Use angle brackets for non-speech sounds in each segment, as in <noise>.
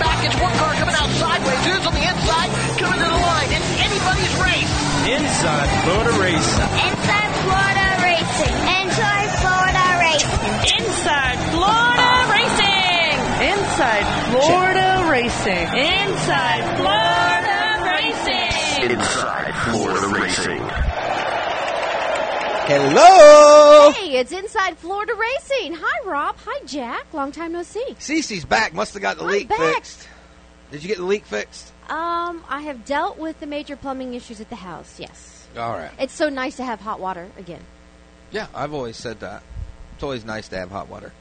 cars back. It's one car coming out sideways. Who's on the inside? Coming to the line. It's anybody's race. Inside Florida Racing. Inside Florida Racing. Inside Florida Racing. Inside Florida Racing. Inside Florida Racing. Inside Florida Racing. Inside Florida Racing. Hello! Hey, it's Inside Florida Racing. Hi, Rob. Hi, Jack. Long time no see. Cece's back. Must have got the I'm leak back. fixed. Did you get the leak fixed? Um, I have dealt with the major plumbing issues at the house. Yes, All right. it's so nice to have hot water again. Yeah, I've always said that. It's always nice to have hot water.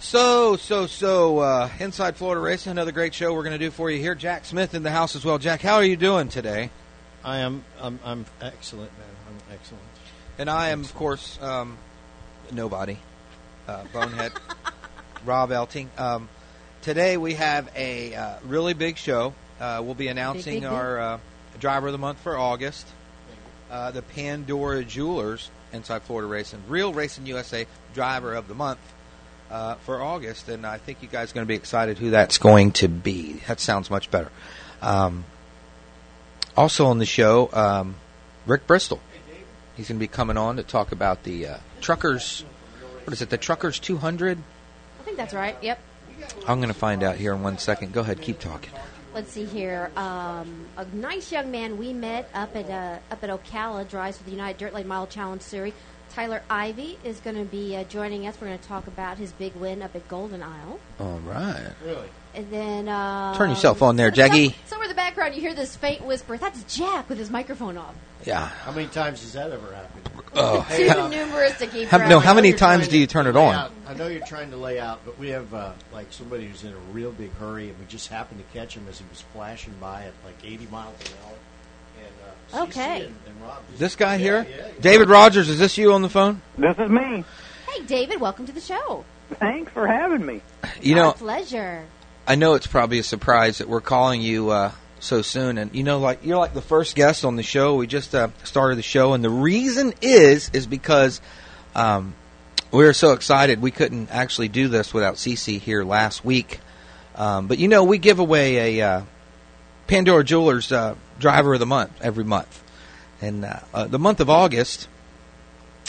So, so, so, uh, Inside Florida Racing, another great show we're going to do for you here. Jack Smith in the house as well. Jack, how are you doing today? I am. I'm, I'm excellent, man. And I am, of course, um, nobody. Uh, Bonehead. <laughs> Rob Elting. Um, today we have a uh, really big show. Uh, we'll be announcing big, big. our uh, driver of the month for August. Uh, the Pandora Jewelers inside Florida Racing, Real Racing USA driver of the month uh, for August. And I think you guys are going to be excited who that's going to be. That sounds much better. Um, also on the show, um, Rick Bristol. He's going to be coming on to talk about the uh, truckers. What is it? The truckers 200. I think that's right. Yep. I'm going to find out here in one second. Go ahead, keep talking. Let's see here. Um, a nice young man we met up at uh, up at Ocala drives for the United Dirt Late Model Challenge Series. Tyler Ivy is going to be uh, joining us. We're going to talk about his big win up at Golden Isle. All right. Really? And then uh, Turn yourself on there, Jaggy. Somewhere in the background, you hear this faint whisper. That's Jack with his microphone off. Yeah. How many times has that ever happened? Oh. Too <laughs> numerous to keep How- track. no, how many times do you turn it on? out- I know you're trying to lay out, but we have uh, like somebody who's in a real big hurry, and we just happened to catch him as he was flashing by at like 80 miles an hour. And, uh, Okay. And, and Rob just- This guy Yeah, here? yeah, yeah. David Rogers, is this you on the phone? This is me. Hey, David, welcome to the show. Thanks for having me. You Our know, pleasure. I know it's probably a surprise that we're calling you uh, so soon, and you know, like you're like the first guest on the show. We just uh, started the show, and the reason is is because um, we were so excited we couldn't actually do this without Cece here last week. Um, but you know, we give away a uh, Pandora Jewelers uh, Driver of the Month every month, and uh, uh, the month of August.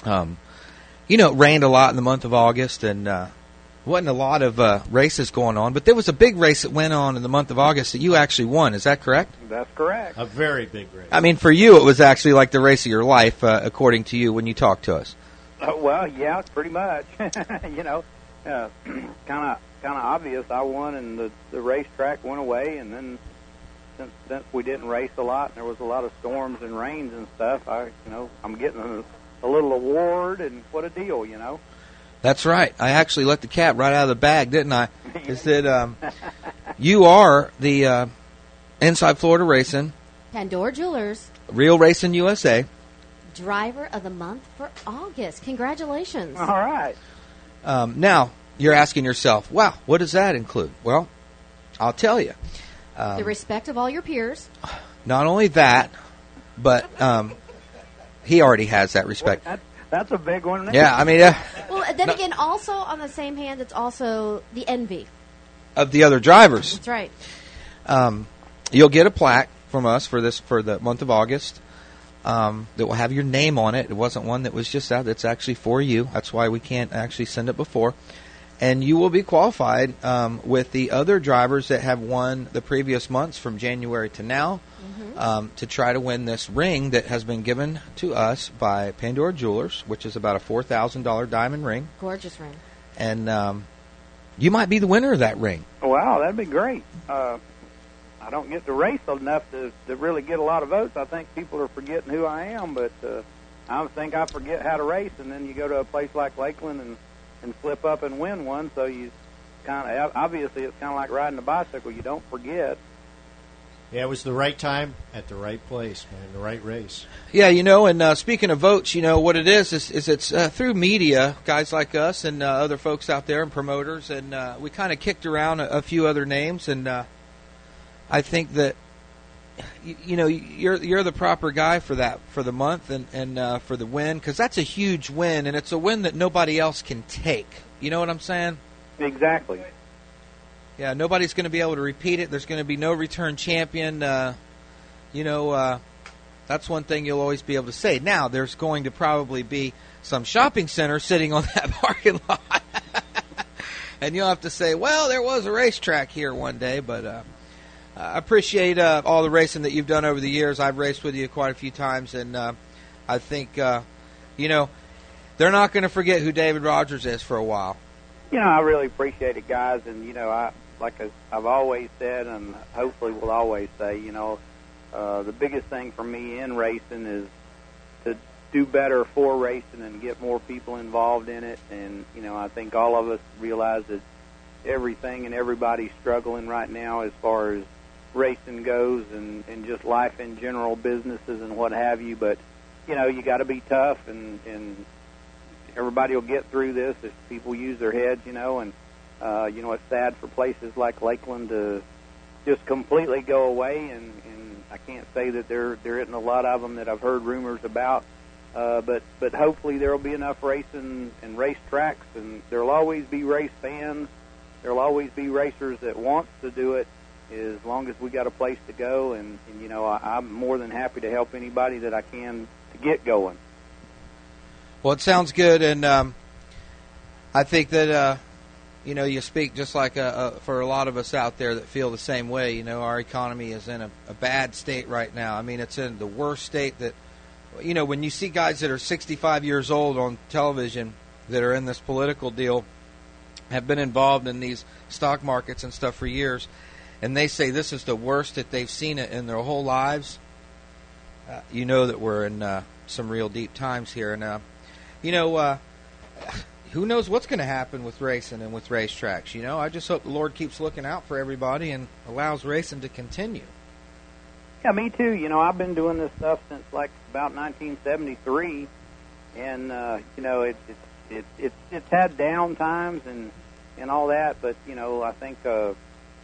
Um, you know, it rained a lot in the month of August, and uh, wasn't a lot of uh, races going on, but there was a big race that went on in the month of August that you actually won. Is that correct? That's correct. A very big race. I mean, for you, it was actually like the race of your life, uh, according to you when you talked to us. Uh, well, yeah, pretty much. <laughs> you know, kind of kind of obvious. I won, and the the racetrack went away, and then since since we didn't race a lot, and there was a lot of storms and rains and stuff, I you know I'm getting a, a little award, and what a deal, you know. That's right. I actually let the cat right out of the bag, didn't I? <laughs> I said, um, "You are the uh, Inside Florida Racing, Pandora Jewelers, Real Racing USA." driver of the month for August. Congratulations. All right. Um, now you're asking yourself, "Wow, what does that include?" Well, I'll tell you. the respect of all your peers. Not only that, but um, he already has that respect. That, that's a big one. Yeah, I mean, uh, Well, then again, also on the same hand, it's also the envy. of the other drivers. That's right. Um, you'll get a plaque from us for this for the month of August um, that will have your name on it. It wasn't one that was just out. It's actually for you. That's why we can't actually send it before. And you will be qualified um, with the other drivers that have won the previous months from January to now um, to try to win this ring that has been given to us by Pandora Jewelers, which is about a four thousand dollar diamond ring. Gorgeous ring. And um, you might be the winner of that ring. Wow, that'd be great. Uh, I don't get to race enough to, to really get a lot of votes. I think people are forgetting who I am, but uh, I think I forget how to race, and then you go to a place like Lakeland and and flip up and win one. So you kind of obviously it's kind of like riding a bicycle. You don't forget. Yeah, it was the right time at the right place, man. The right race. Yeah, you know, and uh, speaking of votes, you know what it is is, is it's uh, through media, guys like us and uh, other folks out there and promoters, and uh, we kind of kicked around a, a few other names, and uh, I think that you, you know you're you're the proper guy for that for the month and and uh, for the win because that's a huge win, and it's a win that nobody else can take. You know what I'm saying? Exactly. Yeah, nobody's going to be able to repeat it. There's going to be no return champion. Uh, you know, uh, that's one thing you'll always be able to say. Now, there's going to probably be some shopping center sitting on <laughs> that parking lot. <laughs> and you'll have to say, well, there was a racetrack here one day, but uh, I appreciate uh, all the racing that you've done over the years. I've raced with you quite a few times, and uh, I think, uh, you know, they're not going to forget who David Rogers is for a while. You know, I really appreciate it, guys, and you know, I like I've always said, and hopefully will always say, you know, uh, the biggest thing for me in racing is to do better for racing and get more people involved in it. And you know, I think all of us realize that everything and everybody's struggling right now as far as racing goes, and and just life in general, businesses and what have you. But you know, you got to be tough, and and everybody will get through this if people use their heads, you know, and uh, you know, it's sad for places like Lakeland to just completely go away, and, and I can't say that there there isn't a lot of them that I've heard rumors about. Uh, but but hopefully there will be enough racing and race tracks, and there'll always be race fans. There'll always be racers that want to do it, as long as we got a place to go. And, and you know, I, I'm more than happy to help anybody that I can to get going. Well, it sounds good, and um, I think that uh, you know you speak just like uh, uh, for a lot of us out there that feel the same way. You know, our economy is in a, a bad state right now. I mean, it's in the worst state that you know when you see guys that are 65 years old on television that are in this political deal have been involved in these stock markets and stuff for years, and they say this is the worst that they've seen it in their whole lives. Uh, you know that we're in uh, some real deep times here, and uh, you know, uh, who knows what's going to happen with racing and with racetracks? You know, I just hope the Lord keeps looking out for everybody and allows racing to continue. Yeah, me too. You know, I've been doing this stuff since like about 1973, and uh, you know, it, it, it, it, it's had down times and and all that, but you know, I think uh,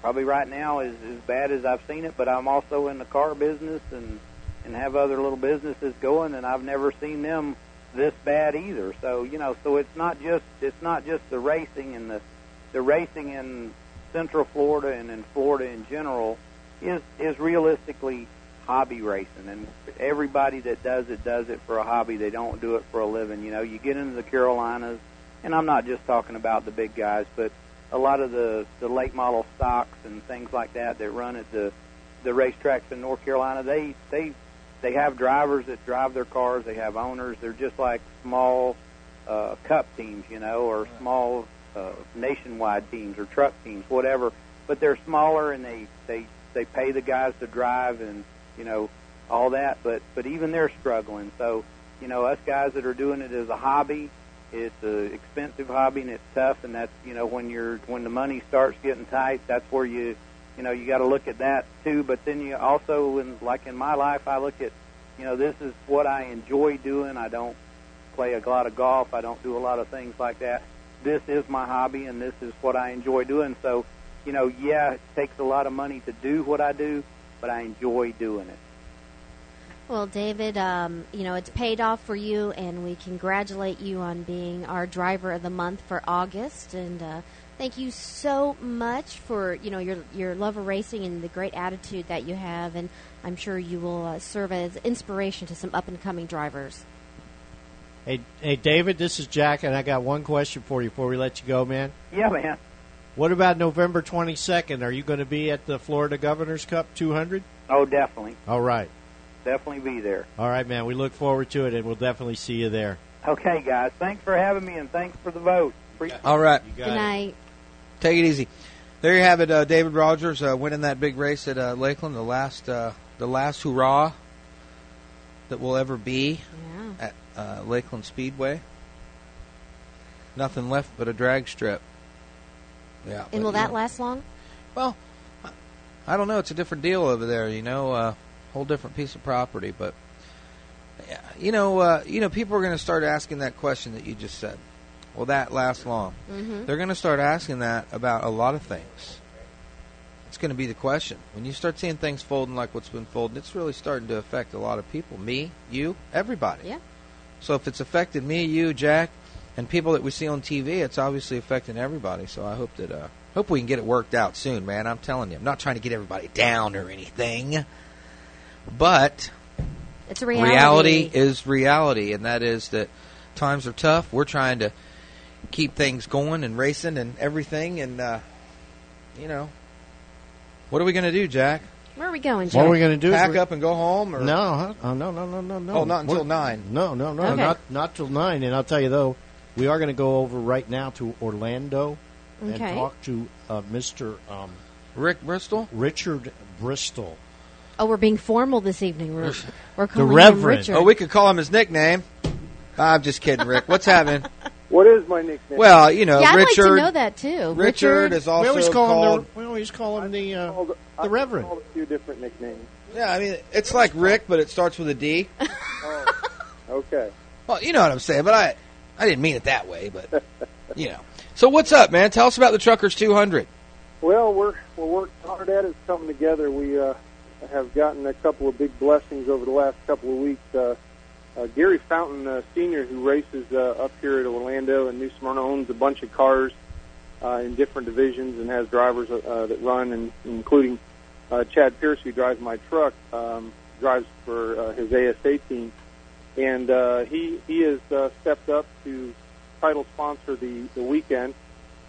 probably right now is as bad as I've seen it. But I'm also in the car business and and have other little businesses going, and I've never seen them this bad either. So you know, so it's not just it's not just the racing and the the racing in Central Florida and in Florida in general is is realistically hobby racing, and everybody that does it does it for a hobby. They don't do it for a living. You know, you get into the Carolinas, and I'm not just talking about the big guys, but a lot of the the late model stocks and things like that that run at the the racetracks in North Carolina. They they they have drivers that drive their cars. They have owners. They're just like small uh, cup teams, you know, or small uh, nationwide teams or truck teams, whatever. But they're smaller and they they they pay the guys to drive and you know all that. But but even they're struggling. So you know us guys that are doing it as a hobby, it's an expensive hobby and it's tough. And that's you know when you're when the money starts getting tight, that's where you you know you got to look at that too. But then you also, in, like in my life, I look at you know this is what I enjoy doing. I don't play a lot of golf. I don't do a lot of things like that. This is my hobby, and this is what I enjoy doing. So, you know, yeah, it takes a lot of money to do what I do, but I enjoy doing it. Well, David, um, you know, it's paid off for you, and we congratulate you on being our driver of the month for August. And uh, thank you so much for, you know, your, your love of racing and the great attitude that you have. And I'm sure you will uh, serve as inspiration to some up and coming drivers. Hey, hey, David, this is Jack, and I got one question for you before we let you go, man. Yeah, man. What about November 22nd? Are you going to be at the Florida Governors Cup 200? Oh, definitely. All right. Definitely be there. All right, man. We look forward to it, and we'll definitely see you there. Okay, guys. Thanks for having me, and thanks for the vote. Appreciate All right. You Good night. it. Take it easy. There you have it, uh, David Rogers uh, winning that big race at uh, Lakeland, the last uh, the last hurrah that will ever be Yeah. at uh, Lakeland Speedway. Nothing left but a drag strip. Yeah. And will that know, last long? Well, I- don't know. It's a different deal over there. You know, uh, whole different piece of property. But yeah, you know, uh, you know, people are going to start asking that question that you just said. Will that last long? Mm-hmm. They're going to start asking that about a lot of things. It's going to be the question. When you start seeing things folding like what's been folding, it's really starting to affect a lot of people. Me, you, everybody. Yeah. So if it's affected me, you, Jack, and people that we see on TV, it's obviously affecting everybody. So I hope that uh, hope we can get it worked out soon, man. I'm telling you, I'm not trying to get everybody down or anything, but It's a reality. reality is reality, and that is that times are tough. We're trying to keep things going and racing and everything, and uh, you know, what are we going to do, Jack? Where are we going, Jack? What are we going to do? is Pack we're- up and go home, or No, huh? oh, no, no, no, no, no. Oh, not until We're- nine. No, no, no, Okay. not not till nine. And I'll tell you though, we are going to go over right now to Orlando and talk to uh, Mr. Um, Rick Bristol? Richard Bristol. Oh, we're being formal this evening. We're, we're calling him Reverend. Richard. Oh, we could call him his nickname. I'm just kidding, Rick. What's happening? <laughs> What is my nickname? Well, you know, yeah, I'd like to know that too. Richard is also we always call called. him the. We always call him the uh, Called- the I've Reverend. called a few different nicknames. Yeah, I mean, it's like Rick, but it starts with a D. <laughs> Okay. Well, you know what I'm saying, but I, I didn't mean it that way, but you know. So what's up, man? Tell us about the Truckers 200. Well, we're we're working hard at it. It's coming together. We uh, have gotten a couple of big blessings over the last couple of weeks. Uh, uh, Gary Fountain, uh, Senior, who races uh, up here at Orlando and New Smyrna, owns a bunch of cars uh, in different divisions and has drivers uh, that run, and including uh, Chad Pierce, who drives my truck, um, drives for uh, his ASA team, and uh, he he has uh, stepped up to title sponsor the the weekend.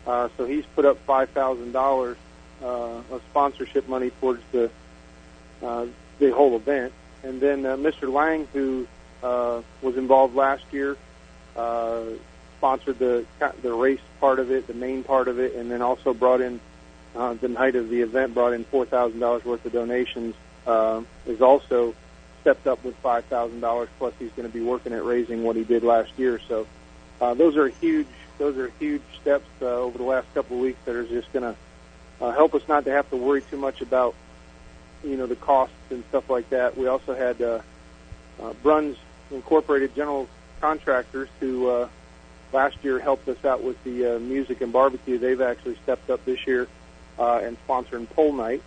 Uh, so he's put up five thousand dollars uh, of sponsorship money towards the uh, the whole event. And then uh, Mr. Lang, who uh, was involved last year, uh, sponsored the the race part of it, the main part of it, and then also brought in uh, the night of the event brought in four thousand dollars worth of donations. Uh, is also stepped up with five thousand dollars. Plus, he's going to be working at raising what he did last year. So uh, those are huge. Those are huge steps uh, over the last couple of weeks that are just going to uh, help us not to have to worry too much about you know the costs and stuff like that. We also had uh, uh, Bruns Incorporated General Contractors who uh, last year helped us out with the uh, music and barbecue. They've actually stepped up this year uh, and sponsoring pole night.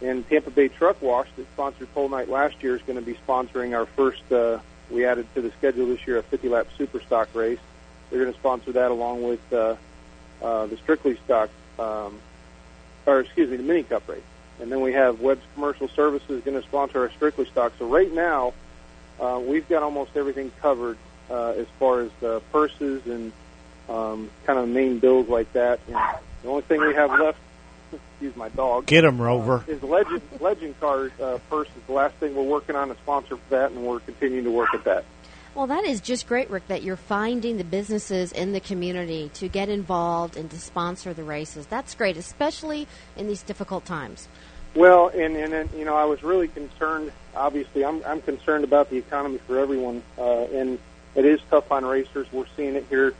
And Tampa Bay Truck Wash that sponsored pole night last year is going to be sponsoring our first. Uh, we added to the schedule this year a 50 lap super stock race. They're going to sponsor that along with uh, uh, the Strictly Stock, um, or excuse me, the Mini Cup race. And then we have Webb's Commercial Services going to sponsor our Strictly Stock. So right now, uh, we've got almost everything covered uh, as far as uh, purses and um, kind of main bills like that. And the only thing we have left, <laughs> excuse my dog, Get him, Rover. is Legend Legend Card uh, purse is the last thing we're working on a sponsor for that, and we're continuing to work at that. Well, that is just great, Rick, that you're finding the businesses in the community to get involved and to sponsor the races. That's great, especially in these difficult times. Well, and and, and you know, I was really concerned. Obviously, I'm I'm concerned about the economy for everyone, uh, and it is tough on racers. We're seeing it here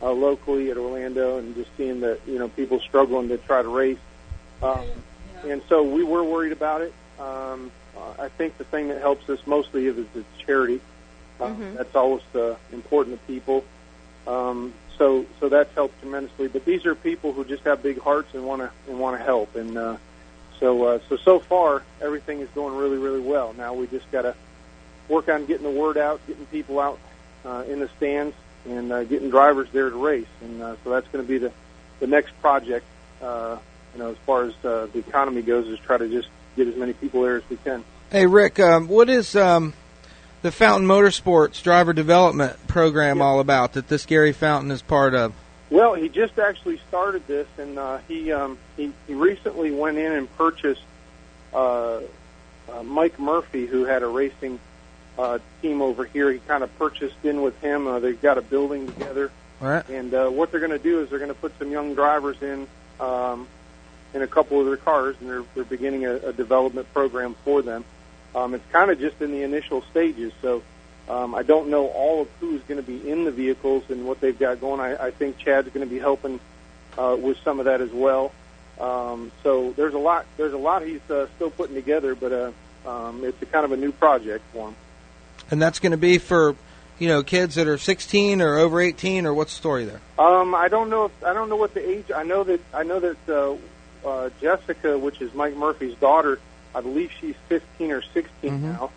uh, locally at Orlando, and just seeing that you know people struggling to try to race. Um, and so we were worried about it. Um, uh, I think the thing that helps us mostly is it's charity. Uh, Mhm. That's always uh, important to people. Um, so so that's helped tremendously. But these are people who just have big hearts and want to and want to help. And uh, so uh, so so far everything is going really really well. Now we just got to work on getting the word out, getting people out uh, in the stands, and uh, getting drivers there to race. And uh, so that's going to be the the next project. Uh, you know, as far as uh, the economy goes, is try to just get as many people there as we can. Hey, Rick, um, what is um, the Fountain Motorsports driver development program all about that this Gary Fountain is part of? Well, he just actually started this, and uh, he, um, he he recently went in and purchased uh, uh, Mike Murphy, who had a racing uh, team over here. He kind of purchased in with him. Uh, they've got a building together, All right. and uh, what they're going to do is they're going to put some young drivers in um, in a couple of their cars, and they're they're beginning a, a development program for them. Um, it's kind of just in the initial stages, so Um, I don't know all of who's going to be in the vehicles and what they've got going. I, I think Chad's going to be helping uh, with some of that as well. Um, so there's a lot. There's a lot he's uh, still putting together, but uh, um, it's a kind of a new project for him. And that's going to be for, you know, kids that are 16 or over 18, or what's the story there? Um, I don't know. If, I don't know what the age. I know that. I know that uh, uh, Jessica, which is Mike Murphy's daughter, I believe she's 15 or 16 Mhm. now.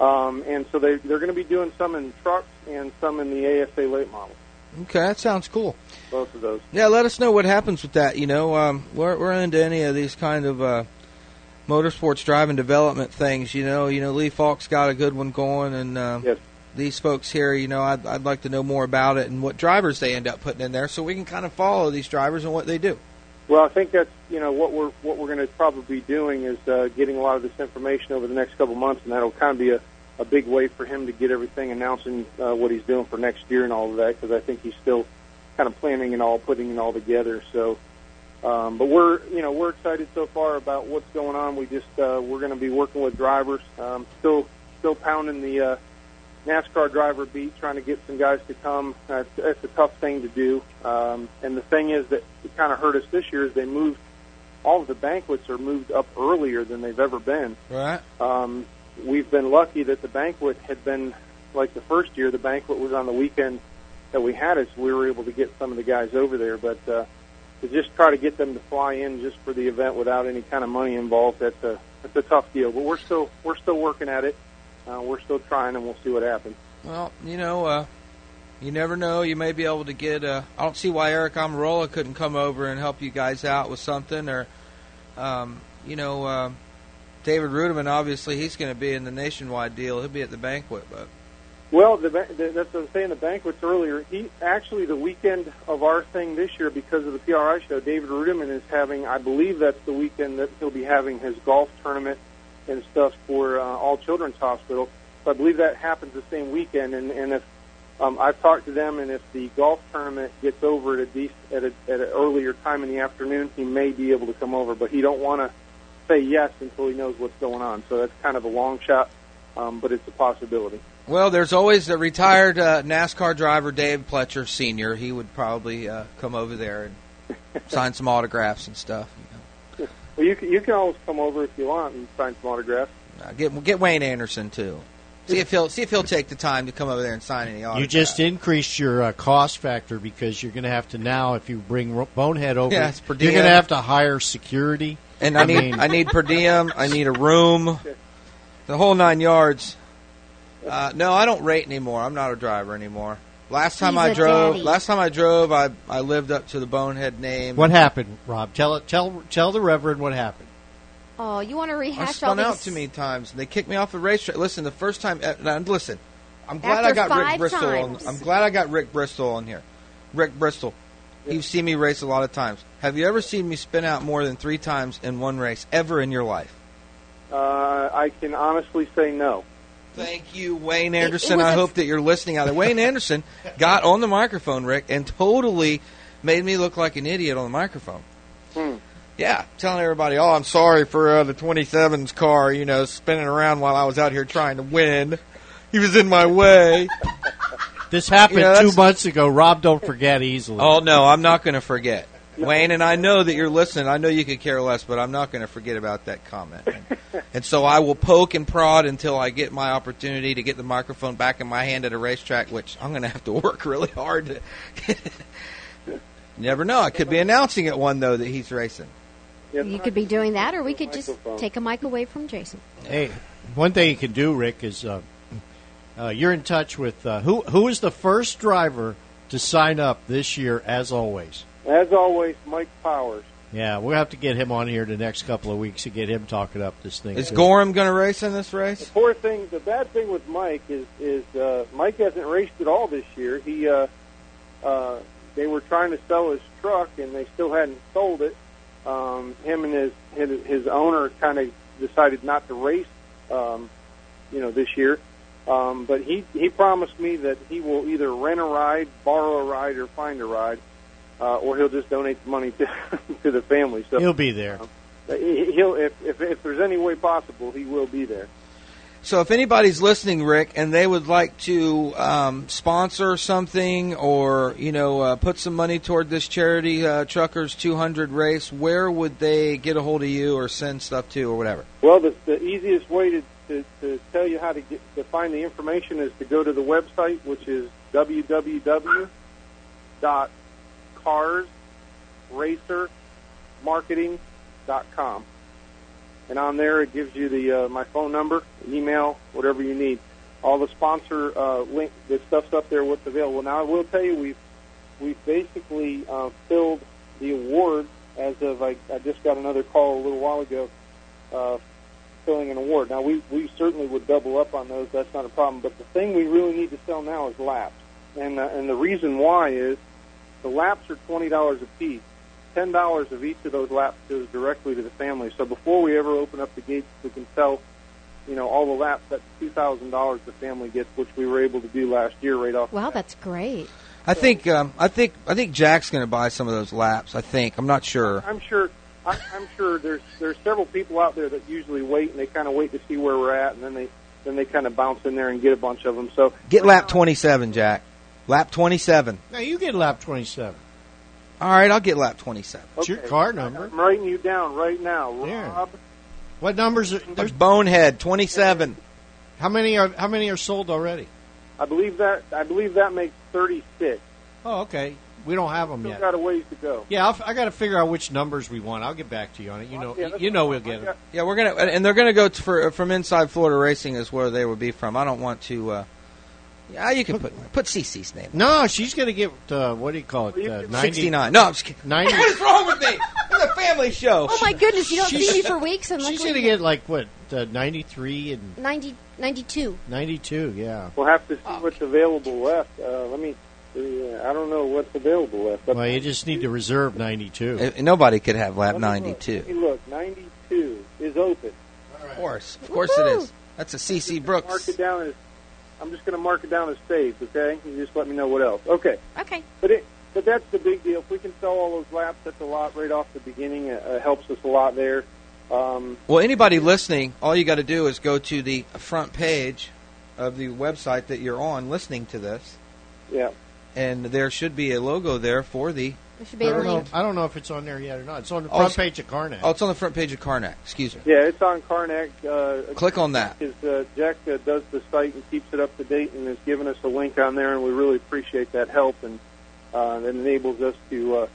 Um, and so they they're going to be doing some in trucks and some in the ASA late model. Okay, that sounds cool. Both of those. Yeah, let us know what happens with that. You know, um, we're we're into any of these kind of uh, motorsports driving development things. You know, you know Lee Falk's got a good one going, and uh, Yes. these folks here. You know, I'd I'd like to know more about it and what drivers they end up putting in there, so we can kind of follow these drivers and what they do. Well, I think that's you know what we're what we're going to probably be doing is uh, getting a lot of this information over the next couple months, and that'll kind of be a, a big way for him to get everything announcing uh, what he's doing for next year and all of that. Because I think he's still kind of planning and all, putting it all together. So, um, but we're you know we're excited so far about what's going on. We just uh, we're going to be working with drivers, um, still still pounding the uh, NASCAR driver beat, trying to get some guys to come. That's, that's a tough thing to do. Um, and the thing is that it kind of hurt us this year is they moved all of the banquets are moved up earlier than they've ever been. Right. Um, we've been lucky that the banquet had been like the first year. The banquet was on the weekend that we had it, so we were able to get some of the guys over there. But uh, to just try to get them to fly in just for the event without any kind of money involved, that's a that's a tough deal. But we're still we're still working at it. Uh, we're still trying, and we'll see what happens. Well, you know, uh, you never know. You may be able to get. Uh, I don't see why Aric Almirola couldn't come over and help you guys out with something, or, um, you know, uh, David Reutimann. Obviously, he's going to be in the nationwide deal. He'll be at the banquet, but Well, the, the, that's what I was saying. The banquets earlier. He actually the weekend of our thing this year because of the PRI show. David Reutimann is having. I believe that's the weekend that he'll be having his golf tournament and stuff for uh, All Children's Hospital. So I believe that happens the same weekend. And, and if um, I've talked to them, and if the golf tournament gets over at a dec- at, a, at an earlier time in the afternoon, he may be able to come over. But he don't want to say yes until he knows what's going on. So that's kind of a long shot, um, but it's a possibility. well, there's always the retired uh, NASCAR driver Dave Pletcher Senior. He would probably uh, come over there and <laughs> sign some autographs and stuff. Well, you can, you can always come over if you want and sign some autographs. Uh, get get Wayne Anderson too. See if he'll see if he'll take the time to come over there and sign any autographs. You just increased your uh, cost factor because you're going to have to now, if you bring Ro- Bonehead over, Yeah, it's per you're going to have to hire security. And I need mean, I need per diem. I need a room, the whole nine yards. Uh, no, I don't rate anymore. I'm not a driver anymore. Last time He's I a drove, daddy. last time I drove, I I lived up to the bonehead name. what happened, Rob? Tell it. Tell tell the Reverend what happened. Oh, you want to rehash all these? I spun these? out too many times. and They kicked me off the racetrack. Listen, the first time. Uh, now, listen, I'm glad After I got Rick five Bristol. On. I'm glad I got Rick Bristol on here. Rick Bristol. You've seen me race a lot of times. Have you ever seen me spin out more than three times in one race ever in your life? Uh, I can honestly say no. Thank you, Wayne It- it Anderson. was I a- hope that you're listening out there. Wayne Anderson got on the microphone, Rick, and totally made me look like an idiot on the microphone. Hmm. Yeah, telling everybody, "Oh, I'm sorry for uh, the 27's car, you know, spinning around while I was out here trying to win. He was in my way." This happened You know, two months ago. Rob, don't forget easily. oh no, I'm not going to forget. Wayne, and I know that you're listening. I know you could care less, but I'm not going to forget about that comment. And, <laughs> and so I will poke and prod until I get my opportunity to get the microphone back in my hand at a racetrack, which I'm going to have to <laughs> work really hard to. you <laughs> never know. I could be announcing at one though that he's racing. You could be doing that, or we could just take a mic away from Jason. Hey, one thing you can do, Rick, is uh, uh, you're in touch with uh, who? Who is the first driver to sign up this year? As always, As always, Mike Powers. yeah, we'll have to get him on here the next couple of weeks to get him talking up this thing. Is too. Gorham going to race in this race? The race? poor thing, the bad thing with Mike is is uh, Mike hasn't raced at all this year. He uh, uh, they were trying to sell his truck and they still hadn't sold it. Um, him and his his, his owner kind of decided not to race, um, you know, this year. Um, but he he promised me that he will either rent a ride, borrow a ride, or find a ride, uh, or he'll just donate the money to <laughs> to the family. So He'll be there. he- he'll if, if if there's any way possible, he will be there. So if anybody's listening, Rick, and they would like to um, sponsor something or you know uh, put some money toward this charity uh, Truckers 200 race, where would they get a hold of you or send stuff to or whatever? Well, the, the easiest way to, to, to tell you how to get to find the information is to go to the website, which is www.carsracermarketing.com. And on there, it gives you the uh, my phone number, email, whatever you need. All the sponsor uh, link, the stuff's up there. What's available now? I will tell you, we've we've basically uh, filled the awards as of I, I just got another call a little while ago uh, filling an award. Now we we certainly would double up on those. That's not a problem. But the thing we really need to sell now is laps, and uh, and the reason why is the laps are twenty dollars a piece. Ten dollars of each of those laps goes directly to the family. So before we ever open up the gates, we can sell, you know, all the laps. That's two thousand dollars the family gets, which we were able to do last year right off. Wow, that's great. I think um, I think I think Jack's going to buy some of those laps. I think I'm not sure. I'm sure. I, I'm sure there's there's several people out there that usually wait and they kind of wait to see where we're at, and then they then they kind of bounce in there and get a bunch of them. So Get lap 27, Jack. Lap 27. Now you get lap 27. All right, I'll get lap 27. It's your car number. I'm writing you down right now, Yeah. What numbers? Are, there's Bonehead 27. how many are how many are sold already? I believe that I believe that makes 36. Oh, okay. We don't have them Still yet. got a ways to go. Yeah, I'll, I got to figure out which numbers we want. I'll get back to you on it. You know, Yeah, you know we'll get I it. Yeah, we're gonna and they're gonna go for from inside Florida Racing is where they would be from. I don't want to. Uh, yeah, you can put put CC's name. No, she's going to get uh, what do you call it? Well, Uh, 90, 69. No, I'm just kidding. 90 <laughs> What is wrong with me? It's a family show. Oh my goodness, you don't She's- see me for weeks. And She's luckily- going to get like what uh, 93 and 90, 92. 92. Yeah. We'll have to see what's available left. Uh, let me. Uh, I don't know what's available left. But Well, you just need to reserve 92. Uh, Nobody could have lap let me look. 92. Hey, look, 92 is open. Of course, of course it is. That's a CC Mark Brooks. it down as. I'm just going to mark it down as saved. Okay, you just let me know what else. Okay. Okay. But it, but that's the big deal. If we can sell all those laps, that's a lot right off the beginning. It uh, helps us a lot there. Um, Well, anybody listening, all you got to do is go to the front page of the website that you're on listening to this, yeah. and there should be a logo there for the. There should be I a don't know. link. I don't know if it's on there yet or not. It's on the Oh, front it's- page of Karnak. Oh, it's on the front page of Karnak. Excuse me. Yeah, it's on Karnak. Uh, Click on that. His, uh, Jack uh, does the site and keeps it up to date and has given us a link on there, and we really appreciate that help, and uh, it enables us to, uh,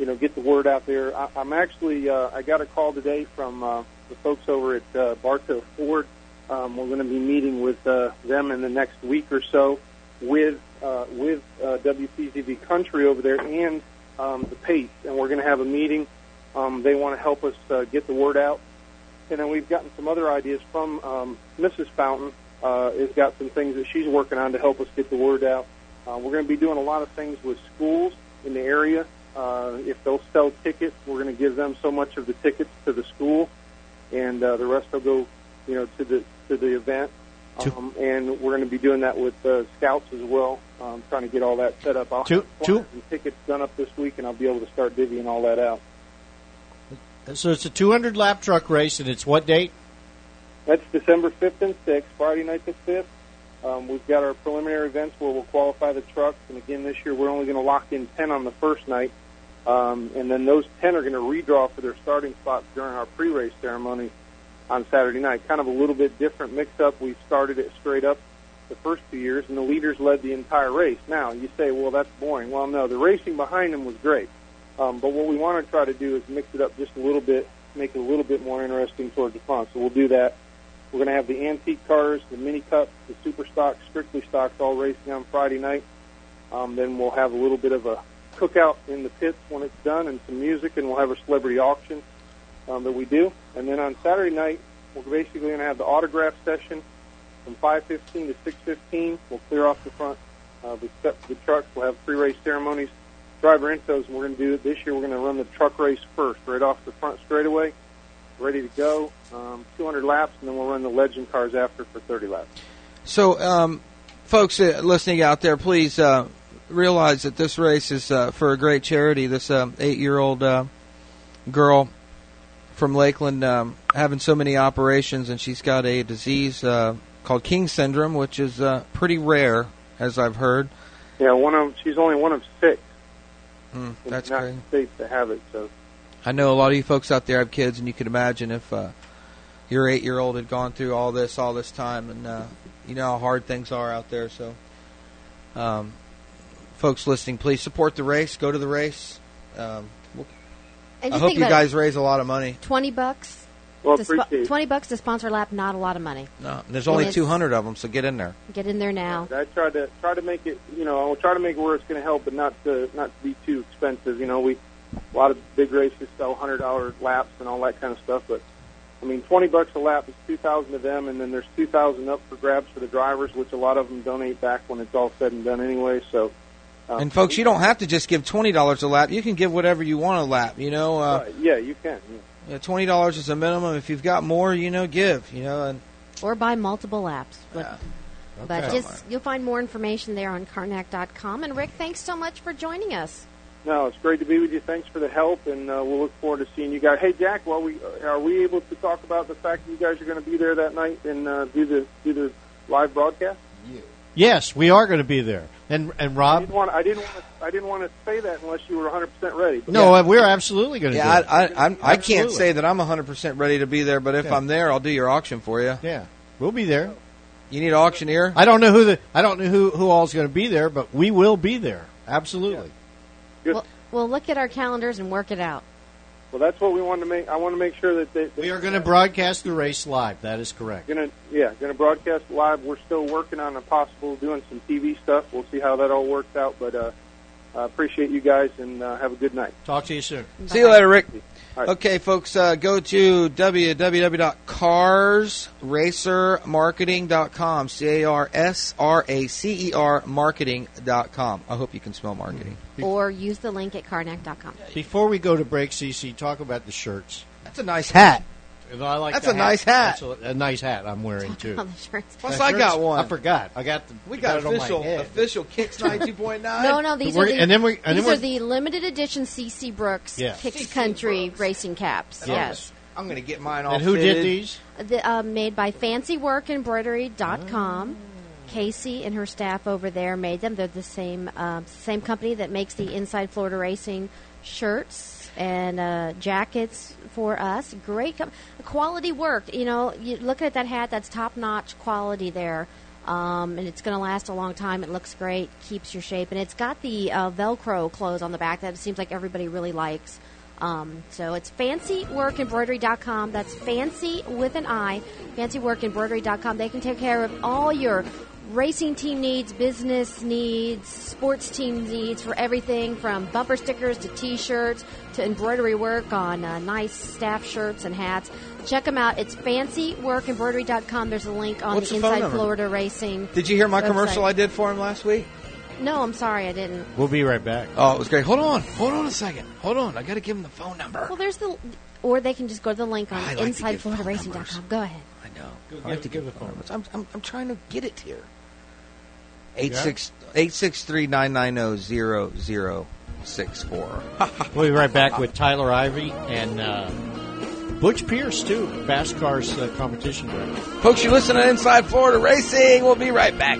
you know, get the word out there. I, I'm actually, uh, I got a call today from uh, the folks over at uh, Bartow Ford. Um, we're going to be meeting with uh, them in the next week or so with uh, with uh, WPZV Country over there and um, the Pace, and we're going to have a meeting. Um, they want to help us uh, get the word out and then we've gotten some other ideas from um, Mrs. Fountain. Uh, has got some things that she's working on to help us get the word out. Uh, we're going to be doing a lot of things with schools in the area. Uh, if they'll sell tickets, we're going to give them so much of the tickets to the school, and uh, the rest will go, you know, to the to the event. Um, and we're going to be doing that with uh, scouts as well, um, trying to get all that set up. I'll Two- have two- and tickets done up this week, and I'll be able to start divvying all that out. So it's a 200 lap truck race, and it's what date? That's December 5th and 6th, Friday night the 5th. Um, we've got our preliminary events where we'll qualify the trucks, and again this year we're only going to lock in 10 on the first night, um, and then those 10 are going to redraw for their starting spots during our pre-race ceremony on Saturday night. Kind of a little bit different mix-up. We started it straight up the first two years, and the leaders led the entire race. Now you say, well, that's boring. Well, no, the racing behind them was great, um, but what we want to try to do is mix it up just a little bit, make it a little bit more interesting towards the front. So we'll do that. We're going to have the antique cars, the mini cups, the super stocks, strictly stocks, all racing on Friday night. Um, then we'll have a little bit of a cookout in the pits when it's done, and some music, and we'll have a celebrity auction um, that we do. And then on Saturday night, we're basically going to have the autograph session from 5:15 to 6:15. We'll clear off the front, uh, the, the trucks. We'll have pre-race ceremonies, driver intros, and we're going to do it this year. We're going to run the truck race first, right off the front straightaway, ready to go. Um, 200 laps, and then we'll run the legend cars after for 30 laps. So, um, folks uh, listening out there, please uh, realize that this race is uh, for a great charity. This uh, eight-year-old uh, girl from Lakeland um, having so many operations, and she's got a disease uh, called King syndrome, which is uh, pretty rare, as I've heard. Yeah, one of she's only one of six Mm, in that's the United great. States to have it. So I know a lot of you folks out there have kids, and you can imagine if uh, your eight-year-old had gone through all this all this time, and uh, you know how hard things are out there. So, um, folks listening, please support the race. Go to the race. Um, I just hope you about guys raise a lot of money. twenty bucks. well, to appreciate it. twenty bucks to sponsor lap, not a lot of money. No, there's only 200 of them, so get in there. Get in there now. I try to try to make it. You know, I'll try to make it where it's going to help, but not to not to be too expensive. You know, we a lot of big races sell hundred dollar laps and all that kind of stuff, but I mean, twenty bucks a lap is two thousand to them, and then there's two thousand up for grabs for the drivers, which a lot of them donate back when it's all said and done anyway. So, um, And folks, you don't have to just give twenty dollars a lap. You can give whatever you want a lap. You know, uh, uh, yeah, you can. Yeah. yeah, twenty dollars is a minimum. If you've got more, you know, give. You know, and Or buy multiple laps. But, Yeah. but just you'll find more information there on Karnak.com. And Rick, thanks so much for joining us. No, it's great to be with you. Thanks for the help, and uh, we'll look forward to seeing you guys. Hey, Jack, well, we are we able to talk about the fact that you guys are going to be there that night and uh, do the do the live broadcast? Yes, we are going to be there. And and I Rob, didn't want I didn't want to I didn't want to say that unless you were 100 percent ready. But no, uh, we're absolutely going to yeah, do it. I, I, I'm, can't say that I'm hundred percent ready to be there, but if Yeah. I'm there, I'll do your auction for you. yeah, we'll be there. You need an auctioneer? I don't know who the I don't know who who all's going to be there, but we will be there. Absolutely. Good. We'll, we'll look at our calendars and work it out. Well, that's what we want to make. I want to make sure that they, We are going to broadcast the race live. That is correct. Gonna yeah, gonna broadcast live. We're still working on a possible doing some TV stuff. We'll see how that all works out. But uh, I appreciate you guys and uh, have a good night. Talk to you soon. See you later, Rick. All right. Okay, folks, uh, go to www.carsracermarketing.com. C A R S R A C E R marketing.com. I hope you can spell marketing. Or use the link at Karnak.com. Before we go to break, CC, talk about the shirts. That's a nice hat. And I like That's the a nice hat. That's a, a nice hat I'm wearing too. On the shirts. Plus, I got one. I forgot. I got the. we I got, it on my official head. official Kicks 92.9. <laughs> No, no, these are We're- the, and then we- and these then are we're- the limited edition CC Brooks Yeah. Kicks CC Country Brooks. racing caps. Yes. I'm going to get mine off. And who did these? The, uh, made by FancyWorkEmbroidery.com. Oh. Casey and her staff over there made them. They're the same um, same company that makes the Inside Florida Racing shirts and uh, jackets for us. Great com- quality work. You know, you look at that hat. That's top notch quality there. Um, and it's going to last a long time. It looks great, keeps your shape, and it's got the uh, Velcro clothes on the back that it seems like everybody really likes. Um, so it's fancyworkembroidery.com. That's fancy with an I, fancyworkembroidery.com. They can take care of all your racing team needs, business needs, sports team needs for everything from bumper stickers to t-shirts to embroidery work on uh, nice staff shirts and hats. Check them out. It's fancyworkembroidery.com. There's a link on What's the the Inside number? Florida Racing. Did you hear my website. commercial I did for him last week? No, I'm sorry, I didn't. We'll be right back. Oh, it was great. Hold on. Hold on a second. Hold on. I got to give him the phone number. Well, there's the, or they can just go to the link on I like to give Go ahead. I know. Go I have give- to give give the the phone. phone. I'm, I'm, I'm trying to get it here. Eight six eight six three nine nine zero zero zero six four. <laughs> We'll be right back with Tyler Ivy and uh, Butch Pierce too, Fast Cars uh, competition director. Folks, you listen to Inside Florida Racing. We'll be right back.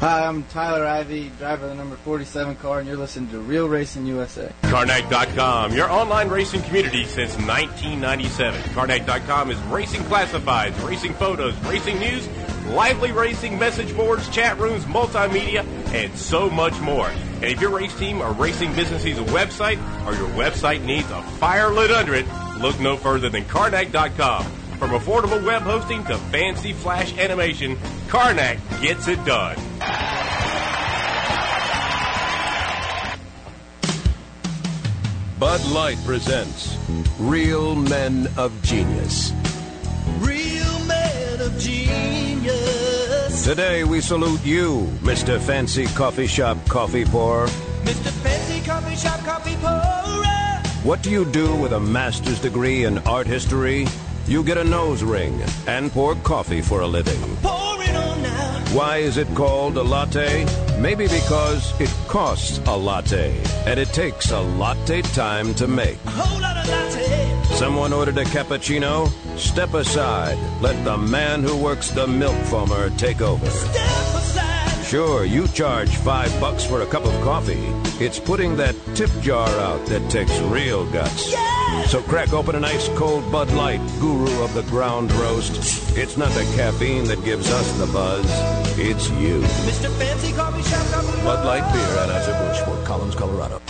Hi, I'm Tyler Ivy, driver of the number 47 car, and you're listening to Real Racing USA. Karnak.com, your online racing community since 1997. Karnak.com is racing classifieds, racing photos, racing news, lively racing message boards, chat rooms, multimedia, and so much more. And if your race team or racing business needs a website or your website needs a fire lit under it, look no further than Karnak.com. From affordable web hosting to fancy flash animation, Karnak gets it done. Bud Light presents Real Men of Genius. Real man of genius. Today we salute you, Mr. Fancy Coffee Shop Coffee Pourer. Mr. Fancy Coffee Shop Coffee Pourer. What do you do with a master's degree in art history? You get a nose ring and pour coffee for a living. Pour it on now. Why is it called a latte? Maybe because it costs a latte and it takes a latte time to make. A whole lot of latte. Someone ordered a cappuccino? Step aside. Let the man who works the milk foamer take over. Sure, you charge five bucks for a cup of coffee. It's putting that tip jar out that takes real guts. Yeah. So crack open an ice cold Bud Light, guru of the ground roast. It's not the caffeine that gives us the buzz, it's you. Mr. Fancy Coffee Shop Bud Light Beer, at Anheuser-Busch, Fort Collins, Colorado.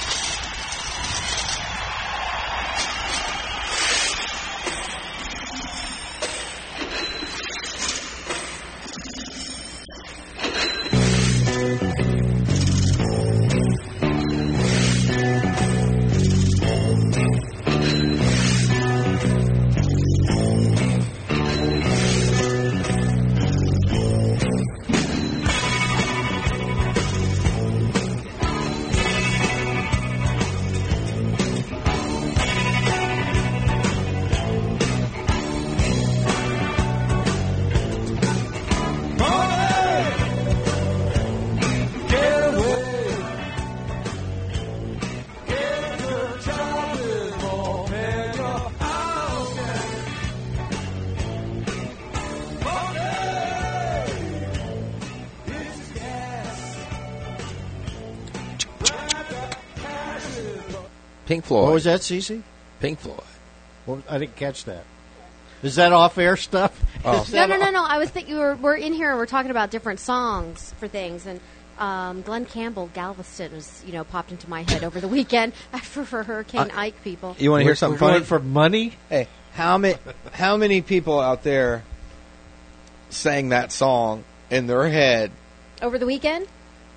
What was that, Cece? Pink Floyd. Well, I didn't catch that. Is that off-air stuff? <laughs> Oh. No, no, no, no. I was thinking we're, we're in here and we're talking about different songs for things, and um, Glen Campbell, Galveston, was you know popped into my head over the weekend <laughs> for, for Hurricane Uh, Ike people. You want to hear something funny? for money? Hey, how many how many people out there sang that song in their head? Over the weekend?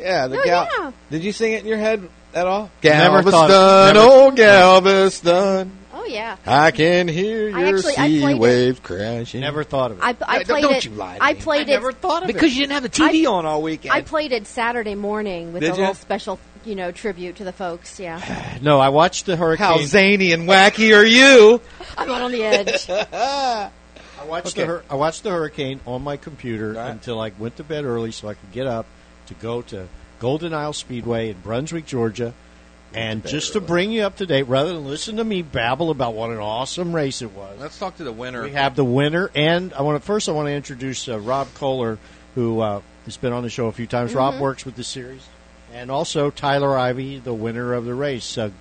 Yeah, the Oh, gal. yeah. Did you sing it in your head at all? Never thought- Galveston, never- oh Galveston, Oh yeah. I can hear I your actually- I sea played it. waves crashing. Never thought of it. I, I Hey, played don't it. you lie to I me. played I never thought of it. because you didn't have the TV I- on all weekend. I played it Saturday morning with Did a ya? little special, you know, tribute to the folks. Yeah, <sighs> No, I watched the hurricane. How zany and wacky are you? <laughs> I'm not on the edge. <laughs> I watched Okay. the hur- I watched the hurricane on my computer Right. until I went to bed early so I could get up to go to Golden Isle Speedway in Brunswick, Georgia. And just to bring you up to date, rather than listen to me babble about what an awesome race it was, Let's talk to the winner. we have the winner. And I want to first I want to introduce uh, Rob Kohler, who uh, has been on the show a few times. Rob works with the series, and also Tyler Ivy, the winner of the race. Uh,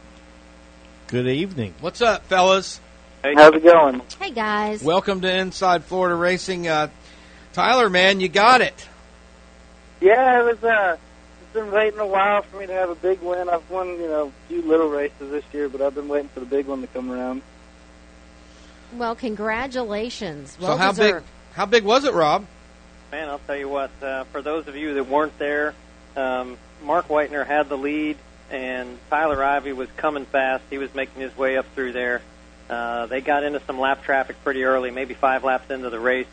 good evening. What's up, fellas? Hey, how's it going? hey guys. Welcome to Inside Florida Racing. Uh, Tyler, man, you got it. Yeah, it was. It's been waiting a while for me to have a big win. I've won, you know, a few little races this year, but I've been waiting for the big one to come around. Well, congratulations. Well so how deserved. big? How big was it, Rob? Man, I'll tell you what. Uh, for those of you that weren't there, um, Mark Whitener had the lead, and Tyler Ivy was coming fast. He was making his way up through there. Uh, they got into some lap traffic pretty early, maybe five laps into the race.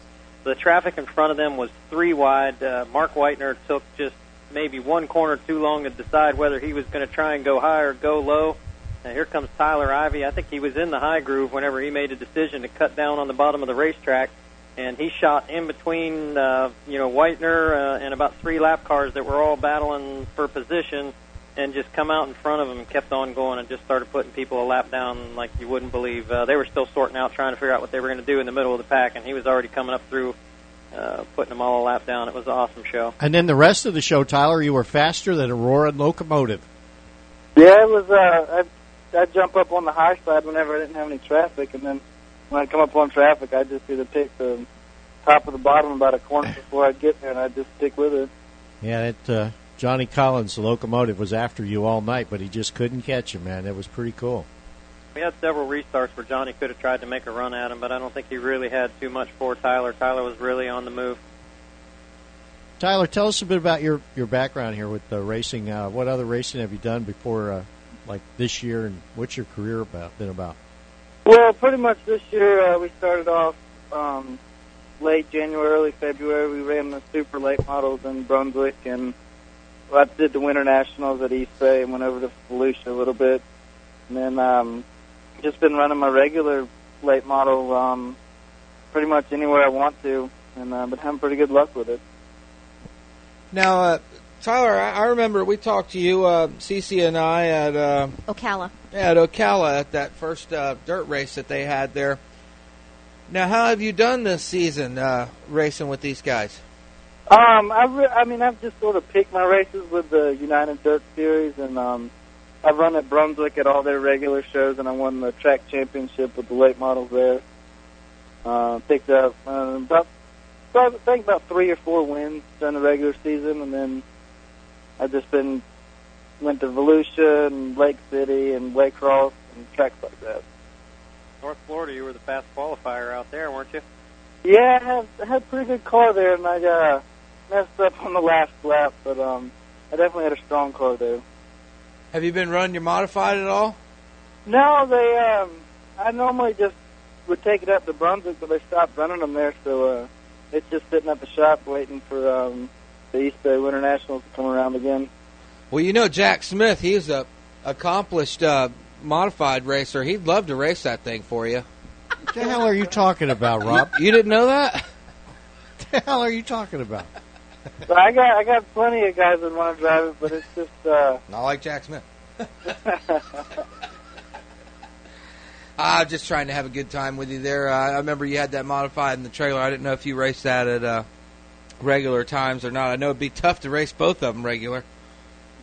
The traffic in front of them was three wide. Uh, Mark Whitener took just maybe one corner too long to decide whether he was going to try and go high or go low. And here comes Tyler Ivy. I think he was in the high groove whenever he made a decision to cut down on the bottom of the racetrack and he shot in between uh, you know Whitener uh, and about three lap cars that were all battling for position, and just come out in front of him and kept on going and just started putting people a lap down like you wouldn't believe. Uh, they were still sorting out, trying to figure out what they were going to do in the middle of the pack, and he was already coming up through, uh, putting them all a lap down. It was an awesome show. And then the rest of the show, Tyler, you were faster than a roaring locomotive. Yeah, it was. Uh, I I jump up on the high side whenever I didn't have any traffic, and then when I come up on traffic, I just either pick the top of the bottom about a corner before I get there, and I just stick with it. Yeah, it, uh, Johnny Collins, the locomotive, was after you all night, but he just couldn't catch you, man. It was pretty cool. We had several restarts where Johnny could have tried to make a run at him, but I don't think he really had too much for Tyler. Tyler was really on the move. Tyler, tell us a bit about your, your background here with uh, racing. Uh, what other racing have you done before uh, like this year, and what's your career about been about? Well, pretty much this year uh, we started off um, late January, early February. We ran the super late models in Brunswick, and I did the Winter Nationals at East Bay and went over to Volusia a little bit, and then um, just been running my regular late model um, pretty much anywhere I want to, and uh, been having pretty good luck with it. Now, uh, Tyler, I, I remember we talked to you, uh, Cece and I, at uh, Ocala. yeah, at Ocala at that first uh, dirt race that they had there. Now, how have you done this season uh, racing with these guys? Um, I, re- I mean, I've just sort of picked my races with the United Dirt Series, and um, I've run at Brunswick at all their regular shows, and I won the track championship with the late models there. Uh, picked up uh, about, about, I think about three or four wins during the regular season, and then I've just been went to Volusia and Lake City and Waycross and tracks like that. North Florida, you were the fast qualifier out there, weren't you? Yeah, I had, I had a pretty good car there, and I uh, messed up on the last lap, but um, I definitely had a strong car there. Have you been running your modified at all? No, they. Um, I normally just would take it up to Brunswick, but they stopped running them there, so uh, it's just sitting at the shop waiting for um, the East Bay Winter Nationals to come around again. Well, you know Jack Smith, he's a accomplished uh, modified racer. He'd love to race that thing for you. What the hell are you talking about, Rob? You didn't know that? What the hell are you talking about? So I got I got plenty of guys that want to drive it, but it's just uh, Not like Jack Smith. <laughs> <laughs> I'm just trying to have a good time with you there. Uh, I remember you had that modified in the trailer. I didn't know if you raced that at uh, regular times or not. I know it'd be tough to race both of them regular.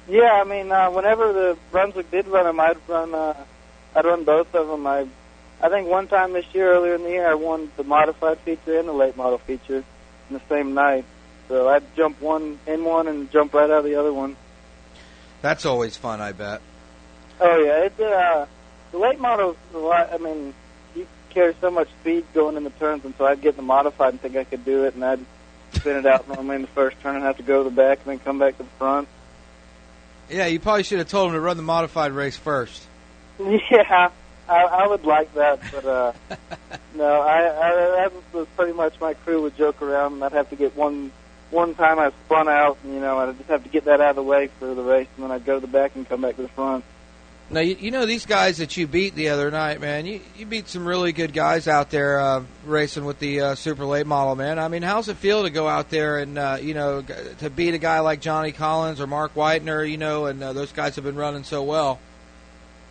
yeah. I mean, uh, whenever the Brunswick did run them, I'd run uh, I'd run both of them. I I think one time this year, earlier in the year, I won the modified feature and the late model feature in the same night. So I'd jump one in one and jump right out of the other one. That's always fun, I bet. Oh yeah, it's uh, the late models. A lot. I mean, you carry so much speed going in the turns, and so I'd get in the modified and think I could do it, and I'd spin it out normally in the first turn and have to go to the back and then come back to the front. Yeah, you probably should have told him to run the modified race first. <laughs> Yeah, I, I would like that, but uh, <laughs> no, I, I that was pretty much my crew would joke around, and I'd have to get one one time I spun out, and you know, I'd just have to get that out of the way for the race, and then I'd go to the back and come back to the front. Now you, you know these guys that you beat the other night, man. You you beat some really good guys out there uh, racing with the uh, super late model, man. I mean, how's it feel to go out there and uh, you know g- to beat a guy like Johnny Collins or Mark Whitener, you know, and uh, those guys have been running so well.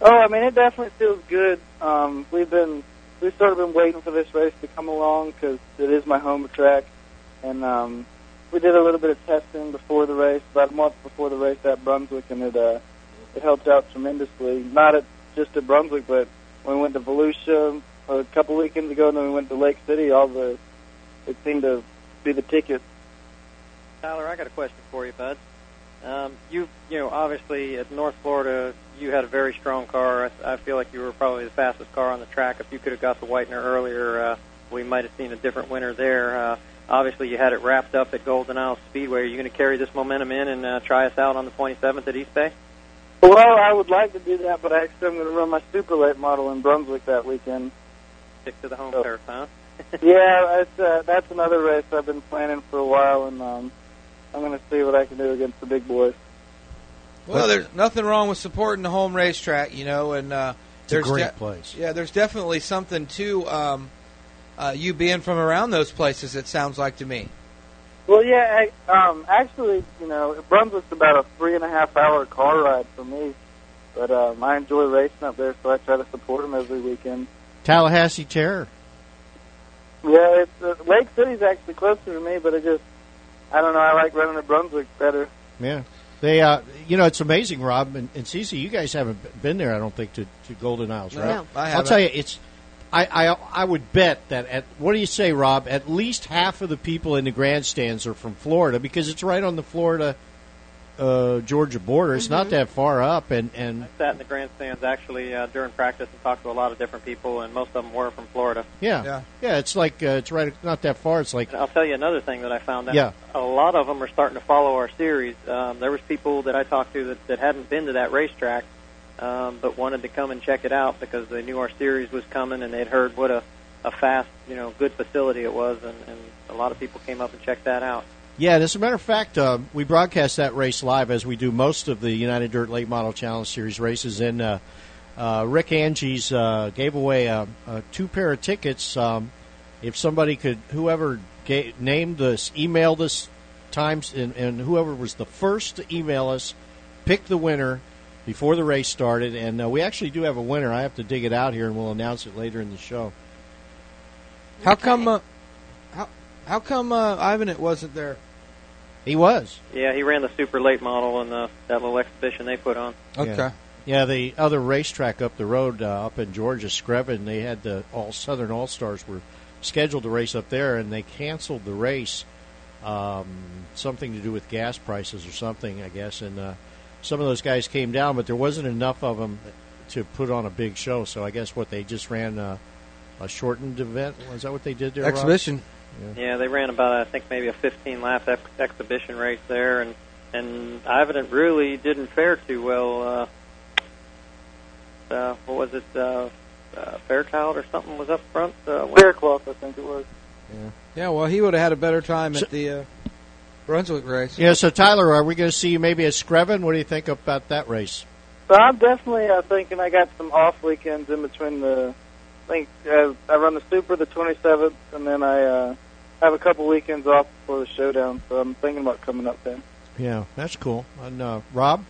Oh, I mean, it definitely feels good. Um, we've been we've sort of been waiting for this race to come along because it is my home track, and um, we did a little bit of testing before the race, about a month before the race at Brunswick, and it uh, it helped out tremendously. Not at just at Brunswick, but when we went to Volusia a couple weekends ago, and then we went to Lake City. All the it seemed to be the ticket. Tyler, I got a question for you, bud. Um, you, you know, obviously at North Florida, you had a very strong car. I, I feel like you were probably the fastest car on the track. If you could have got the Whitener earlier, uh, we might have seen a different winner there. Uh, obviously, you had it wrapped up at Golden Isle Speedway. Are you going to carry this momentum in and uh, try us out on the 27th at East Bay? Well, I would like to do that, but actually I'm going to run my super late model in Brunswick that weekend. Stick to the home Oh. turf, huh? <laughs> yeah, it's, uh, that's another race I've been planning for a while, and um, I'm going to see what I can do against the big boys. Well, there's nothing wrong with supporting the home racetrack, you know, and uh, It's a there's great place. Yeah, there's definitely something to um, uh, you being from around those places. It sounds like to me. Well, yeah, I, um, actually, you know, Brunswick's about a three and a half hour car ride for me, but um, I enjoy racing up there, so I try to support them every weekend. Tallahassee Terror. Yeah, it's, uh, Lake City's actually closer to me, but I just, I don't know, I like running at Brunswick better. Yeah. They, uh, you know, it's amazing, Rob and, and Cece. You guys haven't been there, I don't think, to, to Golden Isles, right? No, I I'll tell you, it's. I, I I would bet that at what do you say, Rob? At least half of the people in the grandstands are from Florida because it's right on the Florida uh, Georgia border. It's not that far up, and and I sat in the grandstands actually uh, during practice and talked to a lot of different people, and most of them were from Florida. yeah, yeah, it's like uh, it's right, not that far. It's like And I'll tell you another thing that I found out. Yeah. A lot of them are starting to follow our series. Um, there was people that I talked to that, that hadn't been to that racetrack, um, but wanted to come and check it out because they knew our series was coming and they'd heard what a, a fast, you know, good facility it was, and, and a lot of people came up and checked that out. Yeah, and as a matter of fact, uh, we broadcast that race live as we do most of the United Dirt Late Model Challenge Series races. And uh, uh, Rick Angie's uh, gave away uh, uh, two pair of tickets. Um, if somebody could, whoever gave, named us, emailed us times, and, and whoever was the first to email us, pick the winner before the race started. And uh, we actually do have a winner. I have to dig it out here, and we'll announce it later in the show. How come? Uh, how how come uh, Ivan it wasn't there? He was. Yeah, he ran the super late model in the, that little exhibition they put on. Yeah. Yeah, the other racetrack up the road, uh, up in Georgia, Screven, they had the all Southern All Stars were scheduled to race up there, and they canceled the race. Um, something to do with gas prices or something, I guess. And uh, some of those guys came down, but there wasn't enough of them to put on a big show. So I guess what they just ran uh, a shortened event. Was that what they did there? Exhibition. Yeah, they ran about I think maybe a 15 lap ex- exhibition race there, and and Ivan really didn't fare too well. Uh, uh, what was it? Uh, uh, Fairchild or something was up front. Uh, when- Faircloth, I think it was. Yeah. Yeah. Well, he would have had a better time at the uh, Brunswick race. Yeah. So Tyler, are we going to see you maybe at Screven? What do you think about that race? So I'm definitely uh, thinking I got some off weekends in between the. I think uh, I run the Super the 27th, and then I uh, have a couple weekends off before the showdown. So I'm thinking about coming up then. Yeah, that's cool. And uh, Rob,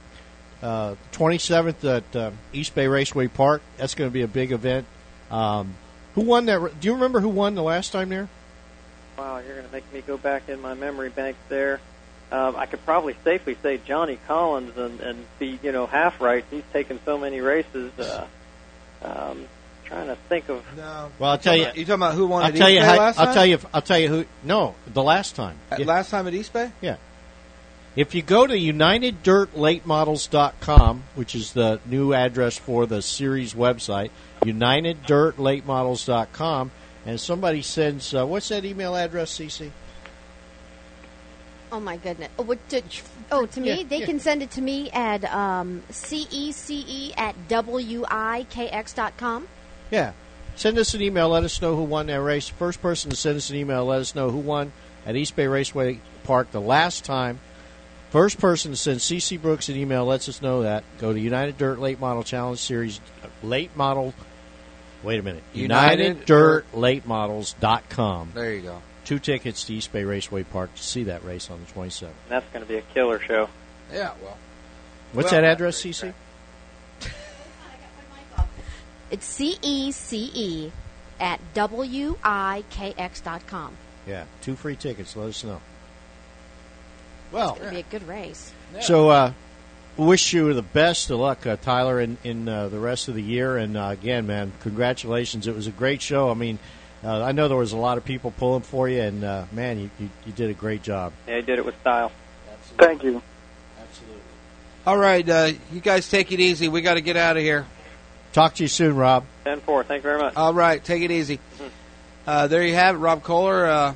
uh, 27th at uh, East Bay Raceway Park. That's going to be a big event. Um, who won that? ra- Do you remember who won the last time there? Wow, you're going to make me go back in my memory bank there. Um, I could probably safely say Johnny Collins and, and be, you know, half right. He's taken so many races. Uh, um, trying to think of. No. Well, I'll tell you. You talking about who won I'll at tell East you. Bay How, last I'll time? tell you. I'll tell you who. No, the last time. At Yeah. Last time at East Bay. Yeah. If you go to UnitedDirtLateModels.com, which is the new address for the series website, UnitedDirtLateModels.com, and somebody sends, uh, what's that email address, CC? Oh my goodness! Oh, what to, oh, to me, Yeah, they yeah. can send it to me at um, cece at wikx dot com. Yeah. Send us an email. Let us know who won that race. First person to send us an email, let us know who won at East Bay Raceway Park the last time. First person to send CC Brooks an email lets us know that. Go to United Dirt Late Model Challenge Series uh, Late Model. Wait a minute. United UnitedDirtLateModels.com. There you go. Two tickets to East Bay Raceway Park to see that race on the 27th. That's going to be a killer show. Yeah. Well. What's Well, that address, CC? It's c e c e at wikx dot com. Yeah. Two free tickets. Let us know. Well, It's going to be a good race. So, uh, wish you the best of luck, uh, Tyler, in, in uh, the rest of the year. And uh, again, man, congratulations. It was a great show. I mean, uh, I know there was a lot of people pulling for you, and uh, man, you, you, you did a great job. Yeah, he did it with style. Thank you. Absolutely. All right, uh, you guys take it easy. We got to get out of here. Talk to you soon, Rob. 10 4. Thank you very much. All right, take it easy. Uh, there you have it, Rob Kohler, uh,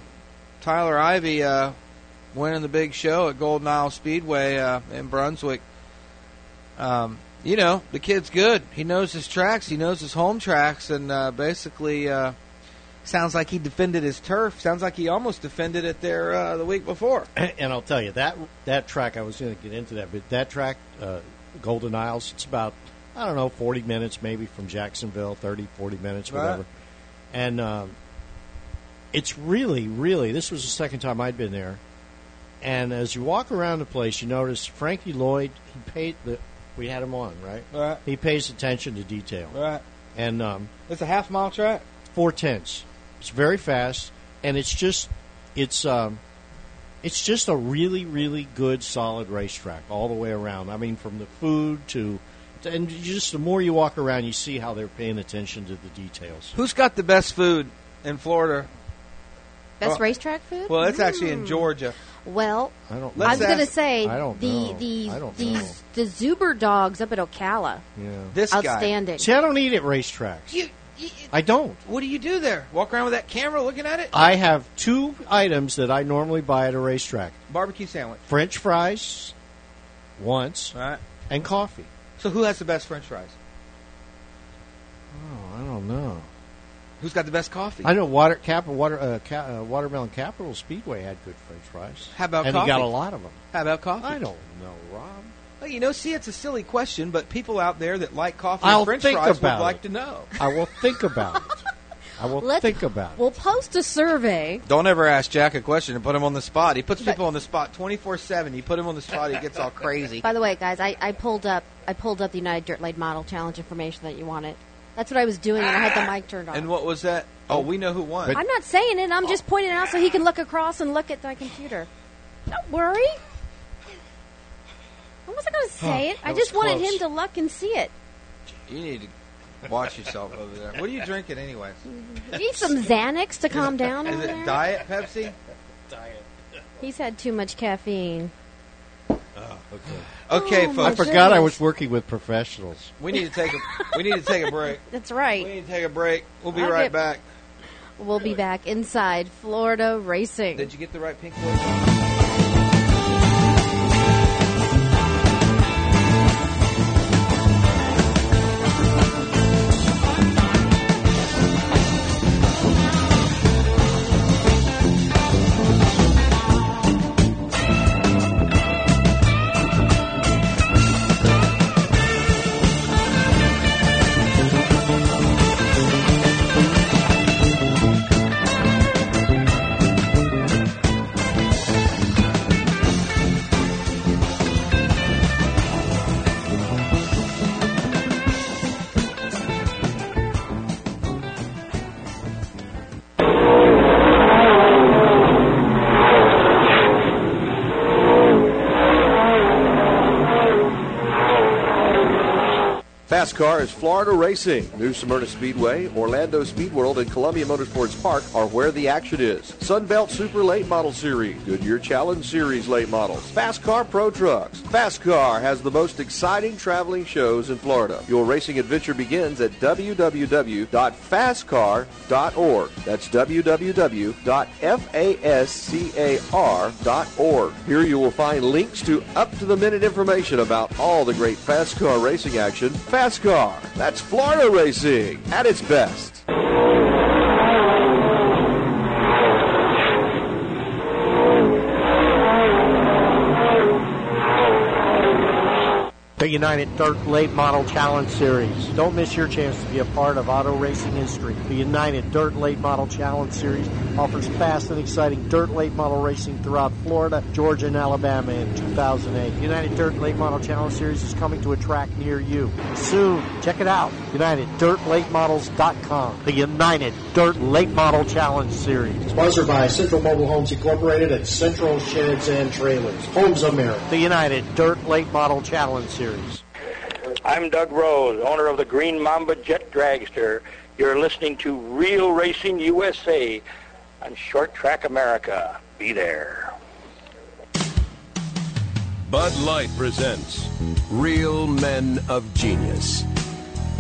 Tyler Ivy uh, winning the big show at Golden Isle Speedway uh, in Brunswick. Um, you know, the kid's good. He knows his tracks. He knows his home tracks, and uh, basically, uh, sounds like he defended his turf. Sounds like he almost defended it there uh, the week before. <clears throat> And I'll tell you that that track. I was going to get into that, but that track, uh, Golden Isles, it's about I don't know, forty minutes maybe from Jacksonville, 30, 40 minutes, Right. whatever. And um, it's really, really. This was the second time I'd been there, and as you walk around the place, you notice Frankie Lloyd. He paid the. We had him on, right? Right. He pays attention to detail, Right. and um, It's a half mile track. four tenths. It's very fast, and it's just it's um, it's just a really really good solid racetrack all the way around. I mean, from the food to and just the more you walk around, you see how they're paying attention to the details. Who's got the best food in Florida? Best Well- racetrack food? Well, it's actually in Hmm. Georgia. Well, I don't. I was Let's going to say I don't the know. the I don't the know. the Zuber dogs up at Ocala. Yeah. This guy. Outstanding. See, I don't eat at racetracks. You, you, I don't. what do you do there? Walk around with that camera looking at it? I have two items that I normally buy at a racetrack: Barbecue sandwich. French fries, once, Right. and coffee. So who has the best French fries? Oh, I don't know. Who's got the best coffee? I know Water Cap, Water uh, Ca- uh, Watermelon Capital Speedway had good French fries. How about and coffee? he got a lot of them. How about coffee? I don't know, Rob. Well, you know, see, it's a silly question, but people out there that like coffee I'll and French think fries about would like to know. I will think about it. I will Let's- think about it. We'll post a survey. Don't ever ask Jack a question and put him on the spot. He puts people on the spot twenty four seven. You put him on the spot, he gets all crazy. By the way, guys, I, I pulled up I pulled up the United Dirt Late Model Challenge information that you wanted. That's what I was doing, and I had the mic turned on. And what was that? Oh, we know who won. I'm not saying it. I'm just pointing it out so he can look across and look at my computer. Don't worry. I wasn't going to say Huh, it. I just was wanted close. him to look and see it. You need to watch yourself over there. What are you drinking, anyways? Need some Xanax to calm down Is over it there. Diet Pepsi? Diet. He's had too much caffeine. Okay, Oh, folks. I forgot I was working with professionals. We need to take a we need to take a break. <laughs> That's right. We need to take a break. We'll be I'll right get- back. We'll be back inside Florida Racing. Did you get the right pink voice? FASCAR is Florida Racing. New Smyrna Speedway, Orlando Speed World, and Columbia Motorsports Park are where the action is. Sunbelt Super Late Model Series, Goodyear Challenge Series Late Models, FASCAR Pro Trucks. FASCAR has the most exciting traveling shows in Florida. Your racing adventure begins at www.fascar.org. That's www.fascar.org. Here you will find links to up-to-the-minute information about all the great FASCAR racing action. Fast Car, that's Florida racing at its best. The United Dirt Late Model Challenge Series. Don't miss your chance to be a part of auto racing history. The United Dirt Late Model Challenge Series offers fast and exciting dirt late model racing throughout Florida, Georgia, and Alabama in 2008. The United Dirt Late Model Challenge Series is coming to a track near you soon. Check it out. UnitedDirtLateModels.com. The United Dirt Late Model Challenge Series. Sponsored by Central Mobile Homes Incorporated and Central Sheds and Trailers. Homes America. The United Dirt Late Model Challenge Series. I'm Doug Rose, owner of the Green Mamba Jet Dragster. You're listening to Real Racing USA on Short Track America. Be there. Bud Light presents Real Men of Genius.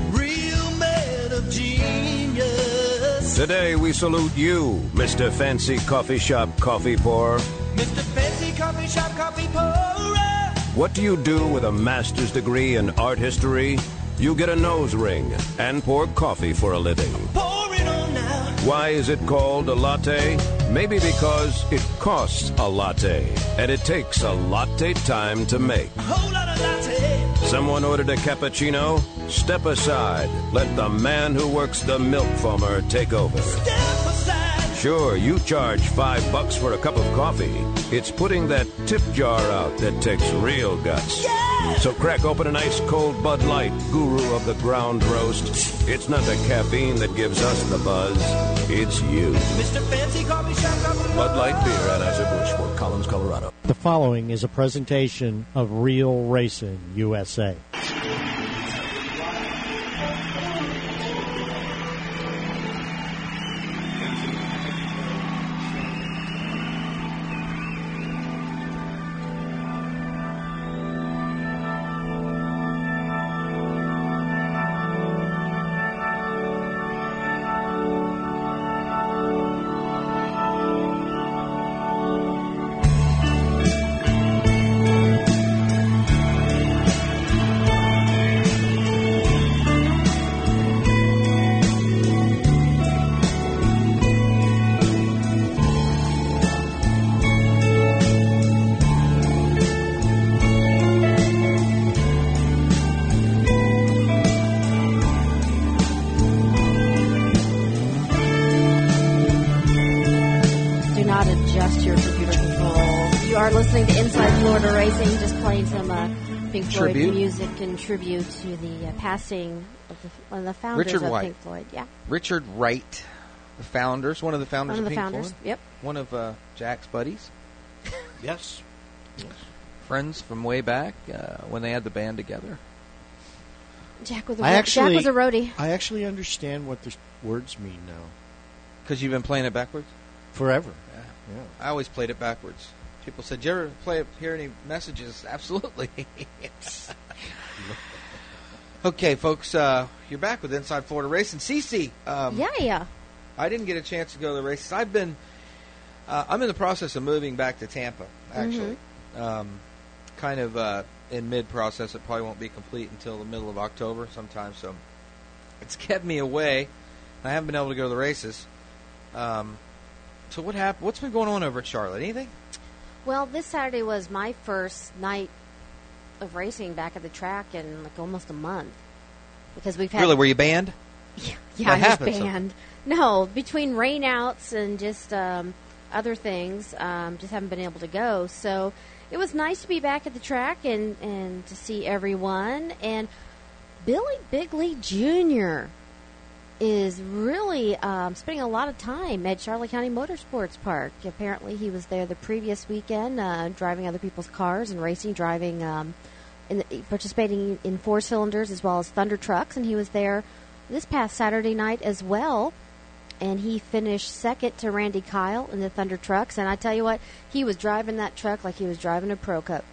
Real man of genius. Today we salute you, Mr. Fancy Coffee Shop Coffee Pour. Mr. Fancy Coffee Shop Coffee Pourer. What do you do with a master's degree in art history? You get a nose ring and pour coffee for a living. Pour it on now. Why is it called a latte? Maybe because it costs a latte and it takes a latte time to make. Whole lot of latte. Someone ordered a cappuccino? Step aside. Let the man who works the milk foamer take over. Step aside. Sure, you charge five bucks for a cup of coffee. It's putting that tip jar out that takes real guts. So crack open an ice cold Bud Light, guru of the ground roast. It's not the caffeine that gives us the buzz, it's you. Mr. Fancy Coffee Shop Bud Light Beer, Anheuser-Busch, Fort Collins, Colorado. The following is a presentation of Real Racing USA. Listening to Inside Florida Racing, just playing some uh, Pink Floyd Tribute. music in tribute to the uh, passing of the, one of the founders Richard of White. Pink Floyd. Yeah. Richard Wright, the founders, one of the founders One of the Pink founders, Floyd. yep. One of uh, Jack's buddies. <laughs> yes. Friends from way back uh, when they had the band together. Jack was a, I ro- actually, Jack was a roadie. I actually understand what the words mean now. Because you've been playing it backwards? Forever. Yeah. Yeah. I always played it backwards. People said, "Did you ever play hear any messages?" <laughs> Absolutely. <laughs> okay, folks, uh, you're back with Inside Florida Racing. Cece, um, yeah, yeah. I didn't get a chance to go to the races. I've been, uh, I'm in the process of moving back to Tampa. Actually, um, kind of uh, in mid process. It probably won't be complete until the middle of October sometime. So it's kept me away. I haven't been able to go to the races. Um, so what happened? What's been going on over at Charlotte? Anything? Well, this Saturday was my first night of racing back at the track in like almost a month because we've had Really? Were you banned? Yeah, That I was happens, so- banned. No, between rainouts and just um, other things, um, just haven't been able to go. So it was nice to be back at the track and, and to see everyone. And Billy Bigley Jr. is really um, spending a lot of time at Charlotte County Motorsports Park. Apparently, he was there the previous weekend, uh, driving other people's cars and racing, driving, um, in the, participating in four cylinders as well as Thunder trucks, and he was there this past Saturday night as well. And he finished second to Randy Kyle in the Thunder trucks. And I tell you what, he was driving that truck like he was driving a Pro Cup.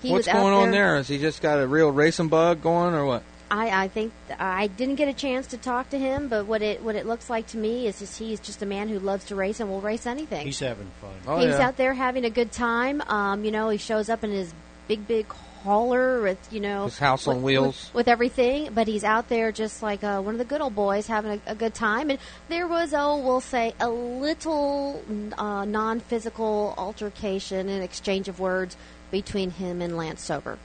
He What's going on there? Has he just got a real racing bug going, or what? I, I think I didn't get a chance to talk to him, but what it what it looks like to me is just he's just a man who loves to race and will race anything. He's having fun. Oh, he's out there having a good time. Um, you know, he shows up in his big big hauler with you know His house on with- wheels. with, with everything, but he's out there just like uh, one of the good old boys having a, a good time. And there was oh we'll say a little uh, non physical altercation and exchange of words between him and Lance Sober.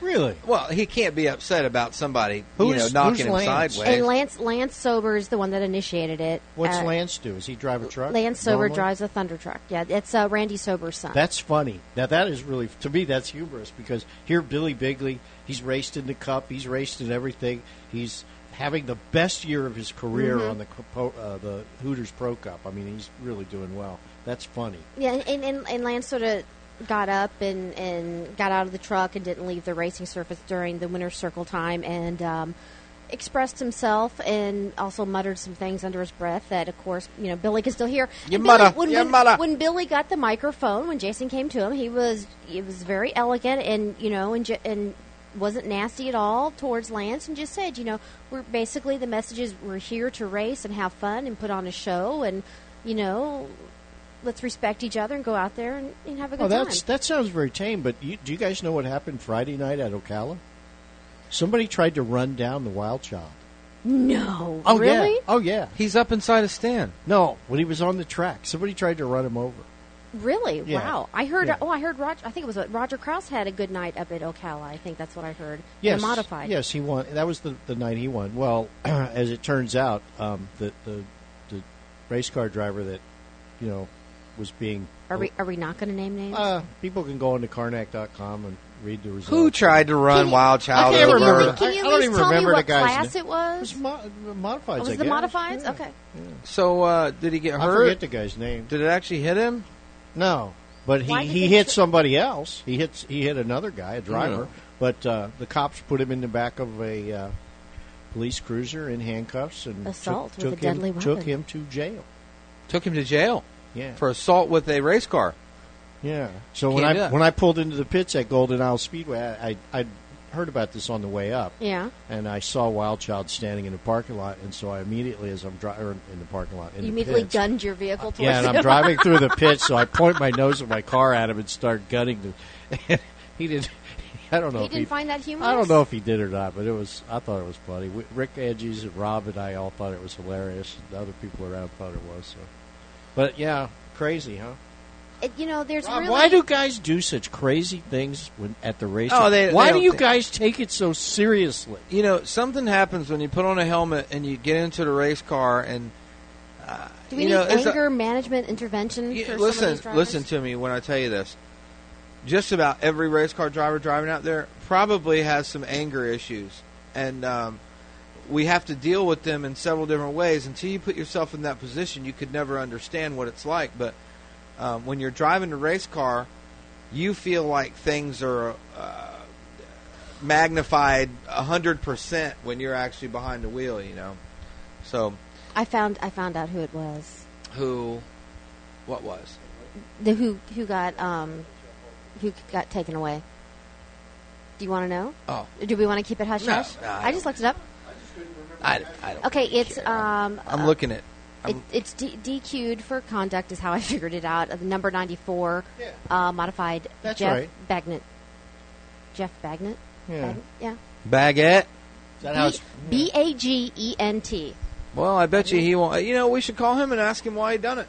Really? Well, he can't be upset about somebody, Who's- you know, knocking who's him Lance? sideways. And Lance Lance Sober is the one that initiated it. What's Uh, Lance do? Does he drive a truck? Lance Sober normally? drives a Thunder truck. Yeah, it's uh, Randy Sober's son. That's funny. Now that is really to me that's humorous because here Billy Bigley, he's raced in the Cup, he's raced in everything. He's having the best year of his career Mhm. on the uh, the Hooters Pro Cup. I mean, he's really doing well. That's funny. Yeah, and, and, and Lance sort of got up and, and got out of the truck and didn't leave the racing surface during the winner's circle time and um, expressed himself and also muttered some things under his breath that, of course, you know, Billy can still hear. You mutter, when, you when, mutter. when Billy got the microphone, when Jason came to him, he was he was very elegant and, you know, and, and wasn't nasty at all towards Lance and just said, you know, we're basically the message is we're here to race and have fun and put on a show and, you know, let's respect each other and go out there and, and have a good time. Oh, that's time. that sounds very tame. But you, do you guys know what happened Friday night at Ocala? Somebody tried to run down the Wild Child. No, Oh really? yeah. Oh yeah. He's up inside a stand. No, when he was on the track, somebody tried to run him over. Really? Yeah. Wow. I heard. Yeah. Oh, I heard. Roger. I think it was uh, Roger Krause had a good night up at Ocala. I think that's what I heard. Yes, The modified. Yes, he won. That was the, the night he won. Well, <clears throat> as it turns out, um, the, the the race car driver that you know was being Are we? Are we not going to name names? uh, people can go on to Karnak.com and read the results. Who tried to run Wild Child I can't over? remember. Can I- you I at don't least even tell me remember what the guy's class name. it was? It was mo- modifieds. Oh, I was the guess. modifieds? Yeah. Okay. So, uh, did he get I hurt? forget the guy's name. Did it actually hit him? No, but he, did he they hit tr- somebody else. He hits he hit another guy, a driver. Yeah. But uh, the cops put him in the back of a uh, police cruiser in handcuffs and Assault took, with took a deadly him, Took him to jail. Took him to jail Yeah, for assault with a race car. yeah. So when I when I pulled into the pits at Golden Isle Speedway, I I I'd heard about this on the way up. Yeah. And I saw Wild Child standing in the parking lot, and so I immediately, as I'm driving in the parking lot, in You the immediately pits, gunned your vehicle towards Yeah, and I'm driving <laughs> through the pits, so I point my nose of my car at him and start gunning. The, <laughs> he did. <laughs> I don't know. He if didn't find that humorous? I don't know if he did or not, but it was. I thought it was funny. We- Rick Edges and Rob and I all thought it was hilarious. The other people around thought it was. So, but yeah, crazy, huh? It- you know, there's Rob, really. why do guys do such crazy things when at the race? Oh, they- why they do you think- guys take it so seriously? You know, something happens when you put on a helmet and you get into the race car, and uh, Do we you need know, it's a- anger management intervention for some of listen, these listen to me when I tell you this. Just about every race car driver driving out there probably has some anger issues, and um, we have to deal with them in several different ways. Until you put yourself in that position, you could never understand what it's like. But um, when you're driving a race car, you feel like things are uh, magnified a hundred percent when you're actually behind the wheel. You know, so I found I found out who it was. who, what was? The who who got um who got taken away. Do you want to know? Oh. Do we want to keep it hush No, hush? no, I I just looked it up. I, I don't. Okay, it's um. I'm uh, looking at. It, it's D- DQ'd for conduct, is how I <laughs> figured it out. Uh, the number 94 uh, modified That's Jeff right. Bagnett. Jeff Bagnett? Yeah. Bagn- yeah. Baguette. Is that how it's? B A G E N T. Well, I bet you he won't. You know, we should call him and ask him why he done it.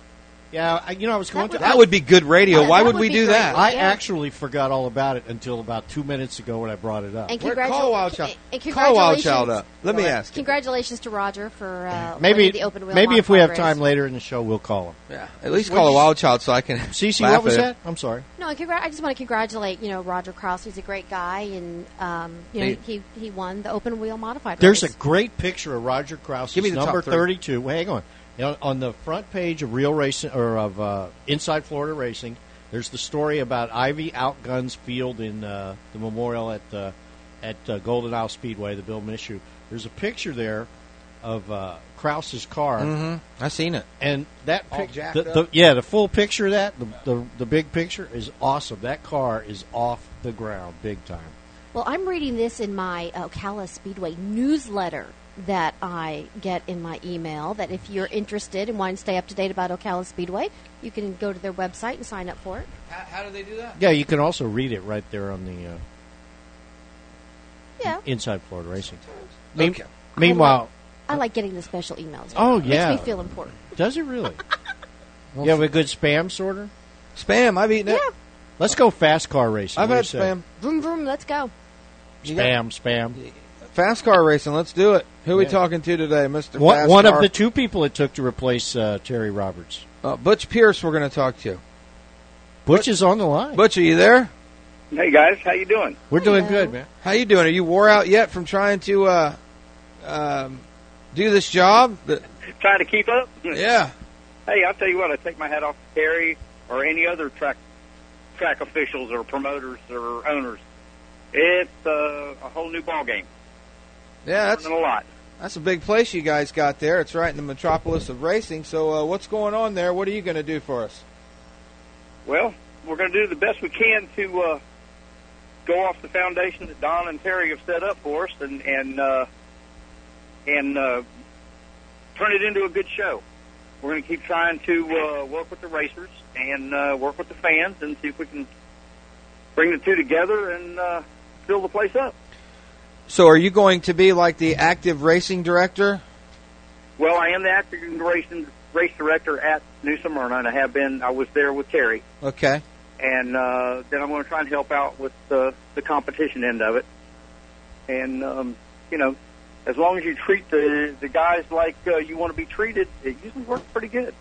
Yeah, I, you know, I was going to. That would be good radio. Yeah, why would would we do great. that? I Yeah. actually forgot all about it until about two minutes ago when I brought it up. And Where- congratu- call Wild Child. and Call Wild Child up. Let me ask. him. Congratulations to Roger for uh, maybe the open wheel maybe if we have modified time race. later in the show, we'll call him. Yeah, at least call a Wild Child so I can. <laughs> Cece, what was at that? I'm sorry. No, and congrat- I just want to congratulate you know Roger Krause. He's a great guy, and um, you know Hey. he he won the open wheel modified. There's a great picture of Roger Krause, Give me the number three. 32. Well, hang on. You know, on the front page of Real Racing or of uh, Inside Florida Racing, there's the story about Ivy outguns Field in uh, the memorial at uh, at uh, Golden Isle Speedway, the Bill Mishu. There's a picture there of uh, Krause's car, Mhm. I seen it. and that All pic- the, the, yeah, the full picture of that, the, the the big picture is awesome. That car is off the ground, big time. Well, I'm reading this in my uh, Ocala Speedway newsletter that I get in my email. That if you're interested and want to stay up to date about Ocala Speedway, you can go to their website and sign up for it. How, how do they do that? Yeah, you can also read it right there on the uh, Yeah. Inside Florida Racing. Okay. Meanwhile, I like getting the special emails. Oh, yeah. makes me feel important. Does it really? <laughs> you have a good spam sorter? Spam. I've eaten it. Yeah. Let's go FASCAR racing. I've What had do say? spam. Vroom vroom. Let's go. You Spam, spam. FASCAR racing. Let's do it. Who we Yeah. talking to today, Mister? One, one of the two people it took to replace uh, Terry Roberts. Uh, Butch Pierce. We're going to talk to. Butch is on the line. Butch, are you there? Hey guys, how you doing? We're doing Hello. good, man. How you doing? Are you wore out yet from trying to uh, um, do this job? The- Trying to keep up? yeah. Hey, I'll tell you what. I take my hat off to Terry or any other track track officials or promoters or owners. It's uh, a whole new ball game. Yeah, that's a lot. that's a big place you guys got there. It's right in the metropolis of racing. So, uh, what's going on there? What are you going to do for us? Well, we're going to do the best we can to uh, go off the foundation that Don and Terry have set up for us, and and uh, and uh, turn it into a good show. We're going to keep trying to uh, work with the racers and uh, work with the fans, and see if we can bring the two together and uh, fill the place up. So, are you going to be like the active racing director? Well, I am the active racing race director at New Smyrna, and I have been. I was there with Terry. Okay. and uh, then I'm going to try and help out with the, the competition end of it. And um, you know, as long as you treat the the guys like uh, you want to be treated, it usually works pretty good.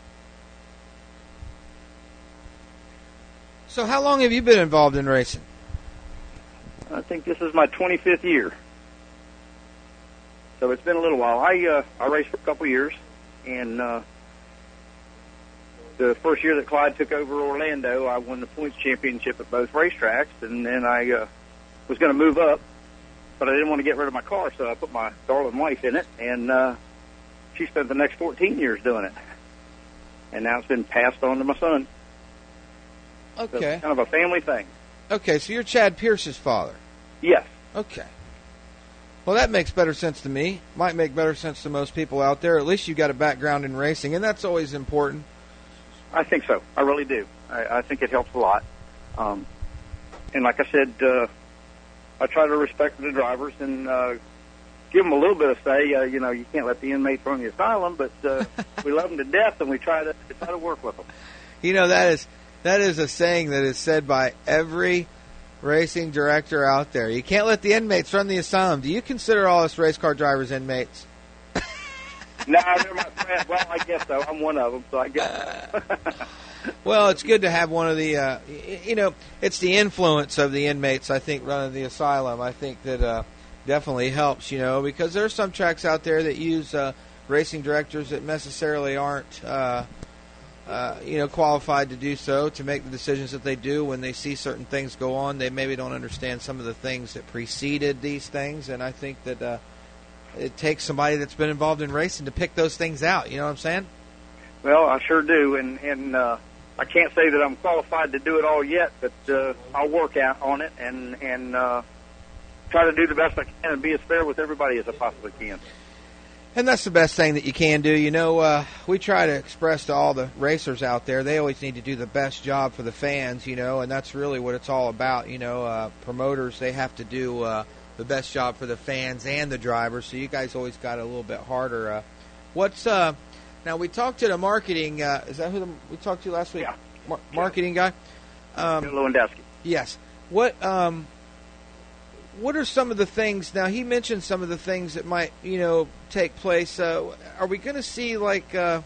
So, how long have you been involved in racing? I think this is my 25th year, so it's been a little while. I uh, I raced for a couple years, and uh, the first year that Clyde took over Orlando, I won the points championship at both racetracks, and then I uh, was going to move up, but I didn't want to get rid of my car, so I put my darling wife in it, and uh, she spent the next 14 years doing it, and now it's been passed on to my son. So it's Okay. kind of a family thing. Okay, so you're Chad Pierce's father. Yes. Okay. Well, that makes better sense to me. Might make better sense to most people out there. At least you got a background in racing, and that's always important. I think so. I really do. I, I think it helps a lot. Um, and like I said, uh, I try to respect the drivers and uh, give them a little bit of say. Uh, you know, you can't let the inmates run the asylum, but uh, <laughs> we love them to death, and we try to try to work with them. You know that is that is a saying that is said by every racing director out there. You can't let the inmates run the asylum. Do you consider all us race car drivers inmates? <laughs> no, they're my friends. Well, I guess so. I'm one of them, so I guess. <laughs> Well, it's good to have one of the, uh, you know, it's the influence of the inmates. I think running the asylum. I think that uh, definitely helps. You know, because there are some tracks out there that use uh, racing directors that necessarily aren't, uh, uh, you know, qualified to do so to make the decisions that they do when they see certain things go on. They maybe don't understand some of the things that preceded these things, and I think that uh, it takes somebody that's been involved in racing to pick those things out. You know what I'm saying? Well, I sure do, and and uh, I can't say that I'm qualified to do it all yet, but uh, I'll work out on it and and uh, try to do the best I can and be as fair with everybody as I possibly can. And that's the best thing that you can do. You know, uh, we try to express to all the racers out there, they always need to do the best job for the fans, you know, and that's really what it's all about. You know, uh, promoters, they have to do uh, the best job for the fans and the drivers, so you guys always got it a little bit harder. Uh, what's, uh, now we talked to the marketing, uh, is that who the, we talked to last week? Yeah. Mar- marketing guy? Um, Lewandowski. Yes. What um what are some of the things now he mentioned some of the things that might, you know, take place uh are we going to see like uh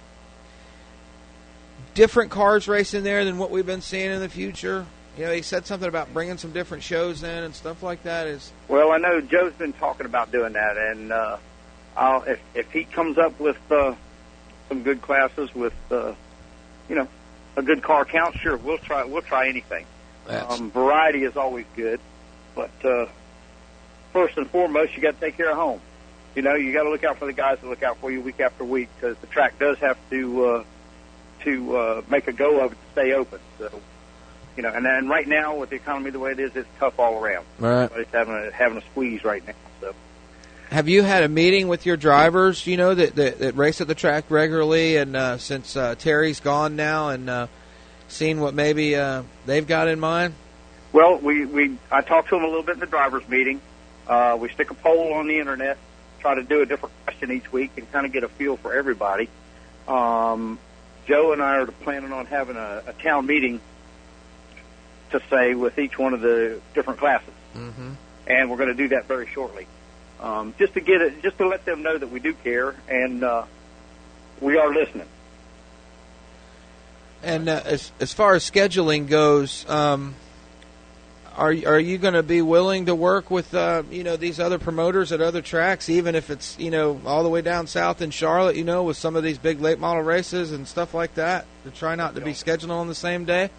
different cars racing there than what we've been seeing in the future? You know, he said something about bringing some different shows in and stuff like that is Well, I know Joe's been talking about doing that, and uh, I'll, if if he comes up with uh, some good classes with, uh, you know, a good car count, sure, we'll try. We'll try anything. Um, variety is always good, but uh, first and foremost, you got to take care of home. You know, you got to look out for the guys that look out for you week after week because the track does have to uh, to uh, make a go of it to stay open. So, you know, and then right now with the economy the way it is, it's tough all around. Right. Everybody's having a having a squeeze right now. So. Have you had a meeting with your drivers, you know, that that, that race at the track regularly and uh since uh Terry's gone now and uh seen what maybe uh they've got in mind? Well, we, we I talked to them a little bit in the drivers' meeting. Uh, we stick a poll on the internet, try to do a different question each week, and kind of get a feel for everybody. Um, Joe and I are planning on having a, a town meeting to say with each one of the different classes, Mm-hmm. and we're going to do that very shortly, um, just to get it, just to let them know that we do care and uh, we are listening. And uh, as as far as scheduling goes, um, are are you going to be willing to work with uh, you know these other promoters at other tracks, even if it's you know all the way down south in Charlotte, you know, with some of these big late model races and stuff like that, to try not to be scheduled on the same day?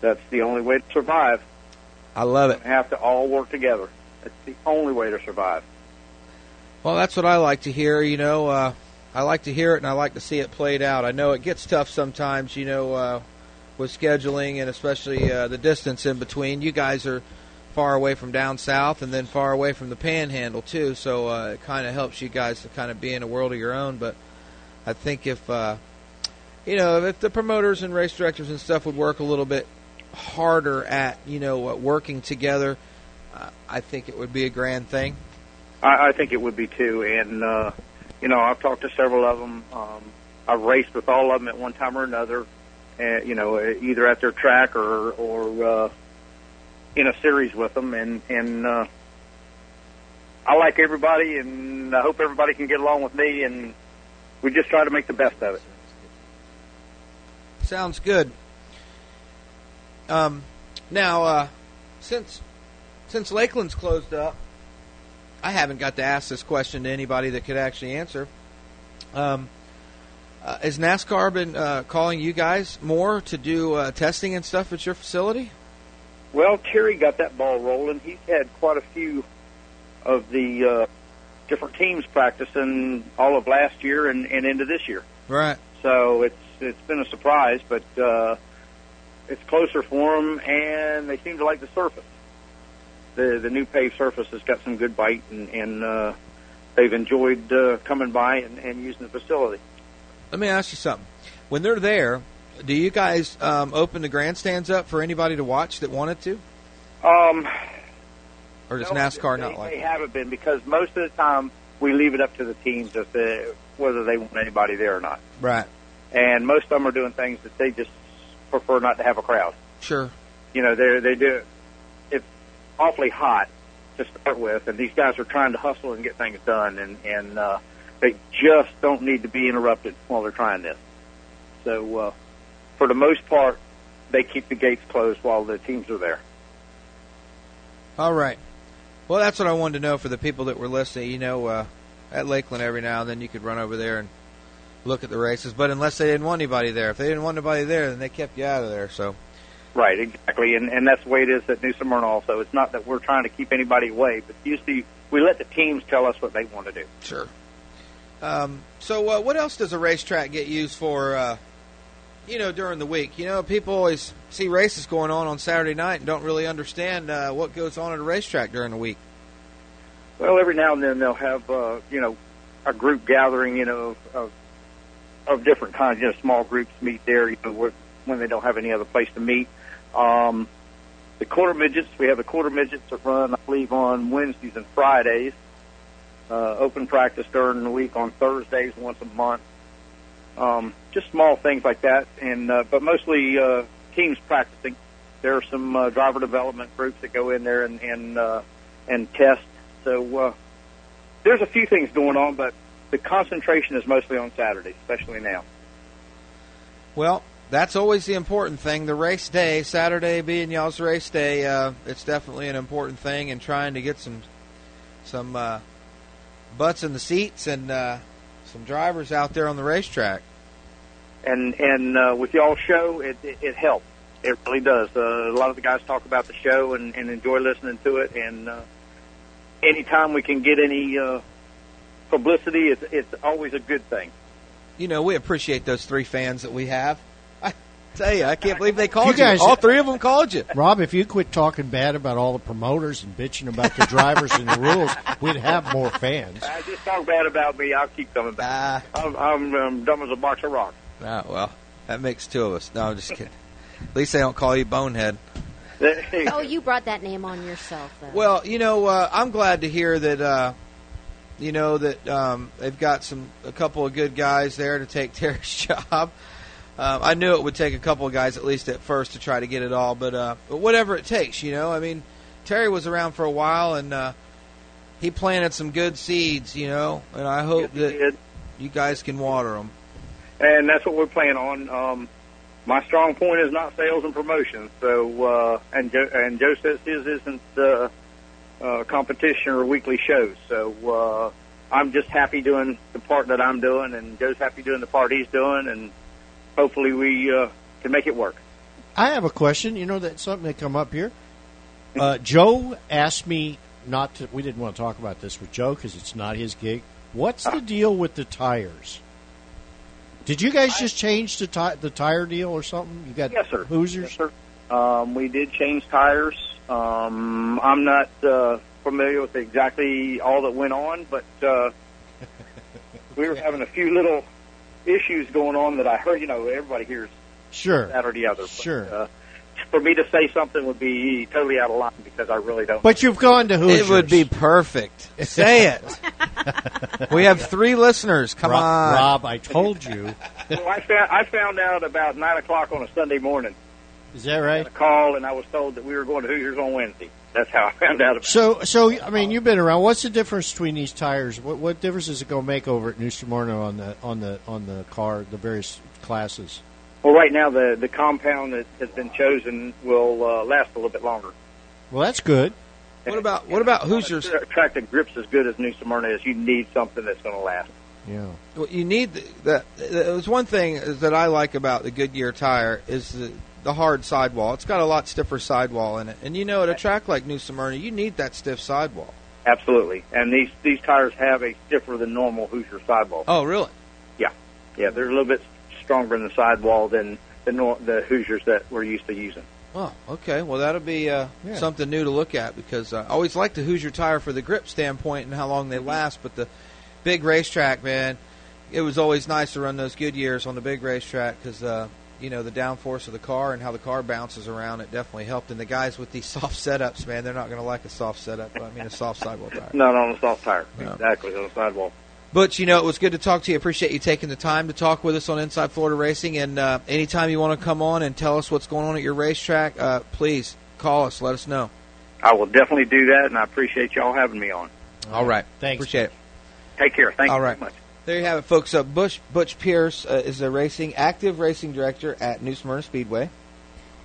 That's the only way to survive. I love it. We have to all work together. It's the only way to survive. Well, that's what I like to hear. You know, uh, I like to hear it and I like to see it played out. I know it gets tough sometimes. You know, uh, with scheduling and especially uh, the distance in between. You guys are far away from down south and then far away from the Panhandle too, so uh, it kind of helps you guys to kind of be in a world of your own. But I think if uh, you know if the promoters and race directors and stuff would work a little bit harder at you know uh, working together, uh, I think it would be a grand thing. I, I think it would be too. And uh, you know, I've talked to several of them. Um, I've raced with all of them at one time or another. Uh, you know, either at their track or or uh, in a series with them. And and uh, I like everybody, and I hope everybody can get along with me. And we just try to make the best of it. Sounds good. Um, now, uh, since since Lakeland's closed up, I haven't got to ask this question to anybody that could actually answer. Um, uh, has NASCAR been uh, calling you guys more to do uh, testing and stuff at your facility? Well, Terry got that ball rolling. He's had quite a few of the uh, different teams practicing all of last year and, and into this year. Right. So it's it's been a surprise, but uh, it's closer for them, and they seem to like the surface. The the new paved surface has got some good bite, and, and uh, they've enjoyed uh, coming by and, and using the facility. Let me ask you something. When they're there, do you guys um, open the grandstands up for anybody to watch that wanted to, Um, or does no, NASCAR they, not like? They haven't been because most of the time we leave it up to the teams if they, whether they want anybody there or not. Right. And most of them are doing things that they just prefer not to have a crowd. Sure. you know, they they do. It's awfully hot to start with, and these guys are trying to hustle and get things done. And and uh, they just don't need to be interrupted while they're trying this. So, uh, for the most part, they keep the gates closed while the teams are there. All right. Well, that's what I wanted to know for the people that were listening. You know, uh, at Lakeland every now and then you could run over there and look at the races, but unless they didn't want anybody there, if they didn't want anybody there, then they kept you out of there. So, Right, exactly, and and that's the way it is at New Smyrna. Also, it's not that we're trying to keep anybody away, but usually we let the teams tell us what they want to do. Sure. Um, so, uh, what else does a racetrack get used for? Uh, you know, during the week. You know, people always see races going on on Saturday night and don't really understand uh, what goes on at a racetrack during the week. Well, every now and then they'll have uh, you know a group gathering, you know, of of different kinds. You know, small groups meet there, you know, when they don't have any other place to meet. Um, the quarter midgets, we have the quarter midgets that run, I believe, on Wednesdays and Fridays. Uh, open practice during the week on Thursdays once a month. Um, just small things like that, and uh, but mostly uh, teams practicing. There are some uh, driver development groups that go in there and and uh, and test. So uh, there's a few things going on, but the concentration is mostly on Saturdays, especially now. Well, that's always the important thing. The race day, Saturday being y'all's race day, uh, it's definitely an important thing, and trying to get some some uh, butts in the seats and uh, some drivers out there on the racetrack. and and uh, with y'all's show, it, it it helps. It really does. Uh, a lot of the guys talk about the show and, and enjoy listening to it. And uh, anytime we can get any uh, publicity, it's it's always a good thing. You know, we appreciate those three fans that we have. I tell you, I can't believe they called You you. All three of them called you. Rob, if you quit talking bad about all the promoters and bitching about the drivers and the rules, we'd have more fans. Uh, just talk bad about me, I'll keep coming back. I'm, I'm um, dumb as a box of rocks. Ah, well, that makes two of us. No, I'm just kidding. At least they don't call you bonehead. <laughs> oh, you brought that name on yourself, though. Well, you know, uh, I'm glad to hear that. Uh, you know that um, they've got some a couple of good guys there to take <laughs> Terry's job. Um, I knew it would take a couple of guys at least at first to try to get it all, but uh, but whatever it takes, you know. I mean, Terry was around for a while and uh, he planted some good seeds, you know, and I hope that you guys can water them. and that's what we're planning on. Um, my strong point is not sales and promotion. So, uh, and Joe, and Joe says his isn't uh, uh, competition or weekly shows. So, uh, I'm just happy doing the part that I'm doing, and Joe's happy doing the part he's doing, and hopefully we uh, can make it work. I have a question. You know, that something that come up here. Uh, Joe asked me not to. We didn't want to talk about this with Joe because it's not his gig. What's the deal with the tires? Did you guys just change the ti- the tire deal or something? You got Yes, sir. Hoosiers. Yes, sir. Um, we did change tires. Um, I'm not uh, familiar with exactly all that went on, but uh, we were <laughs> having a few little issues going on that I heard. You know, everybody hears Sure. that or the other. But, Sure. Uh, for me to say something would be totally out of line because I really don't. But you've gone to Hoosiers. It would be perfect. Say it. <laughs> we have three listeners. Come Rob, on, Rob. I told you. <laughs> well, I found I found out about nine o'clock on a Sunday morning. Is that right? A call, and I was told that we were going to Hoosiers on Wednesday. That's how I found out about. It. So, so I mean, you've been around. What's the difference between these tires? What, what difference is it going to make over at New Smyrna on the on the on the car, the various classes? Well, right now the the compound that has been chosen will uh, last a little bit longer. Well, that's good. What about what about Hoosiers? Track that grips as good as New Smyrna is. You need something that's going to last. Yeah. Well, you need the, the, There's one thing that I like about the Goodyear tire is the, the hard sidewall. It's got a lot stiffer sidewall in it, and you know, at a track like New Smyrna, you need that stiff sidewall. Absolutely, and these these tires have a stiffer than normal Hoosier sidewall. Oh, really? Yeah, yeah, they're a little bit stronger in the sidewall than the nor- the Hoosiers that we're used to using. Oh, okay. Well, that'll be uh, Yeah. something new to look at because uh, I always like the Hoosier tire for the grip standpoint and how long they last. But the big racetrack, man, it was always nice to run those Goodyears on the big racetrack because uh, you know the downforce of the car and how the car bounces around. It definitely helped. And the guys with these <laughs> soft setups, man, they're not going to like a soft setup. I mean, a soft sidewall tire. Not on a soft tire, No. exactly on a sidewall. But you know, it was good to talk to you. Appreciate you taking the time to talk with us on Inside Florida Racing. And uh, anytime you want to come on and tell us what's going on at your racetrack, uh, please call us. Let us know. I will definitely do that, and I appreciate y'all having me on. All right. Thanks. Appreciate it. Take care. Thank All you right. very much. There you have it, folks. Uh, Bush Butch Pierce uh, is a racing active racing director at New Smyrna Speedway.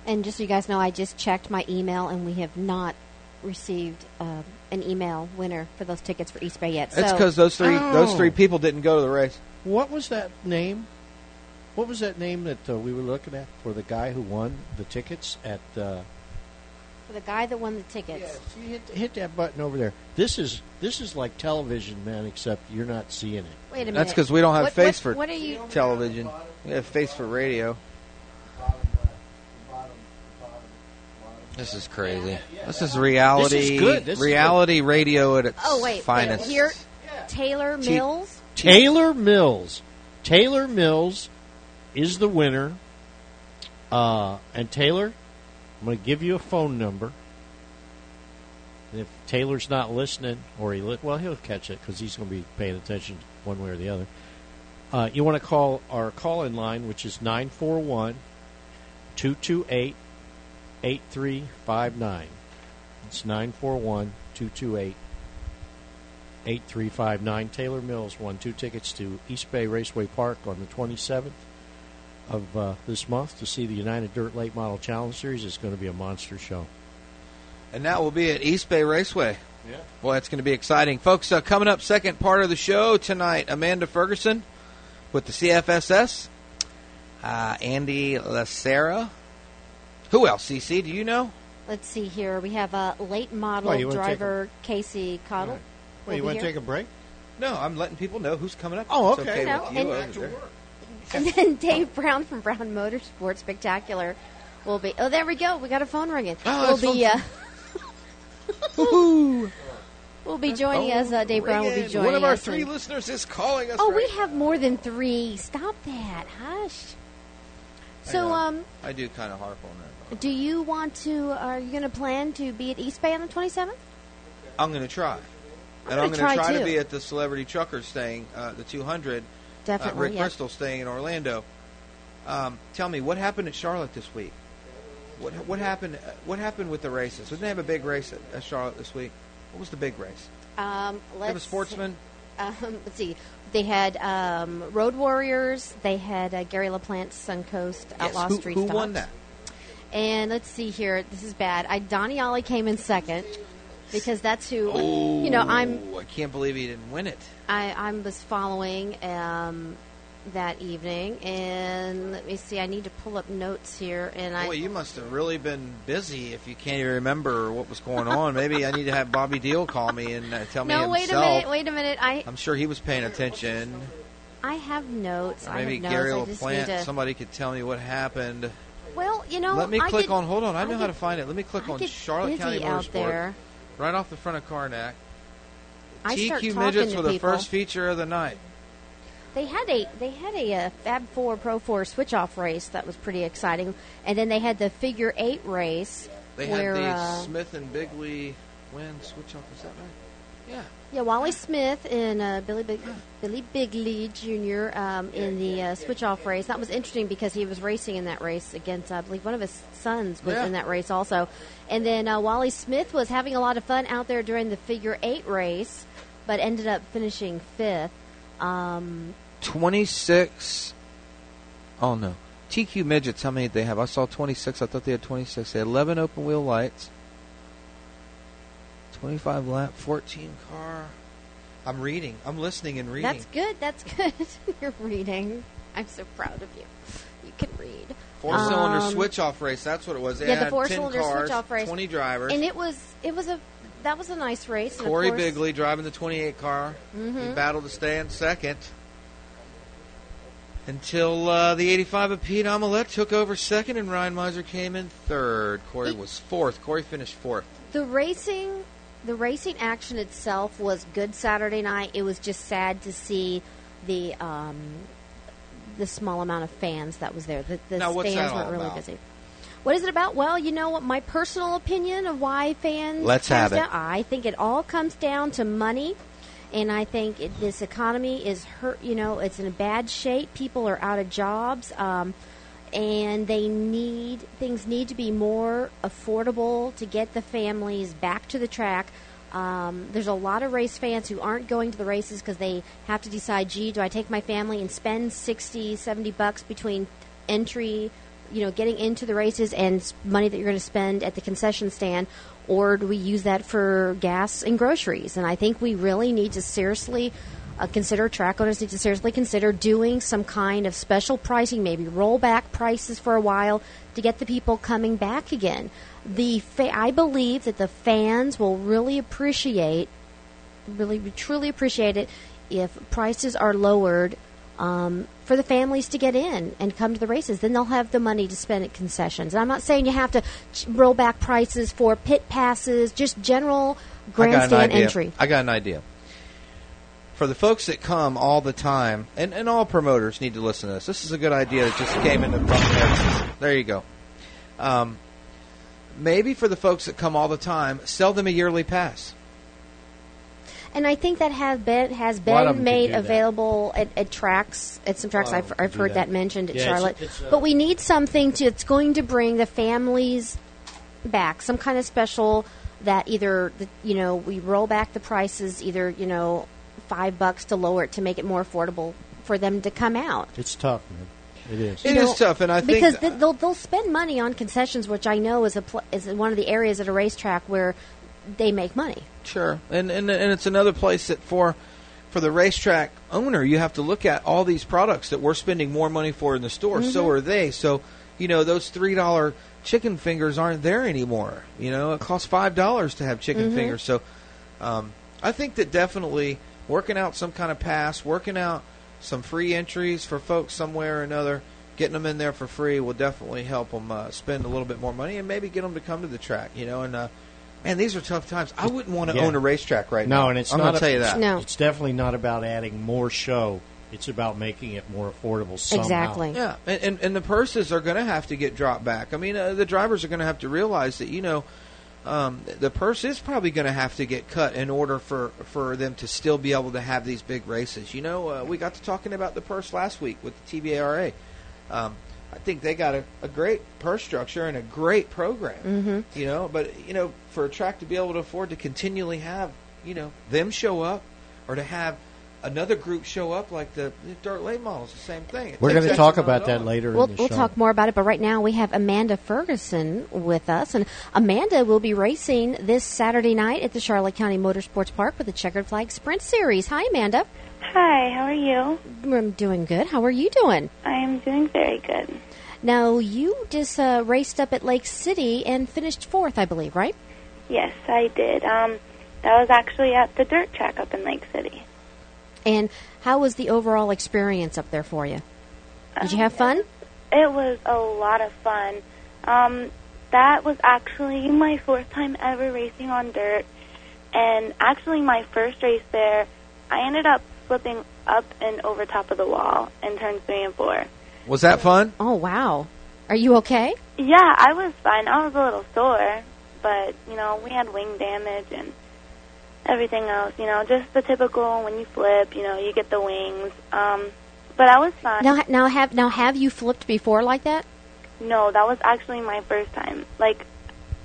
And just so you guys know, I just checked my email, and we have not received uh, an email winner for those tickets for East Bay yet. It's So- because those three those Oh. three people didn't go to the race. What was that name? What was that name that uh, we were looking at for the guy who won the tickets at? For the guy that won the tickets. you hit, hit that button over there. This is this is like television, man. Except you're not seeing it. Wait a minute. That's because we don't have What- face what- for what are you- television. We have face for radio. This is crazy. This is reality. This is good. This is reality radio at its Oh wait, finest. wait. Here, Taylor T- Mills. Taylor Mills. Taylor Mills is the winner. Uh, and Taylor, I'm going to give you a phone number. And if Taylor's not listening, or he li- well, he'll catch it because he's going to be paying attention one way or the other. Uh, you want to call our call in line, which is 941 228 8359. It's 941 228 8359. Taylor Mills won two tickets to East Bay Raceway Park on the 27th of uh, this month to see the United Dirt Late Model Challenge Series. It's going to be a monster show. And that will be at East Bay Raceway. Yeah. Boy, that's going to be exciting. Folks, uh, coming up, second part of the show tonight, Amanda Ferguson with the CFSS, uh, Andy Lacera. Who else, CC? Do you know? Let's see here. We have a late model Wait, you wanna driver Casey Cottle. Wait, you want to take a break? No, I'm letting people know who's coming up. Oh, okay. okay No, with you and- over there. And then Dave Brown from Brown Motorsports Spectacular will be. Oh, there we go. We got a phone ringing. Oh, it's be. Uh, <laughs> will be joining us. Uh, Dave Brown will be joining us. One of our us. three and- listeners is calling us. Oh, right we have more than three. Stop that. Hush. So, um, I do kind of harp on that. do you want to? Are you going to plan to be at East Bay on the twenty seventh? I'm going to try. and gonna I'm going to try, try to be at the Celebrity Truckers thing, uh, the 200. Definitely, Uh, Rick yeah. Bristol staying in Orlando. Um, tell me, what happened at Charlotte this week? What what happened? Uh, what happened with the races? Didn't they have a big race at, at Charlotte this week? What was the big race? Um, They let's have a sportsman. Um, let's see. They had um, Road Warriors. They had uh, Gary LaPlante's Suncoast Outlaw who, Street who won that? And let's see here. This is bad. I Donnie Ollie came in second because that's who. You know, I'm. Oh, I can't believe he didn't win it. I I was following um, that evening, and let me see. I need to pull up notes here, and I. Boy, you must have really been busy if you can't even remember what was going on. Maybe I need to have Bobby Deal call me and uh, tell me no, wait himself. a minute. Wait a minute. I I'm sure he was paying attention. I have notes. Or I maybe have. Gary I just need to. somebody could tell me what happened. Well, you know, Let me I click get- on. Hold on, I know how to find it. Let me click I on Charlotte County Motorsport, there. Right off the front of Karnak. I start TQ talking midgets were the people. first feature of the night. They had a they had a, uh Fab Four Pro Four switch off race that was pretty exciting, and then they had the Figure Eight race They where had the uh, Smith and Bigley win switch off. Is that right? Yeah. Yeah Wally Smith and uh, Billy Big, Billy Bigley Jr. Um, in the uh, switch off race. That was interesting because he was racing in that race against I believe one of his sons was Yeah. in that race also, and then uh, Wally Smith was having a lot of fun out there during the Figure Eight race, but ended up finishing fifth. Um, 26. Oh, no. TQ midgets, how many did they have? I saw 26. I thought they had 26. They had 11 open wheel lights, 25 lap, 14 car. I'm reading. I'm listening and reading. That's good. That's good. <laughs> You're reading. I'm so proud of you. You can read. Four cylinder Um, switch off race. That's what it was. They yeah, the four cylinder cars, switch off race. 20 drivers. And it was it was a that was a nice race. Corey course- Bigley driving the 28 car. He Mhm. He battled to stay in second until uh, the 85 of Pete Amolet took over second and Ryan Miser came in third. Corey was fourth. Corey finished fourth. The racing, the racing action itself was good Saturday night. It was just sad to see the um, the small amount of fans that was there. The, the Now, what's stands that weren't really about? busy. What is it about? Well, you know what my personal opinion of why fans. Let's comes have it. down- I think it all comes down to money. And I think it, this economy is hurt. You know, it's in a bad shape. People are out of jobs. Um, and they need things need to be more affordable to get the families back to the track. Um, there's a lot of race fans who aren't going to the races because they have to decide, gee, do I take my family and spend 60, 70 bucks between entry, you know, getting into the races and money that you're going to spend at the concession stand, or do we use that for gas and groceries? And I think we really need to seriously uh, consider track owners need to seriously consider doing some kind of special pricing, maybe roll back prices for a while to get the people coming back again. The fa- I believe that the fans will really appreciate, really truly appreciate it if prices are lowered um, for the families to get in and come to the races. Then they'll have the money to spend at concessions. And I'm not saying you have to ch- roll back prices for pit passes, just general I grandstand idea. entry. I got an idea. For the folks that come all the time, and, and all promoters need to listen to this. This is a good idea that just came into from there. There you go. Um, maybe for the folks that come all the time, sell them a yearly pass. And I think that has been has A lot of been made available at, at tracks at some tracks. I've, I've heard that. that. mentioned at Yeah, it's- Charlotte. it's, uh, but we need something to it's going to bring the families back. Some kind of special that either the, you know we roll back the prices, either you know five bucks to lower it to make it more affordable for them to come out. It's tough, man. It is. It is tough, and I think because th- they'll they'll spend money on concessions, which I know is a pl- is one of the areas at a racetrack where they make money. Sure, and and and it's another place that for for the racetrack owner, you have to look at all these products that we're spending more money for in the store. So Mhm. are they. So you know those three dollar chicken fingers aren't there anymore. You know it costs five dollars to have chicken Mm-hmm. Mhm. fingers. So um, I think that definitely working out some kind of pass, working out some free entries for folks somewhere or another. Getting them in there for free will definitely help them uh, spend a little bit more money and maybe get them to come to the track. You know, and uh, man, these are tough times. I wouldn't want to Yeah. own a racetrack right no, now. and it's I'm not. going a- tell you that. No. It's definitely not about adding more show. It's about making it more affordable somehow. Yeah, and, and and the purses are going to have to get dropped back. I mean, uh, the drivers are going to have to realize that you know. Um, the purse is probably going to have to get cut in order for, for them to still be able to have these big races. You know, uh, we got to talking about the purse last week with the TBARA. Um, I think they got a, a great purse structure and a great program. Mhm. You know, but you know, for a track to be able to afford to continually have you know them show up or to have another group show up like the, the dirt late models, the same thing. It We're going to talk about that dollars. later We'll, in the we'll show. talk more about it, but right now we have Amanda Ferguson with us, and Amanda will be racing this Saturday night at the Charlotte County Motorsports Park with the Checkered Flag Sprint Series. Hi, Amanda. Hi, how are you? I'm doing good. How are you doing? I am doing very good. Now, you just uh, raced up at Lake City and finished fourth, I believe, right? Yes, I did. Um, that was actually at the dirt track up in Lake City. And how was the overall experience up there for you? Did you have fun? It was a lot of fun. Um, that was actually my fourth time ever racing on dirt, and actually my first race there, I ended up flipping up and over top of the wall in turns three and four. Was that fun? Oh, wow. Are you okay? Yeah, I was fine. I was a little sore, but you know, we had wing damage and everything else. You know, just the typical when you flip. You know, you get the wings. Um, but I was fine. Now, now have now have you flipped before like that? No, that was actually my first time, like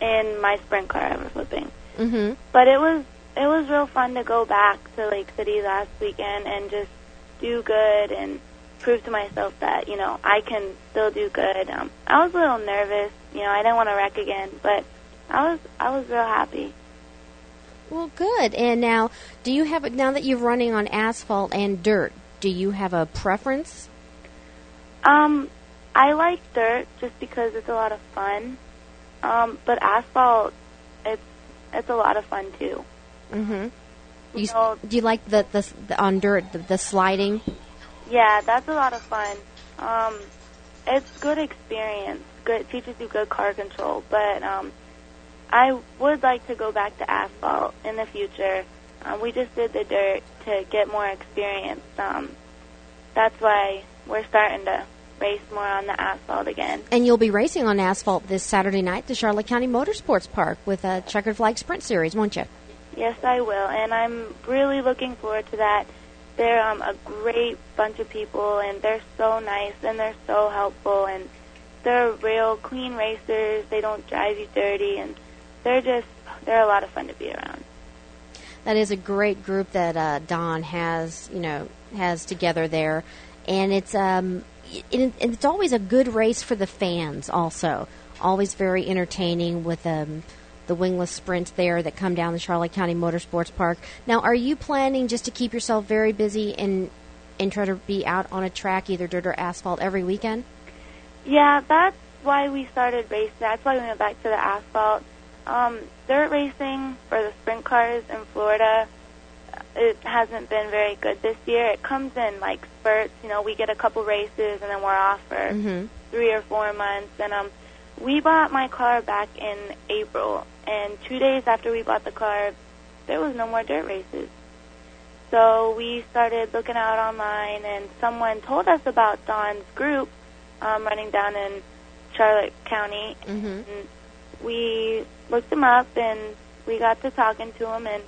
in my sprint car ever flipping. Mm-hmm. But it was it was real fun to go back to Lake City last weekend and just do good and prove to myself that you know I can still do good. Um, I was a little nervous, you know, I didn't want to wreck again, but I was I was real happy. Well, good. And now, do you have now that you're running on asphalt and dirt? Do you have a preference? Um, I like dirt just because it's a lot of fun. Um, but asphalt, it's it's a lot of fun too. Mm-hmm. You, s- do you like the, the, the on dirt the, the sliding? Yeah, that's a lot of fun. Um, it's good experience. Good teaches you good car control. But um, I would like to go back to asphalt in the future. Um, we just did the dirt to get more experience. Um, that's why we're starting to race more on the asphalt again. And you'll be racing on asphalt this Saturday night, at the Charlotte County Motorsports Park with a checkered flag sprint series, won't you? Yes, I will, and I'm really looking forward to that. They're um, a great bunch of people, and they're so nice, and they're so helpful, and they're real clean racers. They don't drive you dirty, and they're just they're a lot of fun to be around. that is a great group that uh, Don has, you know, has together there, and it's um, it, it's always a good race for the fans. Also, always very entertaining with um, the wingless sprints there that come down the Charlotte County Motorsports Park. Now, are you planning just to keep yourself very busy and and try to be out on a track, either dirt or asphalt, every weekend? Yeah, that's why we started racing. That's why we went back to the asphalt. Um, dirt racing for the sprint cars in Florida, it hasn't been very good this year. It comes in like spurts. You know, we get a couple races and then we're off for Mm-hmm. three or four months. And um, we bought my car back in April, and two days after we bought the car, there was no more dirt races. So we started looking out online, and someone told us about Don's group um, running down in Charlotte County. Mm-hmm. And we looked him up, and we got to talking to him, and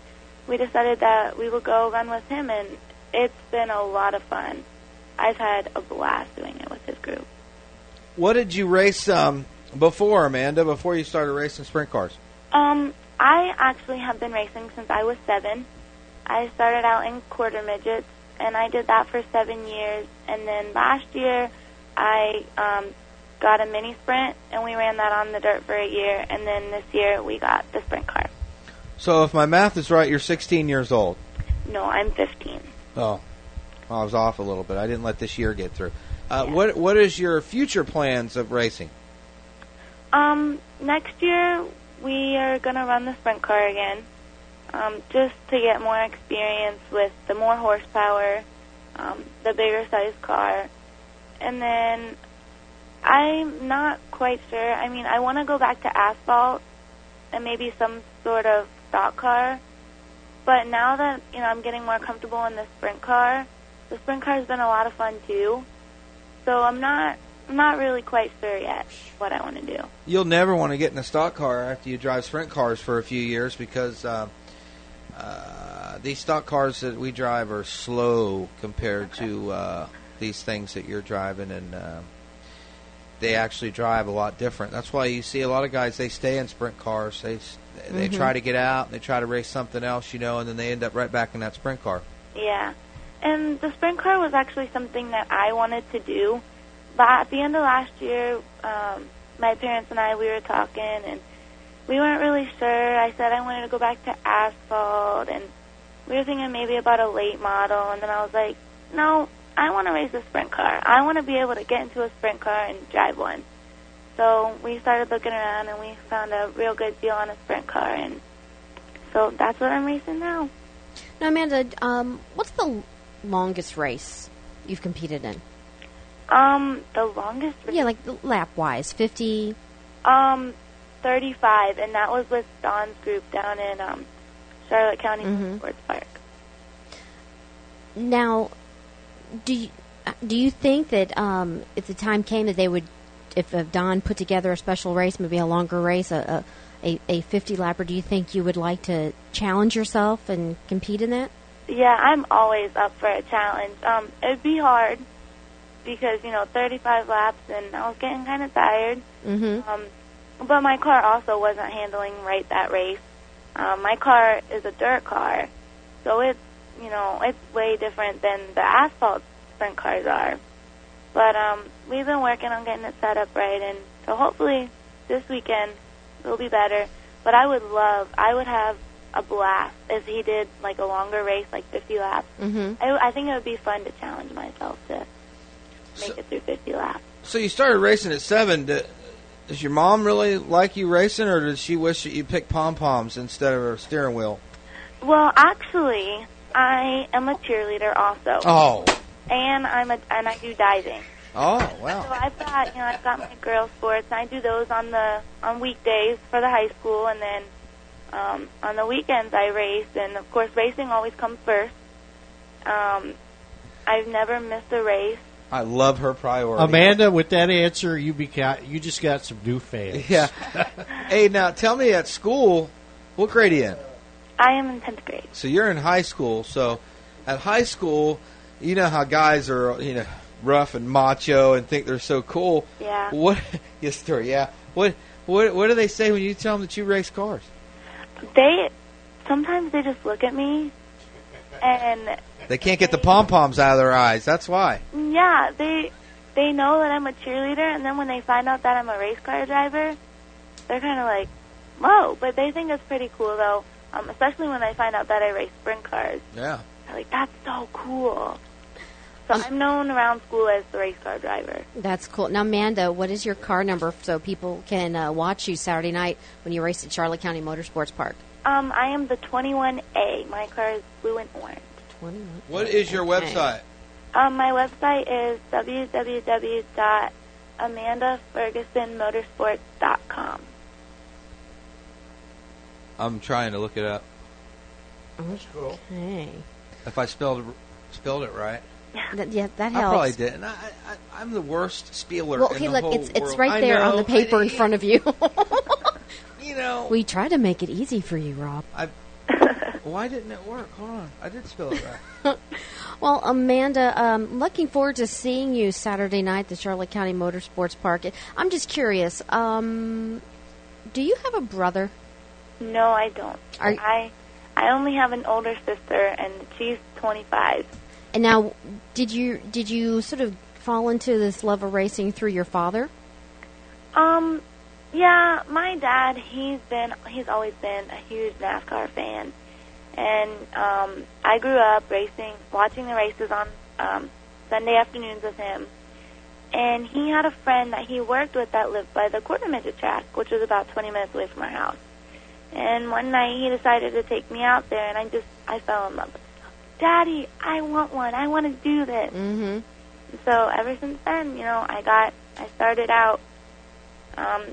we decided that we would go run with him, and it's been a lot of fun. I've had a blast doing it with his group. What did you race um, before, Amanda? Before you started racing sprint cars? Um, I actually have been racing since I was seven. I started out in quarter midgets, and I did that for seven years. And then last year, I um, got a mini sprint, and we ran that on the dirt for a year. And then this year, we got the sprint car. So, if my math is right, you're 16 years old. No, I'm 15. Oh, I was off a little bit. I didn't let this year get through. Uh, What What is your future plans of racing? Um, next year we are gonna run the sprint car again, um, just to get more experience with the more horsepower, um, the bigger size car, and then I'm not quite sure. I mean, I want to go back to asphalt and maybe some sort of stock car, but now that you know I'm getting more comfortable in the sprint car, the sprint car has been a lot of fun too. So I'm not I'm not really quite sure yet what I want to do. You'll never want to get in a stock car after you drive sprint cars for a few years because uh, uh, these stock cars that we drive are slow compared to uh, these things that you're driving, and uh, they actually drive a lot different. That's why you see a lot of guys they stay in sprint cars. They they Mhm. try to get out, they try to race something else, you know, and then they end up right back in that sprint car. Yeah. And the sprint car was actually something that I wanted to do. But at the end of last year, um, my parents and I, we were talking, and we weren't really sure. I said I wanted to go back to asphalt, and we were thinking maybe about a late model. And then I was like, no, I want to race a sprint car. I want to be able to get into a sprint car and drive one. So we started looking around, and we found a real good deal on a sprint car, and so that's what I'm racing now. Now, Amanda, um, what's the longest race you've competed in? Um, the longest Yeah, like lap wise, fifty. Um, 35, and that was with Don's group down in um, Charlotte County Mhm. Sports Park. Now, do you, do you think that um, if the time came that they would, if uh, Don put together a special race, maybe a longer race, a a, a fifty lapper, do you think you would like to challenge yourself and compete in that? Yeah, I'm always up for a challenge. Um, it'd be hard because you know 35 laps, and I was getting kind of tired. Mm-hmm. Um, but my car also wasn't handling right that race. Um, my car is a dirt car, so it's you know it's way different than the asphalt sprint cars are. But um, we've been working on getting it set up right, and so hopefully this weekend it'll be better. But I would love, I would have a blast if he did like a longer race, like 50 laps. Mm-hmm. I, I think it would be fun to challenge myself to make it through 50 laps. So you started racing at seven. D- Does your mom really like you racing, or does she wish that you picked pom poms instead of a steering wheel? Well, actually, I am a cheerleader also. Oh, and I'm a and I do diving. oh, So. I've got you know I've got my girl sports. And I do those on the on weekdays for the high school, and then um, on the weekends I race. And of course, racing always comes first. Um, I've never missed a race. I love her priority. Amanda, with that answer, you beca- you just got some new fans. Yeah. <laughs> hey, now tell me at school, what grade are you in? I am in tenth grade. So you're in high school. So at high school, you know how guys are, you know, rough and macho and think they're so cool. Yeah. What? <laughs> Yes, sir. Yeah. What? What? What do they say when you tell them that you race cars? They sometimes they just look at me, and They can't get the pom poms out of their eyes. That's why. yeah, they they know that I'm a cheerleader, and then when they find out that I'm a race car driver, they're kind of like, "Whoa!" But they think it's pretty cool though, um, especially when they find out that I race sprint cars. Yeah. They're like, "That's so cool." So I'm known around school as the race car driver. That's cool. Now, Amanda, what is your car number so people can uh, watch you Saturday night when you race at Charlotte County Motorsports Park? Um, I am the 21A. My car is blue and orange. 21. What is your website? Um, my website is www.amandafergusonmotorsports.com. I'm trying to look it up. That's cool. Okay. If I spelled spelled it right. <laughs> That, yeah, that helps. I probably didn't. I, I, I'm the worst spieler. Well, in okay, the look, whole it's it's right I there on the paper in front of you. <laughs> you know, we tried to make it easy for you, Rob. I, why didn't it work? Hold on, I did spell it right. <laughs> Well, Amanda, um, looking forward to seeing you Saturday night at the Charlotte County Motorsports Park. I'm just curious. Um, do you have a brother? No, I don't. Are- I I only have an older sister, and she's 25. And now, did you did you sort of fall into this love of racing through your father? Um, yeah, my dad, he's been, he's always been a huge NASCAR fan. And, um, I grew up racing, watching the races on, um, Sunday afternoons with him. And he had a friend that he worked with that lived by the quarter midget track, which was about 20 minutes away from our house. And one night he decided to take me out there and I just, I fell in love with it. Daddy, I want one. I want to do this. Mm-hmm. So ever since then, you know, I got, I started out. Um,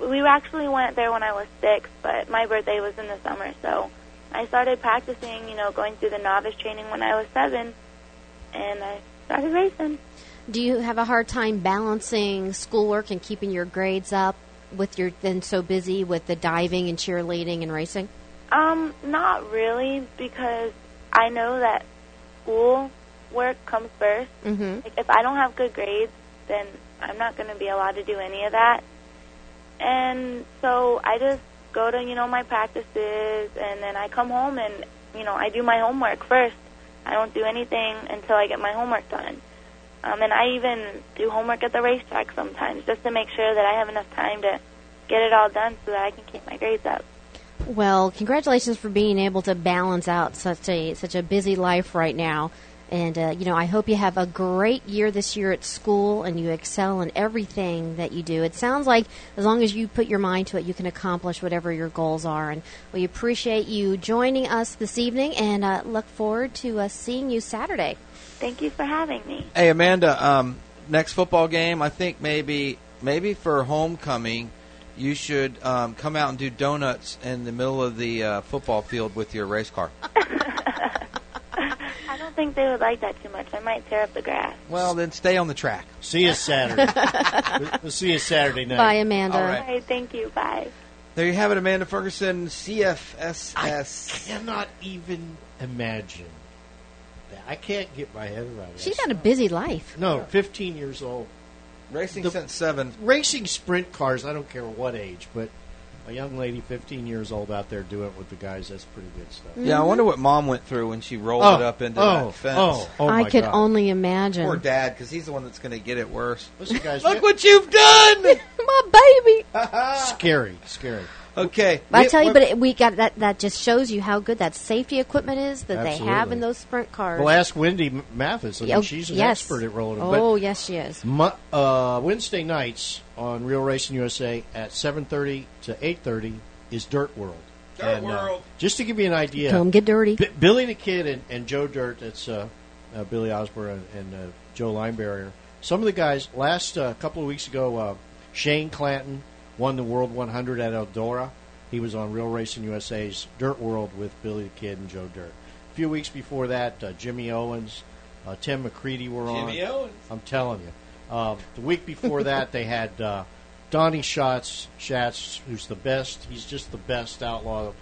we actually went there when I was six, but my birthday was in the summer, so I started practicing. You know, going through the novice training when I was seven, and I started racing. Do you have a hard time balancing schoolwork and keeping your grades up with your then so busy with the diving and cheerleading and racing? Um, not really, because I know that school work comes 1st Mm-hmm. Like, if I don't have good grades, then I'm not going to be allowed to do any of that. And so I just go to, you know, my practices, and then I come home and, you know, I do my homework first. I don't do anything until I get my homework done. Um, and I even do homework at the racetrack sometimes just to make sure that I have enough time to get it all done so that I can keep my grades up. Well, congratulations for being able to balance out such a such a busy life right now. And uh, you know, I hope you have a great year this year at school, and you excel in everything that you do. It sounds like as long as you put your mind to it, you can accomplish whatever your goals are. And we appreciate you joining us this evening, and uh, look forward to uh, seeing you Saturday. Thank you for having me. Hey Amanda, um, next football game, I think maybe maybe for homecoming, you should um, come out and do donuts in the middle of the uh, football field with your race car. <laughs> I don't think they would like that too much. I might tear up the grass. Well, then stay on the track. See you Saturday. We'll- <laughs> we'll see you Saturday night. Bye, Amanda. All right. All right, thank you. Bye. There you have it, Amanda Ferguson, CFSS. I cannot even imagine that. I can't get my head around it. She's had a busy life. No, 15 years old. Racing The- since seven. Racing sprint cars, I don't care what age, but a young lady 15 years old out there doing it with the guys, that's pretty good stuff. Yeah, I mm-hmm. wonder what mom went through when she rolled Oh, it up into oh, that fence. oh, oh I my could God. only imagine. Poor dad, because he's the one that's going to get it worse. Listen, guys, Look what you've done! <laughs> My baby. <laughs> scary, scary. Okay. But I we- tell you, but it, we got that. That just shows you how good that safety equipment is that they have in those sprint cars. Well, ask Wendy Mathis. I mean, Oh, she's an yes. expert at rolling them. Oh, yes, she is. Mu- uh, Wednesday nights on Real Racing USA at 7:30 to 8:30 is Dirt World. Dirt And, uh, World. just to give you an idea, Come get dirty. B- Billy the Kid and, and Joe Dirt. That's uh, uh, Billy Osborne and, and uh, Joe Linebarrier. Some of the guys last uh, couple of weeks ago, uh, Shane Clanton won the World 100 at Eldora. He was on Real Racing USA's Dirt World with Billy the Kid and Joe Dirt. A few weeks before that, uh, Jimmy Owens, uh, Tim McCreadie were on. Jimmy Owens. I'm telling you. Um, the week before <laughs> that, they had uh, Donny Schatz, Schatz, who's the best. He's just the best outlaw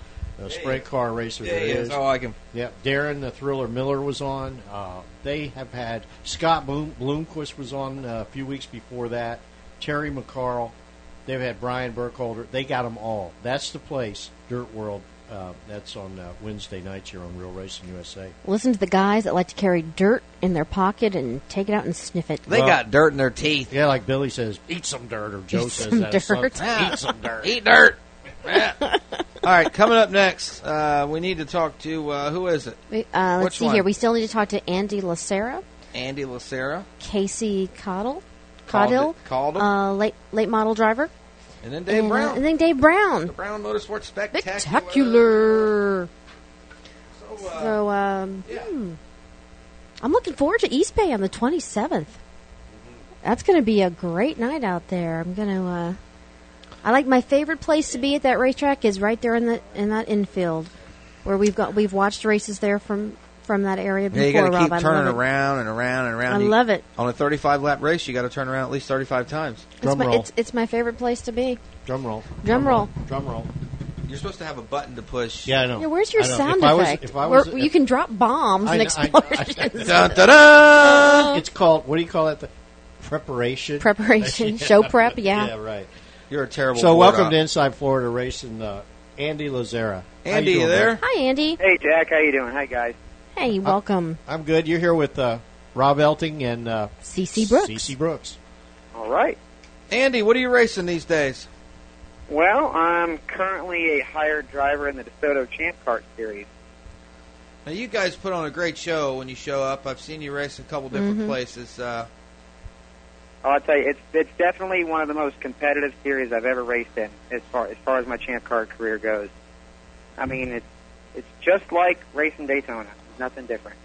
uh, sprint car racer Yeah, there he is. is. I like him. Yeah, Darren the Thriller Miller was on. Uh, they have had Scott Bloom, Bloomquist was on uh, a few weeks before that. Terry McCarl. They've had Brian Burkholder. They got them all. That's the place, Dirt World, Uh, that's on uh, Wednesday nights here on Real Racing USA. Listen to the guys that like to carry dirt in their pocket and take it out and sniff it. They got dirt in their teeth. Yeah, like Billy says, eat some dirt, or Joe Eat says some that. son, dirt. <laughs> eat some dirt. Eat dirt. Yeah. All right, coming up next, uh, we need to talk to uh, who is it? We- Uh, let's Which see one? here. We still need to talk to Andy Lacera, Andy Lacera, Casey Caudill, Called Caudill, uh, late late model driver, and then Dave and, uh, Brown. and then Dave Brown. The Brown Motorsports Spectacular. Spectacular. So, uh, So, um, hmm. I'm looking forward to East Bay on the 27th. That's going to be a great night out there. I'm going to. Uh, I like my favorite place to be at that racetrack is right there in the in that infield, where we've got we've watched races there from from that area before. Yeah, you got to keep I turning around and around and around. I You- love it. On a 35 lap race, you got to turn around at least 35 times. It's my, it's, it's my favorite place to be. Drum roll. Drum roll. Drum roll. You're supposed to have a button to push. Yeah, I know. Yeah, where's your know. sound If I was- effect? if I Where was- you can drop bombs I and know- I- explosions. <laughs> Dun, dun, dun. It's called, what do you call it? The preparation? Preparation, <laughs> show prep, yeah. Yeah, right. You're a terrible. So, welcome op. to Inside Florida Racing, uh, Andy Lacera. Andy, you you doing, there? bud? Hi, Andy. Hey, Jack. How you doing? Hi, guys. Hey, welcome. I'm good. You're here with uh, Rob Elting and uh, CC Brooks. CC Brooks. All right. Andy, what are you racing these days? Well, I'm currently a hired driver in the DeSoto Champ Kart Series. Now, you guys put on a great show when you show up. I've seen you race in a couple different Mhm. places. Uh, I'll tell you, it's it's definitely one of the most competitive series I've ever raced in, as far as far as my Champ car career goes. I mean, it's it's just like racing Daytona. Nothing different.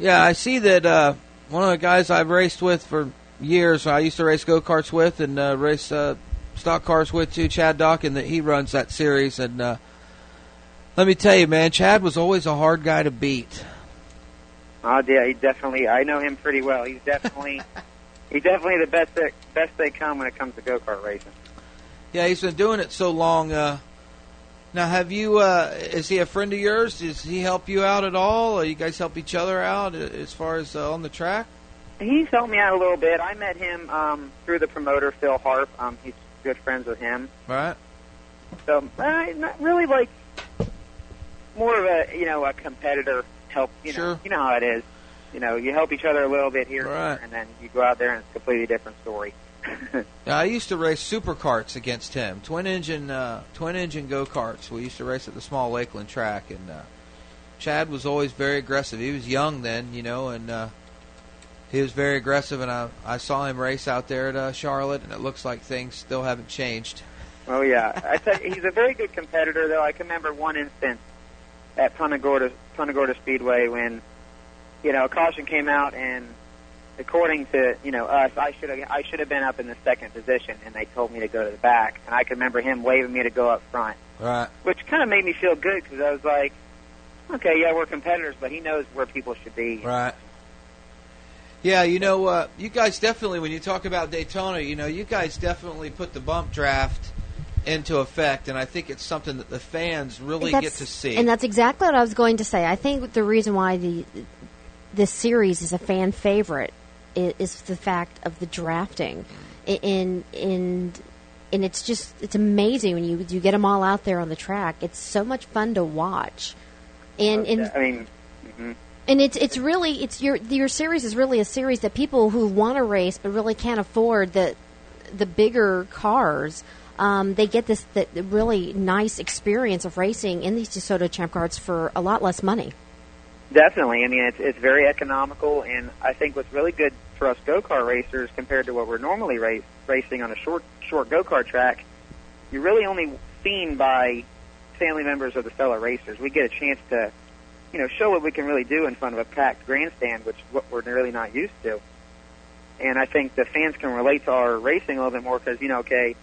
yeah, I see that uh, one of the guys I've raced with for years. I used to race go karts with and uh, race uh, stock cars with too. Chad Dawkin, that he runs that series, and uh, let me tell you, man, Chad was always a hard guy to beat. Oh, yeah, he definitely. I know him pretty well. He's definitely <laughs> he's definitely the best that, best they come when it comes to go kart racing. Yeah, he's been doing it so long. Uh, now, have you? Uh, is he a friend of yours? Does he help you out at all? Or you guys help each other out as far as uh, on the track? He's helped me out a little bit. I met him um, through the promoter Phil Harp. Um, he's good friends with him. Right. So, uh, not really like more of a you know a competitor help. You know, Sure. you know how it is. You know, you help each other a little bit here, Right. and then you go out there and it's a completely different story. <laughs> I used to race supercarts against him, twin engine, uh, twin engine go karts. We used to race at the small Lakeland track, and uh, Chad was always very aggressive. He was young then, you know, and uh, he was very aggressive. And I, I saw him race out there at uh, Charlotte, and it looks like things still haven't changed. Oh yeah, I tell you, he's a very good competitor. Though I can remember one instance at Punta Gorda, Punta Gorda Speedway when you know a caution came out, and according to you know us, I should have I should have been up in the second position, and they told me to go to the back. And I can remember him waving me to go up front, Right. which kind of made me feel good because I was like, okay, yeah, we're competitors, but he knows where people should be. Right. Yeah, you know, uh, you guys definitely, when you talk about Daytona, you know, you guys definitely put the bump draft into effect, and I think it's something that the fans really get to see. And that's exactly what I was going to say. I think the reason why the this series is a fan favorite is, is the fact of the drafting, I- and and and it's just it's amazing when you you get them all out there on the track. It's so much fun to watch, and and I mean, mhm. and it's it's really it's your your series is really a series that people who want to race but really can't afford the the bigger cars. Um, they get this the really nice experience of racing in these DeSoto Champ Cars for a lot less money. Definitely. I mean, it's it's very economical, and I think what's really good for us go kart racers compared to what we're normally race, racing on a short short go kart track, you're really only seen by family members of the fellow racers. We get a chance to, you know, show what we can really do in front of a packed grandstand, which what we're really not used to. And I think the fans can relate to our racing a little bit more because you know, okay,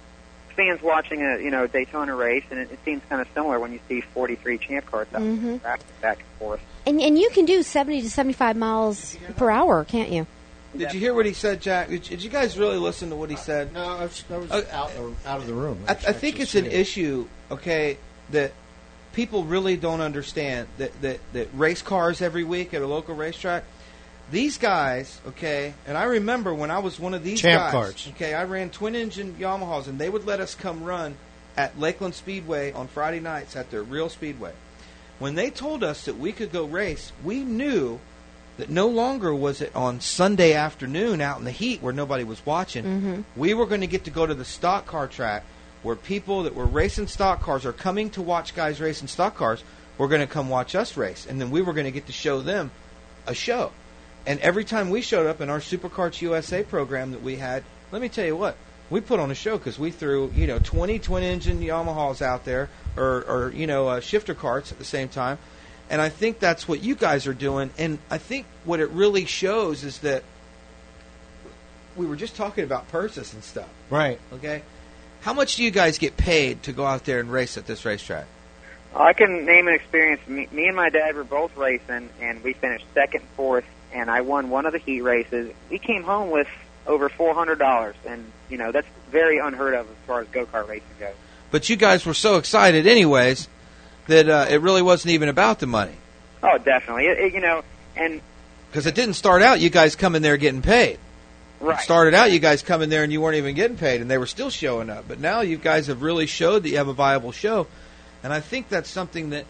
fans watching a you know Daytona race, and it, it seems kind of similar when you see 43 champ cars out Mhm. back back and forth. And and you can do seventy to seventy five miles per hour, can't you? Did you hear what he said, Jack? Did, did you guys really listen to what he said? No, I was, I was Uh, out, out of the room. I, I think it's an issue, okay, that people really don't understand that, that, that race cars every week at a local racetrack. These guys, okay, and I remember when I was one of these Champ guys, cars. okay, I ran twin engine Yamahas, and they would let us come run at Lakeland Speedway on Friday nights at their real speedway. When they told us that we could go race, we knew that no longer was it on Sunday afternoon out in the heat where nobody was watching. Mhm. We were going to get to go to the stock car track where people that were racing stock cars are coming to watch guys racing stock cars were going to come watch us race. And then we were going to get to show them a show. And every time we showed up in our Supercarts USA program that we had, let me tell you what, we put on a show because we threw, you know, 20 twin engine Yamahas out there or, or you know, uh, shifter carts at the same time. And I think that's what you guys are doing. And I think what it really shows is that we were just talking about purses and stuff. Right. Okay. How much do you guys get paid to go out there and race at this racetrack? I can name an experience. Me, me and my dad were both racing, and we finished second, fourth, and I won one of the heat races. We came home with over four hundred dollars, and you know that's very unheard of as far as go kart racing goes. But you guys were so excited, anyways, that uh, it really wasn't even about the money. Oh, definitely. It, it, you know, and Because it didn't start out you guys coming there getting paid. Right. It started out you guys coming there and you weren't even getting paid, and they were still showing up. But now you guys have really showed that you have a viable show, and I think that's something that.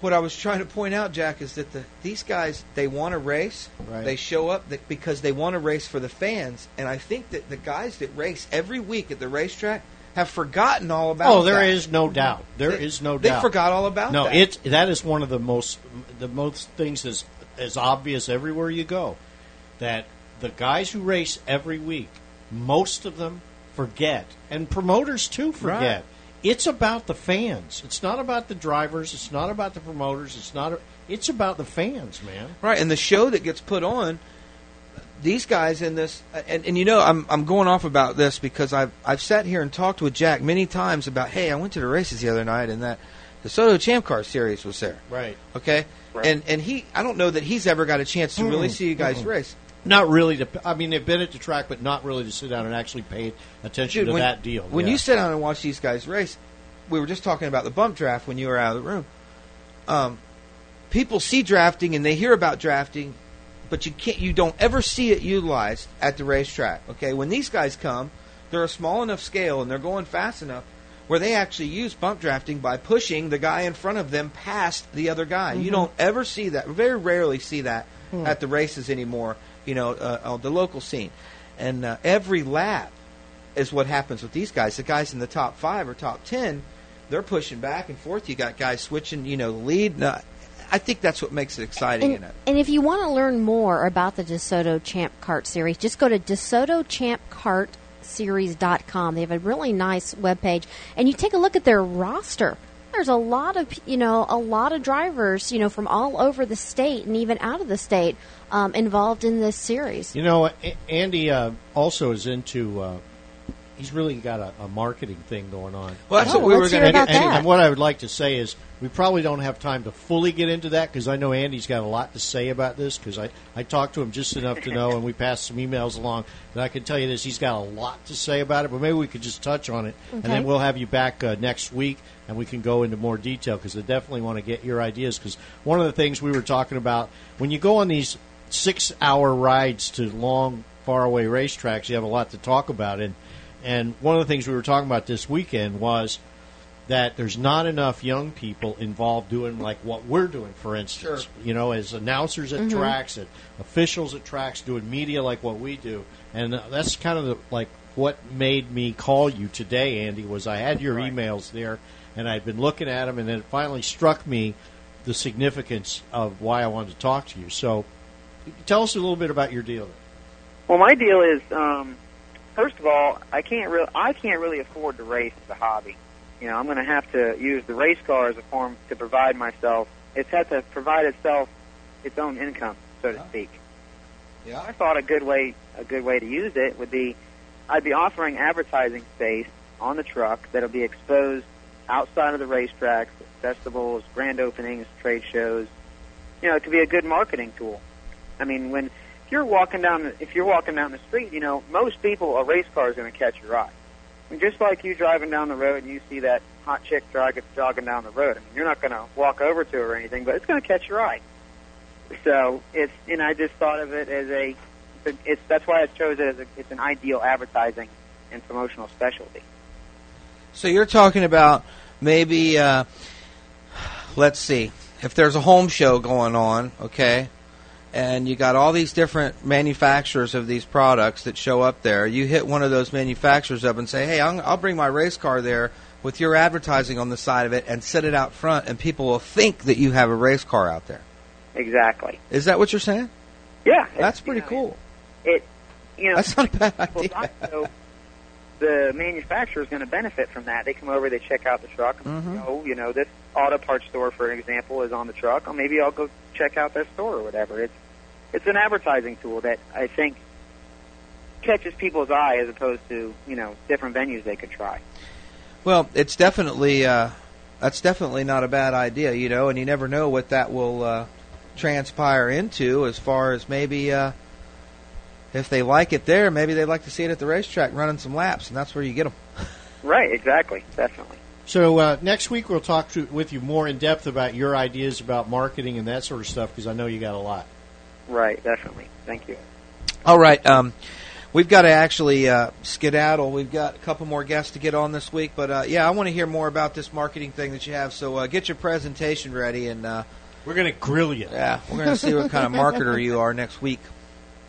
What I was trying to point out, Jack, is that the these guys they want to race. Right. They show up that, because they want to race for the fans, and I think that the guys that race every week at the racetrack have forgotten all about. Oh, there that. is no doubt. There is They- no they forgot all about no, that. it's that is one of the most the most things is as obvious everywhere you go that the guys who race every week, most of them forget, and promoters too forget. Right. It's about the fans. It's not about the drivers. It's not about the promoters. It's not. It's about the fans, man. Right, and the show that gets put on, these guys in this, and, and you know, I'm I'm going off about this because I've I've sat here and talked with Jack many times about, hey, I went to the races the other night and that DeSoto Champ Car Series was there. Right. Okay, and and he, I don't know that he's ever got a chance to really Mm. see you guys Mm. race. Not really. To, I mean, they've been at the track, but not really to sit down and actually pay attention Dude, to when, that deal. When yeah. you sit down and watch these guys race, we were just talking about the bump draft when you were out of the room. Um, people see drafting and they hear about drafting, but you can't. You don't ever see it utilized at the racetrack. Okay, when these guys come, they're a small enough scale and they're going fast enough where they actually use bump drafting by pushing the guy in front of them past the other guy. You Mhm. don't ever see that. Very rarely see that Hmm. at the races anymore. You know, uh, on the local scene, and uh, every lap is what happens with these guys. The guys in the top five or top ten, they're pushing back and forth. You got guys switching, you know, the lead. I think that's what makes it exciting in And, it. and if you want to learn more about the DeSoto Champ Kart Series, just go to DeSotoChampKartSeries.com. They have a really nice webpage, and you take a look at their roster. There's a lot of you know a lot of drivers you know from all over the state and even out of the state um, involved in this series. You know, Andy uh, also is into. Uh, he's really got a, a marketing thing going on. Well, that's what we were gonna and, and, and what I would like to say is, we probably don't have time to fully get into that because I know Andy's got a lot to say about this. Because I I talked to him just enough to know, and we passed some emails along that I can tell you this. He's got a lot to say about it, but maybe we could just touch on it, and then we'll have you back uh, next week, and we can go into more detail because I definitely want to get your ideas. Because one of the things we were talking about when you go on these six-hour rides to long, faraway racetracks, you have a lot to talk about, and and one of the things we were talking about this weekend was that there's not enough young people involved doing like what we're doing, for instance. Sure. You know, as announcers at Mhm. tracks, and officials at tracks, doing media like what we do, and uh, that's kind of the, like what made me call you today, Andy. Was I had your emails there, and I'd been looking at them, and then it finally struck me the significance of why I wanted to talk to you. So, tell us a little bit about your deal. Well, my deal is, um, first of all, I can't real I can't really afford to race as a hobby. You know, I'm going to have to use the race car as a form to provide myself. It's had to provide itself its own income, so to speak. Yeah. I thought a good way a good way to use it would be I'd be offering advertising space on the truck that'll be exposed outside of the racetracks, festivals, grand openings, trade shows. You know, it could be a good marketing tool. I mean, when if you're walking down if you're walking down the street, you know, most people a race car is going to catch your eye. I just like you driving down the road and you see that hot chick jog, jogging down the road. I mean, you're not going to walk over to her or anything, but it's going to catch your eye. So it's and I just thought of it as a it's that's why I chose it as a, it's an ideal advertising and promotional specialty. So you're talking about maybe, uh, let's see, if there's a home show going on, okay, and you got all these different manufacturers of these products that show up there, you hit one of those manufacturers up and say, hey, I'm, I'll bring my race car there with your advertising on the side of it and set it out front, and people will think that you have a race car out there. Exactly. Is that what you're saying? Yeah, That's pretty cool. it. You know, That's not a bad <laughs> idea. so the manufacturer is going to benefit from that. They come over, they check out the truck. Mhm. Oh, you know, this auto parts store, for example, is on the truck. Or maybe I'll go check out their store or whatever. It's it's an advertising tool that I think catches people's eye as opposed to you know different venues they could try. Well, it's definitely uh, that's definitely not a bad idea, you know, and you never know what that will uh, transpire into as far as maybe uh, if they like it there, maybe they'd like to see it at the racetrack running some laps, and that's where you get them. <laughs> Right. Exactly. Definitely. So uh, next week we'll talk to, with you more in depth about your ideas about marketing and that sort of stuff because I know you got a lot. Right. Definitely. Thank you. All right. Um, we've got to actually uh, skedaddle. We've got a couple more guests to get on this week, but uh, yeah, I want to hear more about this marketing thing that you have. So uh, get your presentation ready, and uh, we're going to grill you. Yeah, we're going to see what kind of marketer you are next week.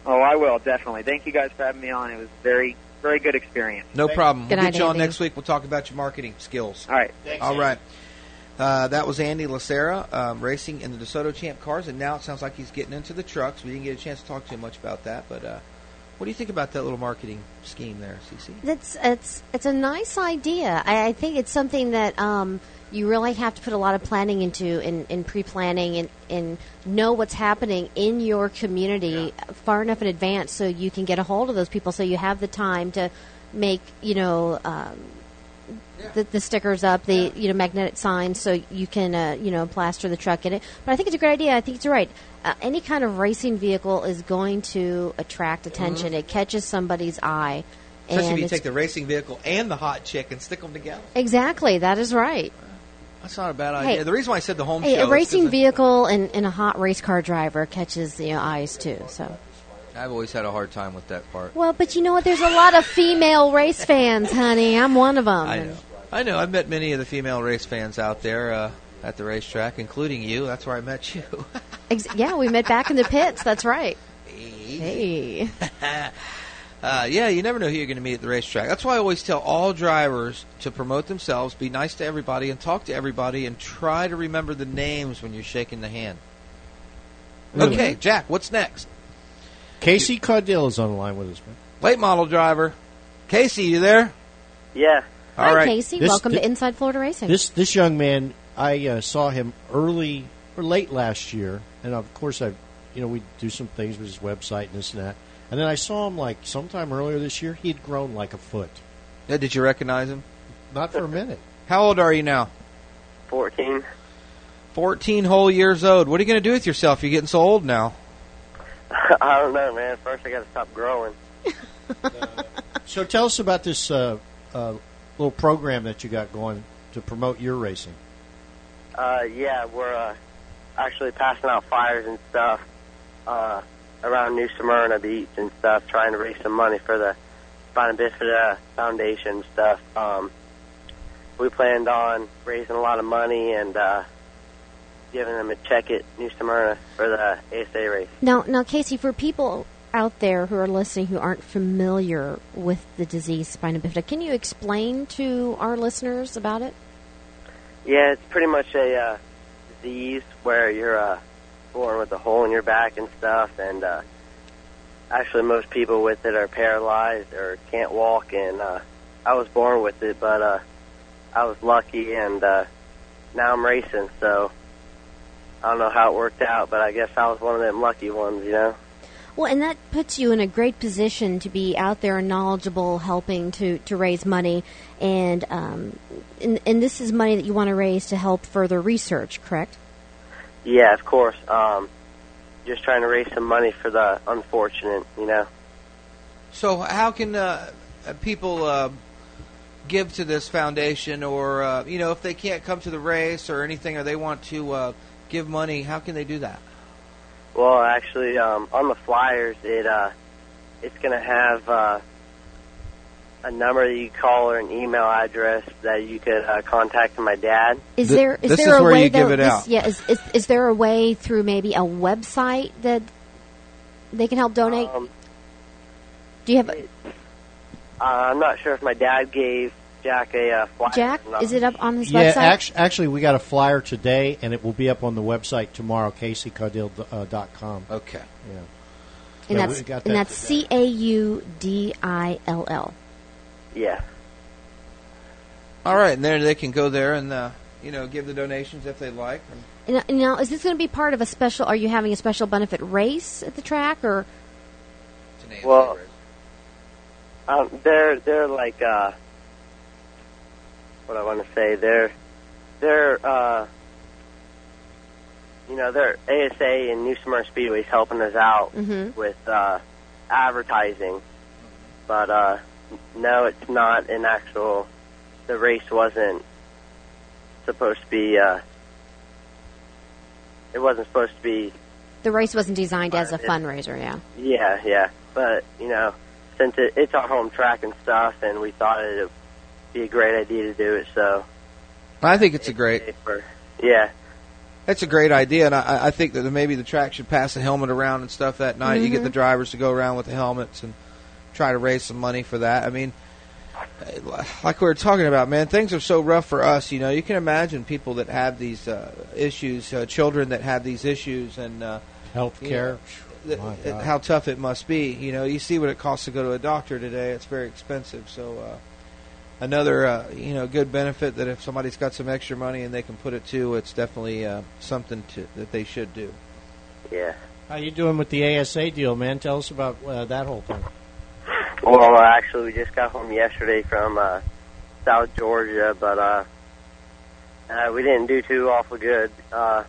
Oh, I will definitely. Thank you guys for having me on. It was very very good experience. No problem. Good we'll night, get you on Andy. next week. We'll talk about your marketing skills. All right. All right. Uh, that was Andy Lacera um, racing in the DeSoto Champ cars, and now it sounds like he's getting into the trucks. We didn't get a chance to talk too much about that, but uh, what do you think about that little marketing scheme there, CC? That's it's it's a nice idea. I, I think it's something that um, you really have to put a lot of planning into in, in pre-planning and, and know what's happening in your community far enough in advance so you can get a hold of those people so you have the time to make you know um, the, the stickers up, the you know magnetic signs, so you can uh, you know plaster the truck in it. But I think it's a great idea. I think it's right. Uh, any kind of racing vehicle is going to attract attention. It catches somebody's eye. Especially and if you take the racing vehicle and the hot chick and stick them together. Exactly, that is right. That's not a bad idea. Hey. idea. the reason why I said the home Hey, show a is racing 'cause vehicle and, and a hot race car driver catches you know eyes too. So I've always had a hard time with that part. well, but you know what? There's a lot of female race fans, honey. I'm one of them. I know. I know. I've met many of the female race fans out there uh, at the racetrack, including you. That's where I met you. <laughs> Ex- yeah, we met back in the pits. That's right. Hey. <laughs> Uh, yeah, you never know who you're going to meet at the racetrack. That's why I always tell all drivers to promote themselves, be nice to everybody, and talk to everybody, and try to remember the names when you're shaking the hand. Okay, Jack, what's next? Casey Caudill is on the line with us, man. Late model driver. Casey, you there? Yeah. All Hi, right. Casey. This- Welcome thi- to Inside Florida Racing. This this young man, I uh, saw him early or late last year, and of course I, you know, we do some things with his website and this and that, and then I saw him like sometime earlier this year. He had grown like a foot. Yeah, did you recognize him? Not for a minute. How old are you now? 14. 14 whole years old. What are you going to do with yourself? You're getting so old now. <laughs> I don't know, man. First, I got to stop growing. So tell us about this uh, uh, little program that you got going to promote your racing. Uh, yeah, we're uh, actually passing out flyers and stuff uh, around New Smyrna Beach and stuff, trying to raise some money for the Spina Bifida Foundation stuff. Um, we planned on raising a lot of money and uh, giving them a check at New Smyrna for the ASA race. Now, now, Casey, for people out there who are listening who aren't familiar with the disease spina bifida, can you explain to our listeners about it? Yeah, it's pretty much a uh, disease where you're uh, born with a hole in your back and stuff, and uh, actually most people with it are paralyzed or can't walk. And uh, I was born with it, but uh, I was lucky, and uh, now I'm racing. So I don't know how it worked out, but I guess I was one of them lucky ones, you know. Well, and that puts you in a great position to be out there and knowledgeable, helping to, to raise money, and, um, and and this is money that you want to raise to help further research, correct? Yeah, of course. Um, just trying to raise some money for the unfortunate, you know. So, how can uh, uh, people uh, give to this foundation, or uh, you know, if they can't come to the race or anything, or they want to uh, give money, how can they do that? Well, actually, um, on the flyers, it uh, it's going to have uh, a number that you call or an email address that you could uh, contact my dad. Is Th- there is this there is a where way you give though, it this- out. Yeah, is, is is there a way through maybe a website that they can help donate? Um, Do you have a, Uh, I'm not sure if my dad gave Jack a uh, flyer. Jack? or. Is it up on his Yeah, website? actually, actually, we got a flyer today, and it will be up on the website tomorrow, CaseyCaudill.com. Okay. Yeah. and Yeah, that's we and that's C A U D I L L. Yeah. All right, and there they can go there and uh, you know give the donations if they like. And, and now, is this going to be part of a special? Are you having a special benefit race at the track, or Well, um, they're they're like uh, what I want to say. They're they're uh, you know they're ASA and New Smyrna Speedway is helping us out Mhm. with uh, advertising, but uh, no, it's not an actual. The race wasn't supposed to be. Uh, it wasn't supposed to be the race wasn't designed as a fundraiser? Yeah. yeah, yeah. But, you know, since it, it's our home track and stuff, and we thought it'd be a great idea to do it, so. I think it's a great. Yeah. That's a great idea, and I, I think that maybe the track should pass a helmet around and stuff that night. You get Mhm. the drivers to go around with the helmets and try to raise some money for that. I mean, like we were talking about, man, things are so rough for us. You know, you can imagine people that have these uh, issues, uh, children that have these issues, and uh, Health you know, th- My th- God. how tough it must be. You know, you see what it costs to go to a doctor today. It's very expensive. So, uh, another uh, you know good benefit that if somebody's got some extra money and they can put it to, it's definitely uh, something to, that they should do. Yeah. How you doing with the ASA deal, man? Tell us about uh, that whole thing. Well, actually, we just got home yesterday from uh, South Georgia, but uh, uh, we didn't do too awful good. Uh,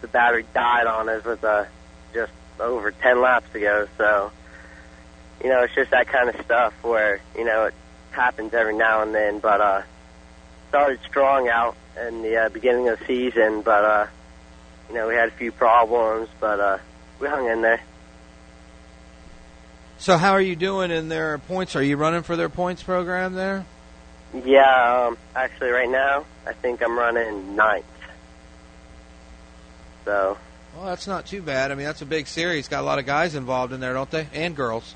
the battery died on us with uh, just over 10 laps ago, so, you know, it's just that kind of stuff where, you know, it happens every now and then, but uh, started strong out in the uh, beginning of the season, but, uh, you know, we had a few problems, but uh, we hung in there. So, how are you doing in their points? Are you running for their points program there? Yeah, um, actually, right now, I think I'm running ninth. So, Well, that's not too bad. I mean, that's a big series. Got a lot of guys involved in there, don't they? And girls.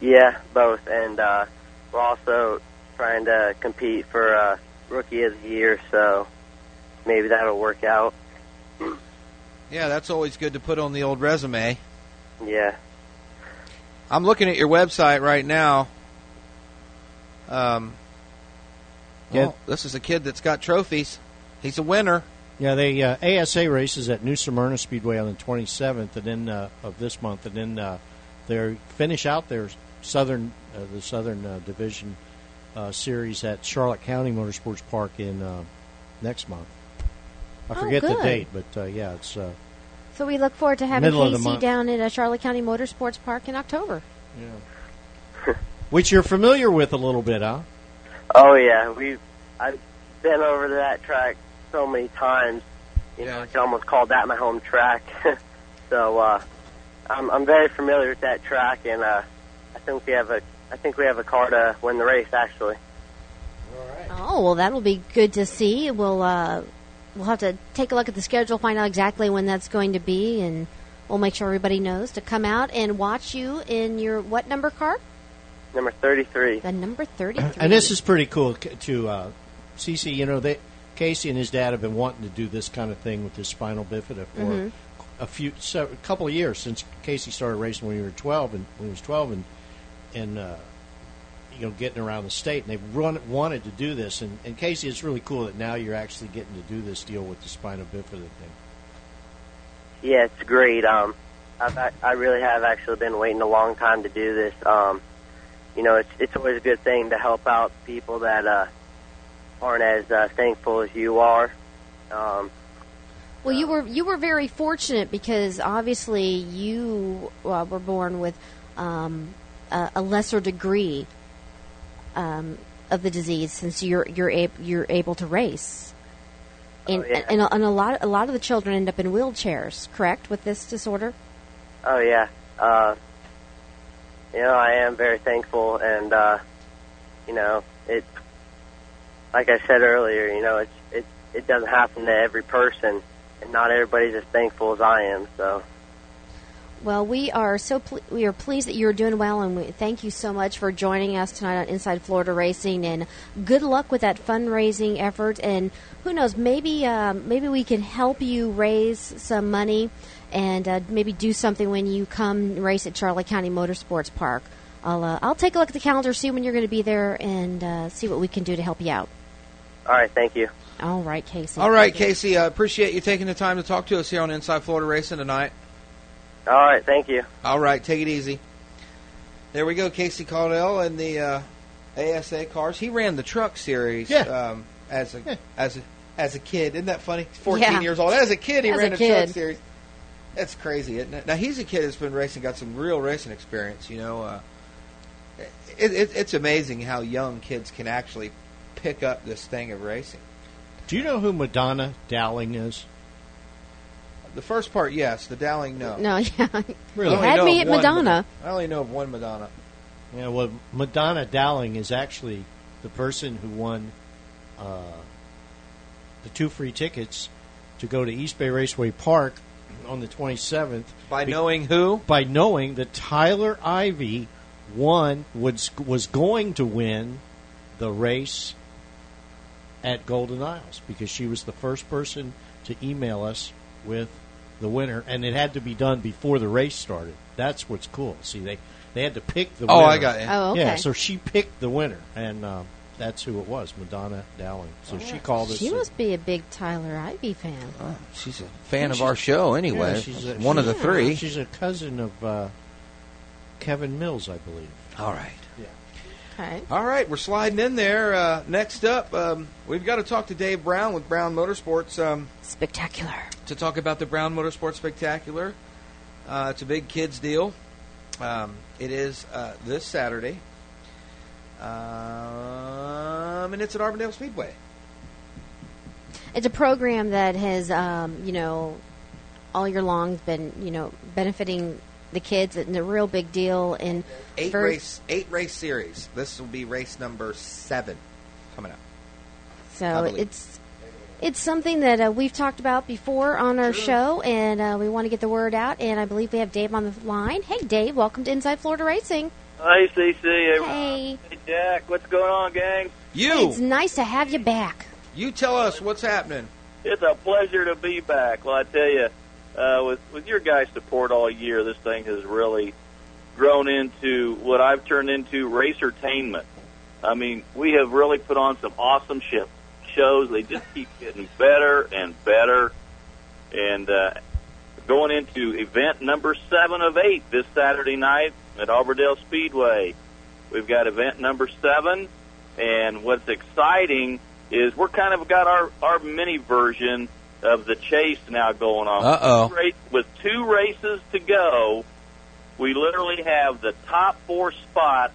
yeah, both. And uh, we're also trying to compete for uh, Rookie of the Year, so maybe that'll work out. Yeah, that's always good to put on the old resume. Yeah. I'm looking at your website right now. Um, Yeah. well, this is a kid that's got trophies. He's a winner. Yeah, they uh, ASA races at New Smyrna Speedway on the 27th, and then uh, of this month, and then uh, they finish out their southern uh, the Southern uh, Division uh, series at Charlotte County Motorsports Park in uh, next month. I Oh, forget the date, but uh, yeah, it's uh, So we look forward to having Middle of the Casey down at uh, Charlotte County Motorsports Park in October. Yeah. which you're familiar with a little bit, huh? Oh yeah, we I've been over to that track so many times. You know, I could almost call that my home track. <laughs> so uh, I'm I'm very familiar with that track, and uh, I think we have a I think we have a car to win the race actually. Oh well, that'll be good to see. We'll uh, we'll have to take a look at the schedule, find out exactly when that's going to be, and we'll make sure everybody knows to come out and watch you in your what number car? Number thirty three. The number thirty-three. And this is pretty cool to uh, CC. You know, they, Casey and his dad have been wanting to do this kind of thing with his spinal bifida for Mhm. a few, so, a couple of years since Casey started racing when he was twelve, and when he was twelve, and and uh, you know, getting around the state, and they've run, wanted to do this. And, and Casey, it's really cool that now you're actually getting to do this deal with the spinal bifida thing. Yeah, it's great. Um, I've, I I really have actually been waiting a long time to do this. Um, you know, it's it's always a good thing to help out people that uh, aren't as uh, thankful as you are. Um, Well, you were you were very fortunate because obviously you uh, were born with um, a, a lesser degree um, of the disease, since you're you're ab- you're able to race, and Oh, yeah. and, a, and a lot a lot of the children end up in wheelchairs. Correct with this disorder. oh yeah, uh, you know I am very thankful, and uh, you know, it. Like I said earlier, you know, it's it it doesn't happen to every person, and not everybody's as thankful as I am. So. Well, we are so ple- we are pleased that you're doing well, and we thank you so much for joining us tonight on Inside Florida Racing. And good luck with that fundraising effort. And who knows, maybe um, maybe we can help you raise some money, and uh, maybe do something when you come race at Charlotte County Motorsports Park. I'll uh, I'll take a look at the calendar, see when you're going to be there, and uh, see what we can do to help you out. All right, thank you. All right, Casey. All right, Casey. I appreciate you taking the time to talk to us here on Inside Florida Racing tonight. All right, thank you. All right, take it easy. There we go, Casey Caudill and the uh, ASA cars. He ran the truck series Yeah. um, as a as a as a kid. Isn't that funny? He's 14 Yeah. years old. As a kid, he As ran a the kid. truck series. That's crazy, isn't it? Now he's a kid that's been racing, got some real racing experience. You know, uh, it, it, it's amazing how young kids can actually pick up this thing of racing. Do you know who Madonna Dowling is? The first part, yes. The Dowling, no. No, <laughs> yeah, Really? you had know me of at one Madonna. I only know of one Madonna. Yeah, well, Madonna Dowling is actually the person who won uh, the two free tickets to go to East Bay Raceway Park on the 27th. By knowing who? By knowing that Tyler Ivy won was was going to win the race at Golden Isles because she was the first person to email us with the winner, and it had to be done before the race started. That's what's cool. See, they they had to pick the winner. Oh, winner. I got you. Oh, okay. Yeah, so she picked the winner, and um, that's who it was, Madonna Dowling. So she called us. She and- must be a big Tyler Ivy fan. She's a fan of our show, anyway. Yeah, she's a, one of the she's- three. She's a cousin of uh, Kevin Mills, I believe. All right. Okay. All right, we're sliding in there. Uh, next up, um, we've got to talk to Dave Brown with Brown Motorsports. Um, Spectacular. To talk about the Brown Motorsports Spectacular. Uh, it's a big kids deal. Um, it is uh, this Saturday. Um, and it's at Auburndale Speedway. It's a program that has, um, you know, all year long been, you know, benefiting the kids and a real big deal. In Eight race, eight race series. This will be race number seven coming up. So it's it's something that uh, we've talked about before on our show, and uh, we want to get the word out. And I believe we have Dave on the line. Hey, Dave, welcome to Inside Florida Racing. Hey, CC. Hey, Hey. Hey, Jack. What's going on, gang? You, It's nice to have you back. you tell us what's happening. It's a pleasure to be back. Well, I tell you, uh, with with your guys' support all year, this thing has really grown into what I've turned into racertainment. I mean, we have really put on some awesome ship shows. They just keep getting better and better. And uh, going into event number seven of eight this Saturday night at Auburndale Speedway. We've got event number seven, and what's exciting is we're kind of got our our mini version of the chase now going on. Uh-oh. With two races to go, we literally have the top four spots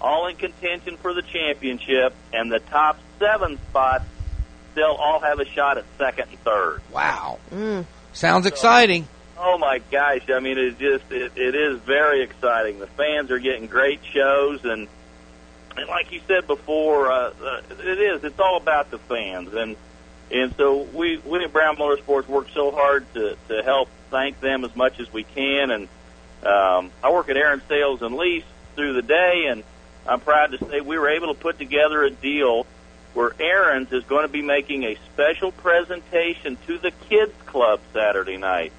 all in contention for the championship, and the top seven spots still all have a shot at second and third. Wow. Mm. Sounds exciting. Oh my gosh! I mean, it just it, it is very exciting. The fans are getting great shows, and and like you said before, uh, uh, it is. It's all about the fans, and and so we we at Brown Motorsports work so hard to to help thank them as much as we can. And um, I work at Aaron Sales and Lease through the day, and I'm proud to say we were able to put together a deal where Aaron's is going to be making a special presentation to the Kids Club Saturday night.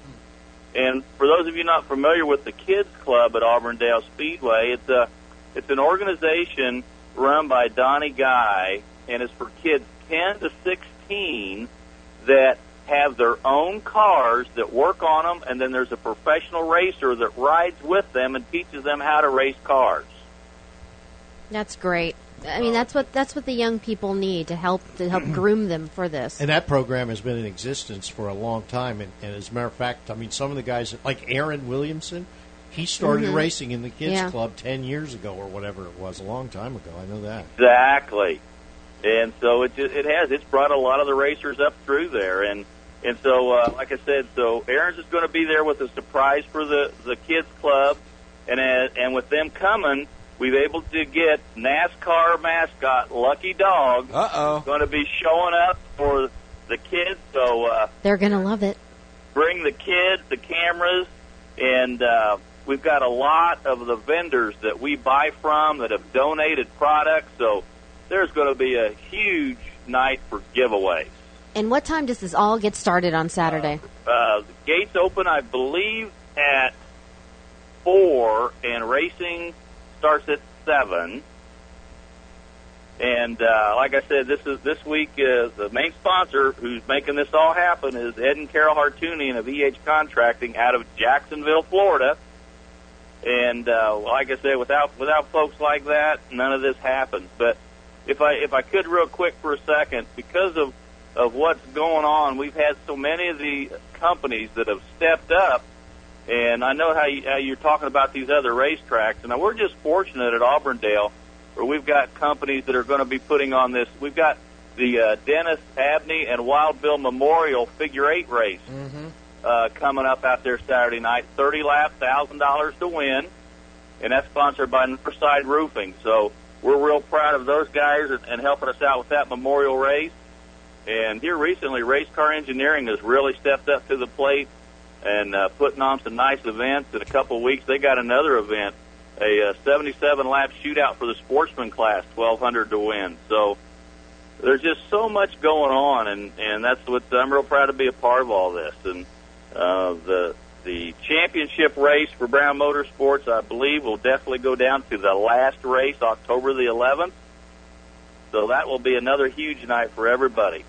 And for those of you not familiar with the Kids Club at Auburndale Speedway, it's a it's an organization run by Donnie Guy, and it's for kids 10 to 16 that have their own cars that work on them, and then there's a professional racer that rides with them and teaches them how to race cars. That's great. I mean, that's what that's what the young people need to help to help <clears throat> groom them for this. And that program has been in existence for a long time. And, and as a matter of fact, I mean, some of the guys, like Aaron Williamson, he started Mhm. racing in the kids' Yeah. club 10 years ago or whatever it was, a long time ago. I know that. Exactly. And so it just, it has it's brought a lot of the racers up through there and and so uh, like I said so Aaron's is going to be there with a surprise for the the kids club and uh, and with them coming we've able to get NASCAR mascot Lucky Dog. Uh oh. Going to be showing up for the kids. So uh, They're going to love it. bring the kids, the cameras, and uh, we've got a lot of the vendors that we buy from that have donated products. So there's going to be a huge night for giveaways. And what time does this all get started on Saturday? Uh, the gates open, I believe, at four, and racing starts at seven. And uh, like I said, this is this week. Uh, the main sponsor who's making this all happen is Ed and Carol Hartunian of EH Contracting out of Jacksonville, Florida. And uh, like I said, without without folks like that, none of this happens. But if I if I could real quick for a second, because of of what's going on, we've had so many of the companies that have stepped up. And I know how, you, how you're talking about these other racetracks, and we're just fortunate at Auburndale where we've got companies that are going to be putting on this. We've got the uh, Dennis Abney and Wild Bill Memorial Figure Eight race Mm-hmm. uh, coming up out there Saturday night. Thirty laps, thousand dollars to win, and that's sponsored by Northside Roofing. So we're real proud of those guys and, and helping us out with that memorial race. And here recently, Race Car Engineering has really stepped up to the plate and uh, putting on some nice events. In a couple of weeks, they got another event, a uh, 77 lap shootout for the sportsman class, 1200 to win. So there's just so much going on, and and that's what I'm real proud to be a part of all this. And uh, the the championship race for Brown Motorsports, I believe, will definitely go down to the last race, October the 11th. So that will be another huge night for everybody.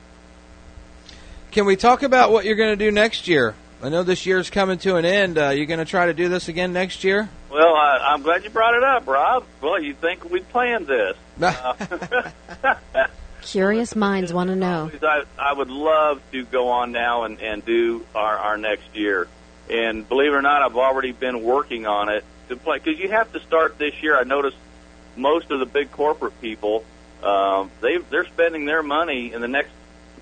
Can we talk about what you're going to do next year? I know this year's coming to an end. Uh, you're going to try to do this again next year? Well, I, I'm glad you brought it up, Rob. Well, you'd think we planned this. <laughs> Uh, <laughs> Curious minds want to know. I, I would love to go on now and, and do our, our next year. And believe it or not, I've already been working on it to play because you have to start this year. I noticed most of the big corporate people um, they they're spending their money in the next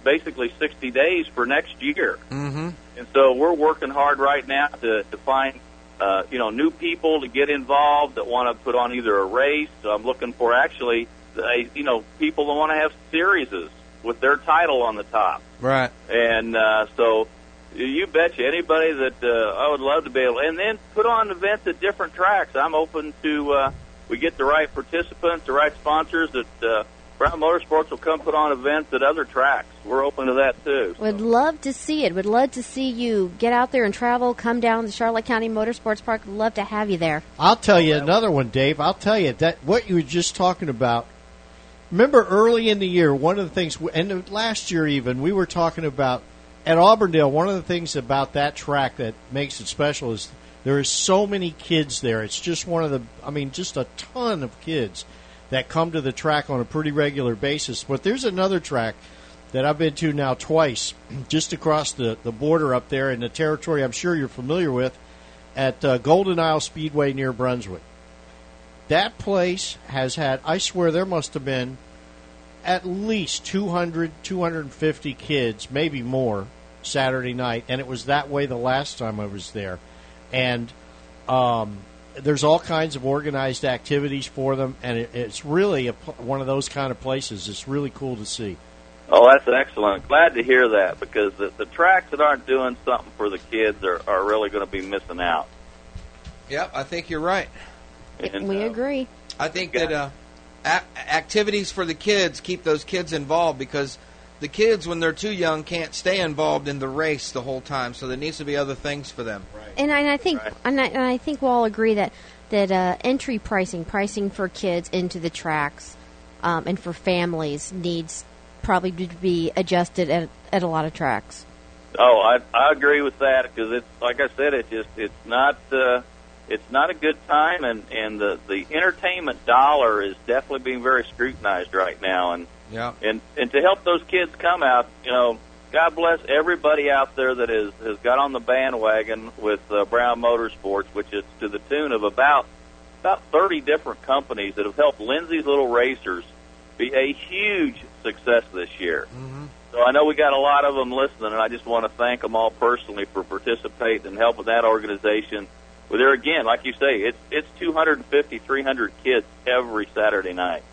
basically 60 days for next year. Mm-hmm. And so we're working hard right now to, to find, uh, you know, new people to get involved that want to put on either a race. So I'm looking for actually, a, you know, people that want to have series with their title on the top. Right. And uh, so you betcha anybody that uh, I would love to be able, and then put on events at different tracks. I'm open to, uh, we get the right participants, the right sponsors that, uh, Brown Motorsports will come put on events at other tracks. We're open to that too. Would love to see it. Would love to see you get out there and travel. Come down to Charlotte County Motorsports Park. Would love to have you there. I'll tell you another one, Dave. I'll tell you that what you were just talking about. Remember early in the year, one of the things, and last year even, we were talking about at Auburndale. One of the things about that track that makes it special is there is so many kids there. It's just one of the, I mean, just a ton of kids that come to the track on a pretty regular basis. But there's another track that I've been to now twice, <clears throat> just across the, the border up there in the territory I'm sure you're familiar with, at uh, Golden Isle Speedway near Brunswick. That place has had, I swear, there must have been at least 200, 250 kids, maybe more, Saturday night, and it was that way the last time I was there. And um, there's all kinds of organized activities for them, and it, it's really a, one of those kind of places. It's really cool to see. Oh, that's excellent. Glad to hear that because the, the tracks that aren't doing something for the kids are, are really going to be missing out. Yep, I think you're right. And, we uh, agree. I think that uh, a- activities for the kids keep those kids involved because the kids, when they're too young, can't stay involved in the race the whole time. So there needs to be other things for them. And I, and I think and, I, and I think we'll all agree that that uh, entry pricing, pricing for kids into the tracks, um, and for families needs probably to be adjusted at at a lot of tracks. Oh, I I agree with that because it's like I said, it just it's not uh, it's not a good time, and and the the entertainment dollar is definitely being very scrutinized right now, and Yeah. and and to help those kids come out, you know, God bless everybody out there that has has got on the bandwagon with uh, Brown Motorsports, which is to the tune of about about 30 different companies that have helped Lindsay's Little Racers be a huge success this year. So I know we got a lot of them listening, and I just want to thank them all personally for participating and helping that organization well, there again, like you say, it's it's 250, 300 kids every Saturday night.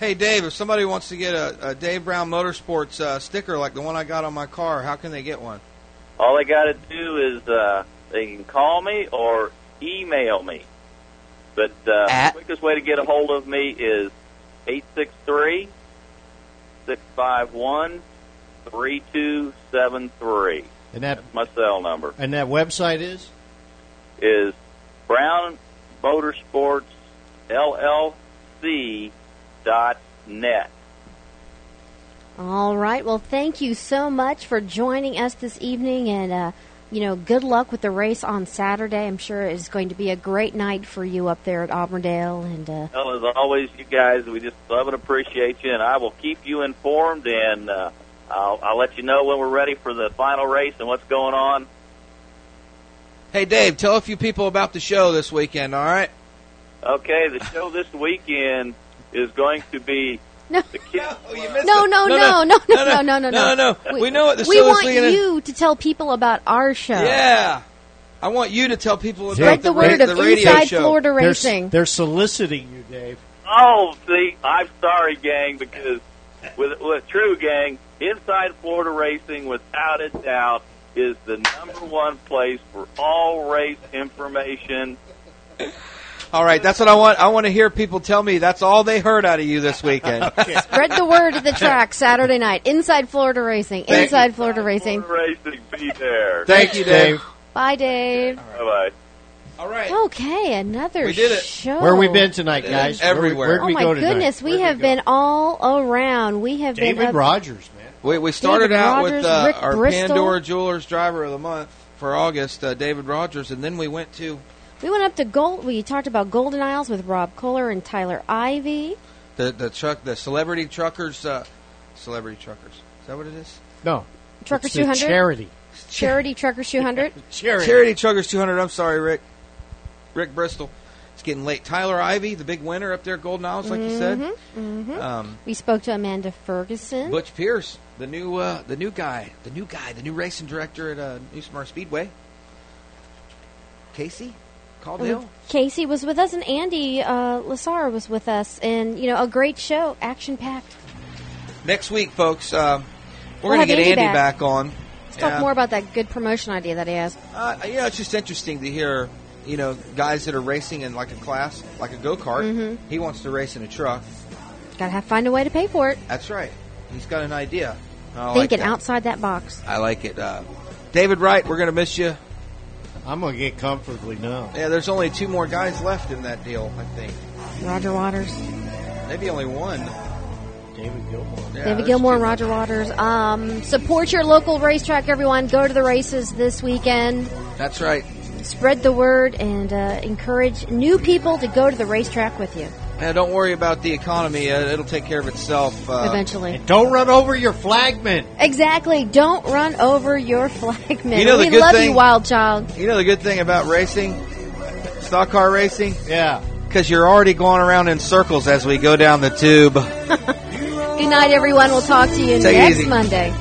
Hey, Dave, if somebody wants to get a, a Dave Brown Motorsports uh, sticker like the one I got on my car, how can they get one? All they got to do is uh, they can call me or email me. But uh, the quickest way to get a hold of me is eight six three six five one three two seven three. And that That's My cell number and that website is is Brown Motorsports LLC dot net. All right. Well, thank you so much for joining us this evening, and uh, you know, good luck with the race on Saturday. I'm sure it's going to be a great night for you up there at Auburndale, and uh, Well, as always, you guys, we just love and appreciate you, and I will keep you informed, and uh, I'll, I'll let you know when we're ready for the final race and what's going on. Hey, Dave, tell a few people about the show this weekend, all right? Okay, the show this weekend is going to be <laughs> No. the kids. no, no, no, no, no, no, no, no, no, no, no. We know what the we show is We want you to tell people about our show. Yeah. I want you to tell people about Spread the word ra- of the radio Inside show. Florida They're, Racing. they're soliciting you, Dave. Oh, see, I'm sorry, gang, because with with true gang, Inside Florida Racing, without a doubt, is the number one place for all race information. All right, that's what I want. I want to hear people tell me that's all they heard out of you this weekend. <laughs> Spread the word at the track Saturday night. Inside Florida Racing. Thank Inside Florida Racing. Florida Racing, be there. Thank you, Dave. Bye, Dave. Bye bye. All right. Okay, another We did it. show. Where we been tonight, guys? Where we- Everywhere. where'd Oh we my go tonight? goodness, we have been all around. We have been David Rogers, man. We, we started David out Rogers, with uh, our Bristol. Pandora Jewelers Driver of the Month for August, uh, David Rogers, and then we went to We went up to Gold. We talked about Golden Isles with Rob Kohler and Tyler Ivy. the the truck, the Celebrity Truckers, uh, Celebrity Truckers. Is that what it is? No, Truckers 200? charity. Charity Truckers <laughs> 200. Charity. Charity Truckers 200. I'm sorry, Rick. Rick Bristol. It's getting late. Tyler Ivy, the big winner up there, at Golden Isles, like you said. Mhm. Um, We spoke to Amanda Ferguson. Butch Pierce, the new uh, the new guy, the new guy, the new racing director at uh, New Smyrna Speedway. Casey Caldwell. Casey was with us, and Andy uh, Lacera was with us, and you know, a great show, action packed. Next week, folks, uh, we're We'll going to get Andy Andy back. back, on. Let's talk more about that good promotion idea that he has. Uh, you know, it's just interesting to hear, you know, guys that are racing in like a class, like a go kart. Mhm. He wants to race in a truck. Got to have find a way to pay for it. That's right. He's got an idea. I like Thinking that. outside that box. I like it. Uh, David Wright, we're going to miss you. I'm going to get comfortably now. Yeah, there's only two more guys left in that deal, I think. Roger Waters, Maybe only one. David Gilmour. Yeah, David Gilmour, two. Roger Waters. Um, support your local racetrack, everyone. Go to the races this weekend. That's right. Spread the word and uh, encourage new people to go to the racetrack with you. Yeah, don't worry about the economy. Uh, it'll take care of itself. Uh, Eventually. Don't run over your flagman. Exactly. Don't run over your flagman. You know the we good love thing- you, wild child. You know the good thing about racing, stock car racing? Yeah. Because you're already going around in circles as we go down the tube. <laughs> Good night, everyone. We'll talk to you Take next easy. Monday.